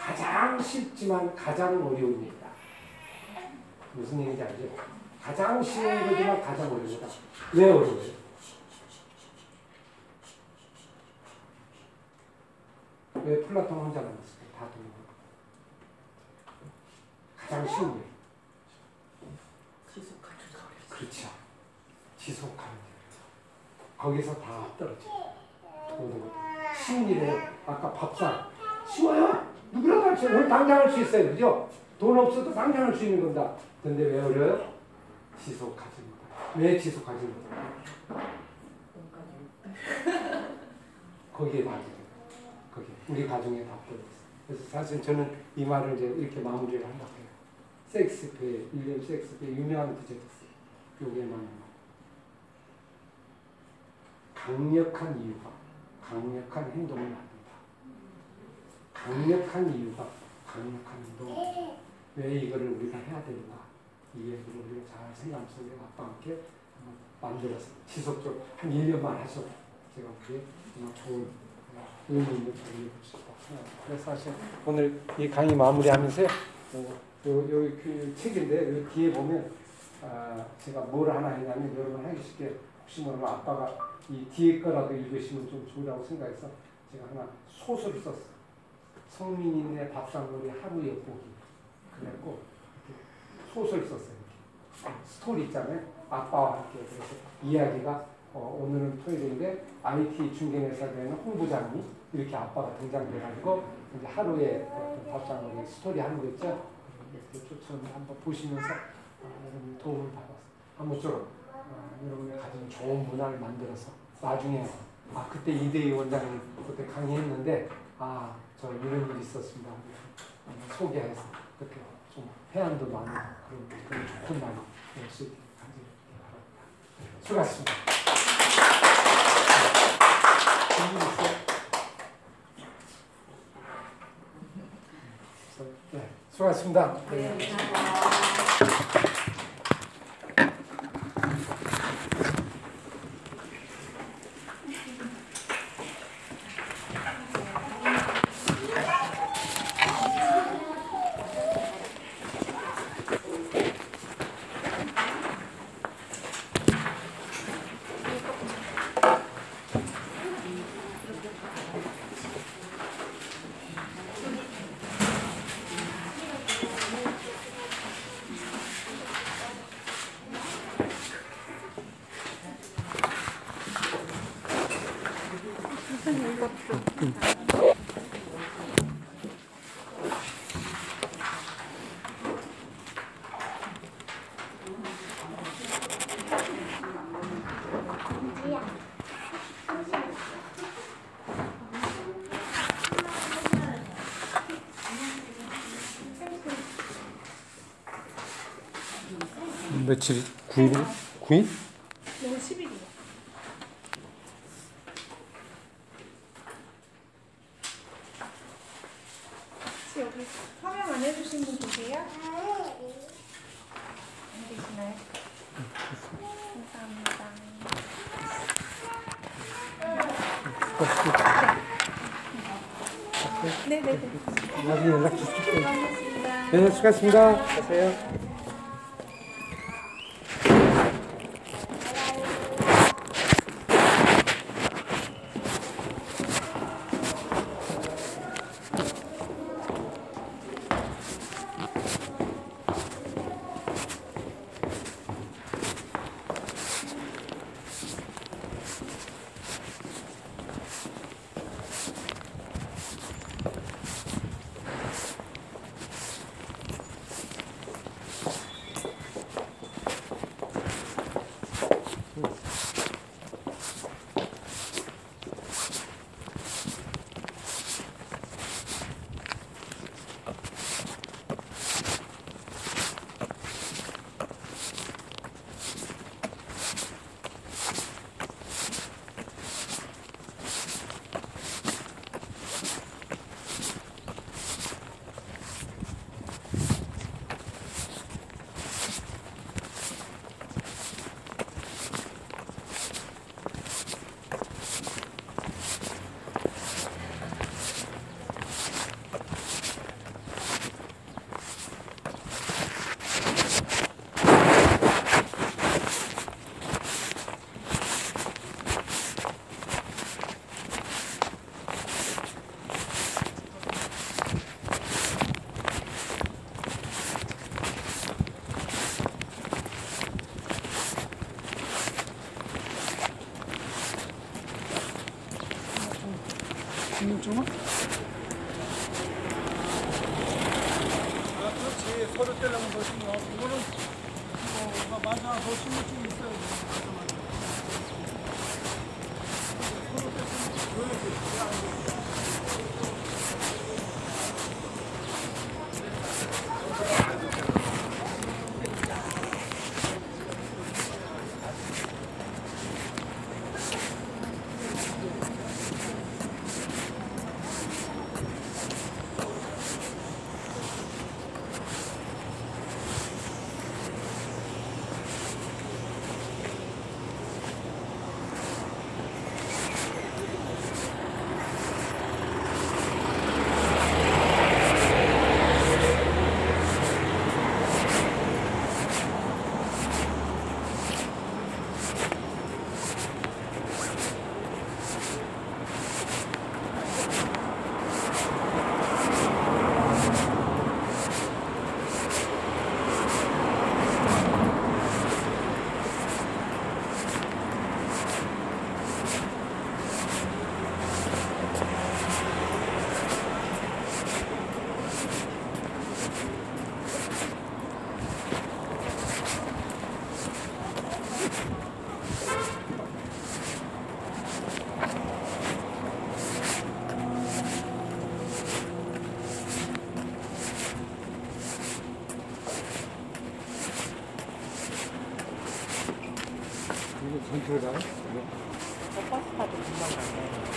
가장 쉽지만 가장 어려운 일이다. 무슨 얘기인지 알죠? 가장 쉬운 거지만 가장 어려운 거다. 왜 어려워요? 왜 플라톤 혼자 남았을까? 다 거. 가장 쉬운 일. 지속하기가 어렵지. 그렇죠. 지속하는 일. 거기서 다 떨어져. 모든 것. 쉬운 일에 아까 밥상 쉬워요. 누구라도 할수 있어요. 오늘 당장 할 수 있어요. 그죠? 돈 없어도 당장 할 수 있는 건다. 근데 왜 어려요? 지속하지 못해. 왜? 뭔가 거기에 다 들어요. 거기 우리 가정에 다 들어있어. 그래서 사실 저는 이 말을 이제 이렇게 마무리를 하려고 해요. 섹스피에 윌리엄 섹스피에 유명한 구절이 있어요. 요게 뭐냐면 강력한 이유가 강력한 행동을 만든다. 강력한 이유가 강력한 행동. 왜 이거를 우리가 해야 되는가? 이 얘기를 우리가 잘 생각 속에 아빠와 함께 만들어서 지속적으로 한 1년만 하셔도 제가 그게 좋은 의미 있는 볼수 있다. 그래서 사실 오늘 이 강의 마무리하면서요. 어, 요, 요, 그 책인데 요 뒤에 보면 아, 제가 뭘 하나 했냐면 여러분 하기 쉽게 혹시 모르면 아빠가 이 뒤에 거라도 읽으시면 좀 좋으라고 생각해서 제가 하나 소설을 썼어요. 성민이네 밥상머리 하루 엿보기. 이렇게 소설 썼어요. 스토리 있잖아요. 아빠와 함께 그래서 이야기가 어, 오늘은 토요일인데 IT 중개회사 되는 홍부장이 이렇게 아빠가 등장돼가지고 이제 하루에 밥상머리 스토리 하는 거 있죠. 이렇게 추천 한번 보시면서 어, 도움을 받아서 아무쪼록 어, 여러분의 가진 좋은 문화를 만들어서 나중에 아 그때 이대희 원장님 그때 강의했는데 아 저 이런 일이 있었습니다. 소개해서 그렇게 좀 해안도 많이 그런 그런 좋은 날이 될수 있게 가지기 바랍니다. 수고하셨습니다. 질문 있어요? 네, 수고하셨습니다. 네. 며칠 9일 9일? 오늘 10일이요. 혹시 여기 서명 안 해주신 분 계세요? 안 계시나요? 감사합니다. 네네네. 나중에 연락. 고맙습니다. 네, 수고하셨습니다. 가세요. 좋아? だね。パスタとうまいからね。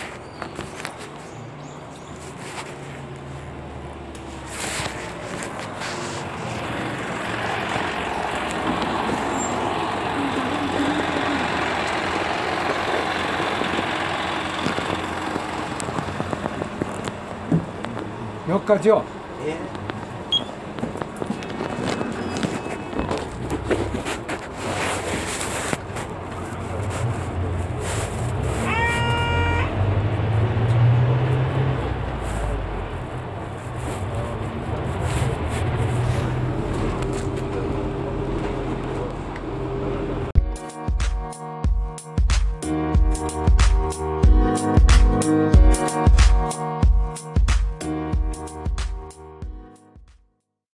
よっかちよ。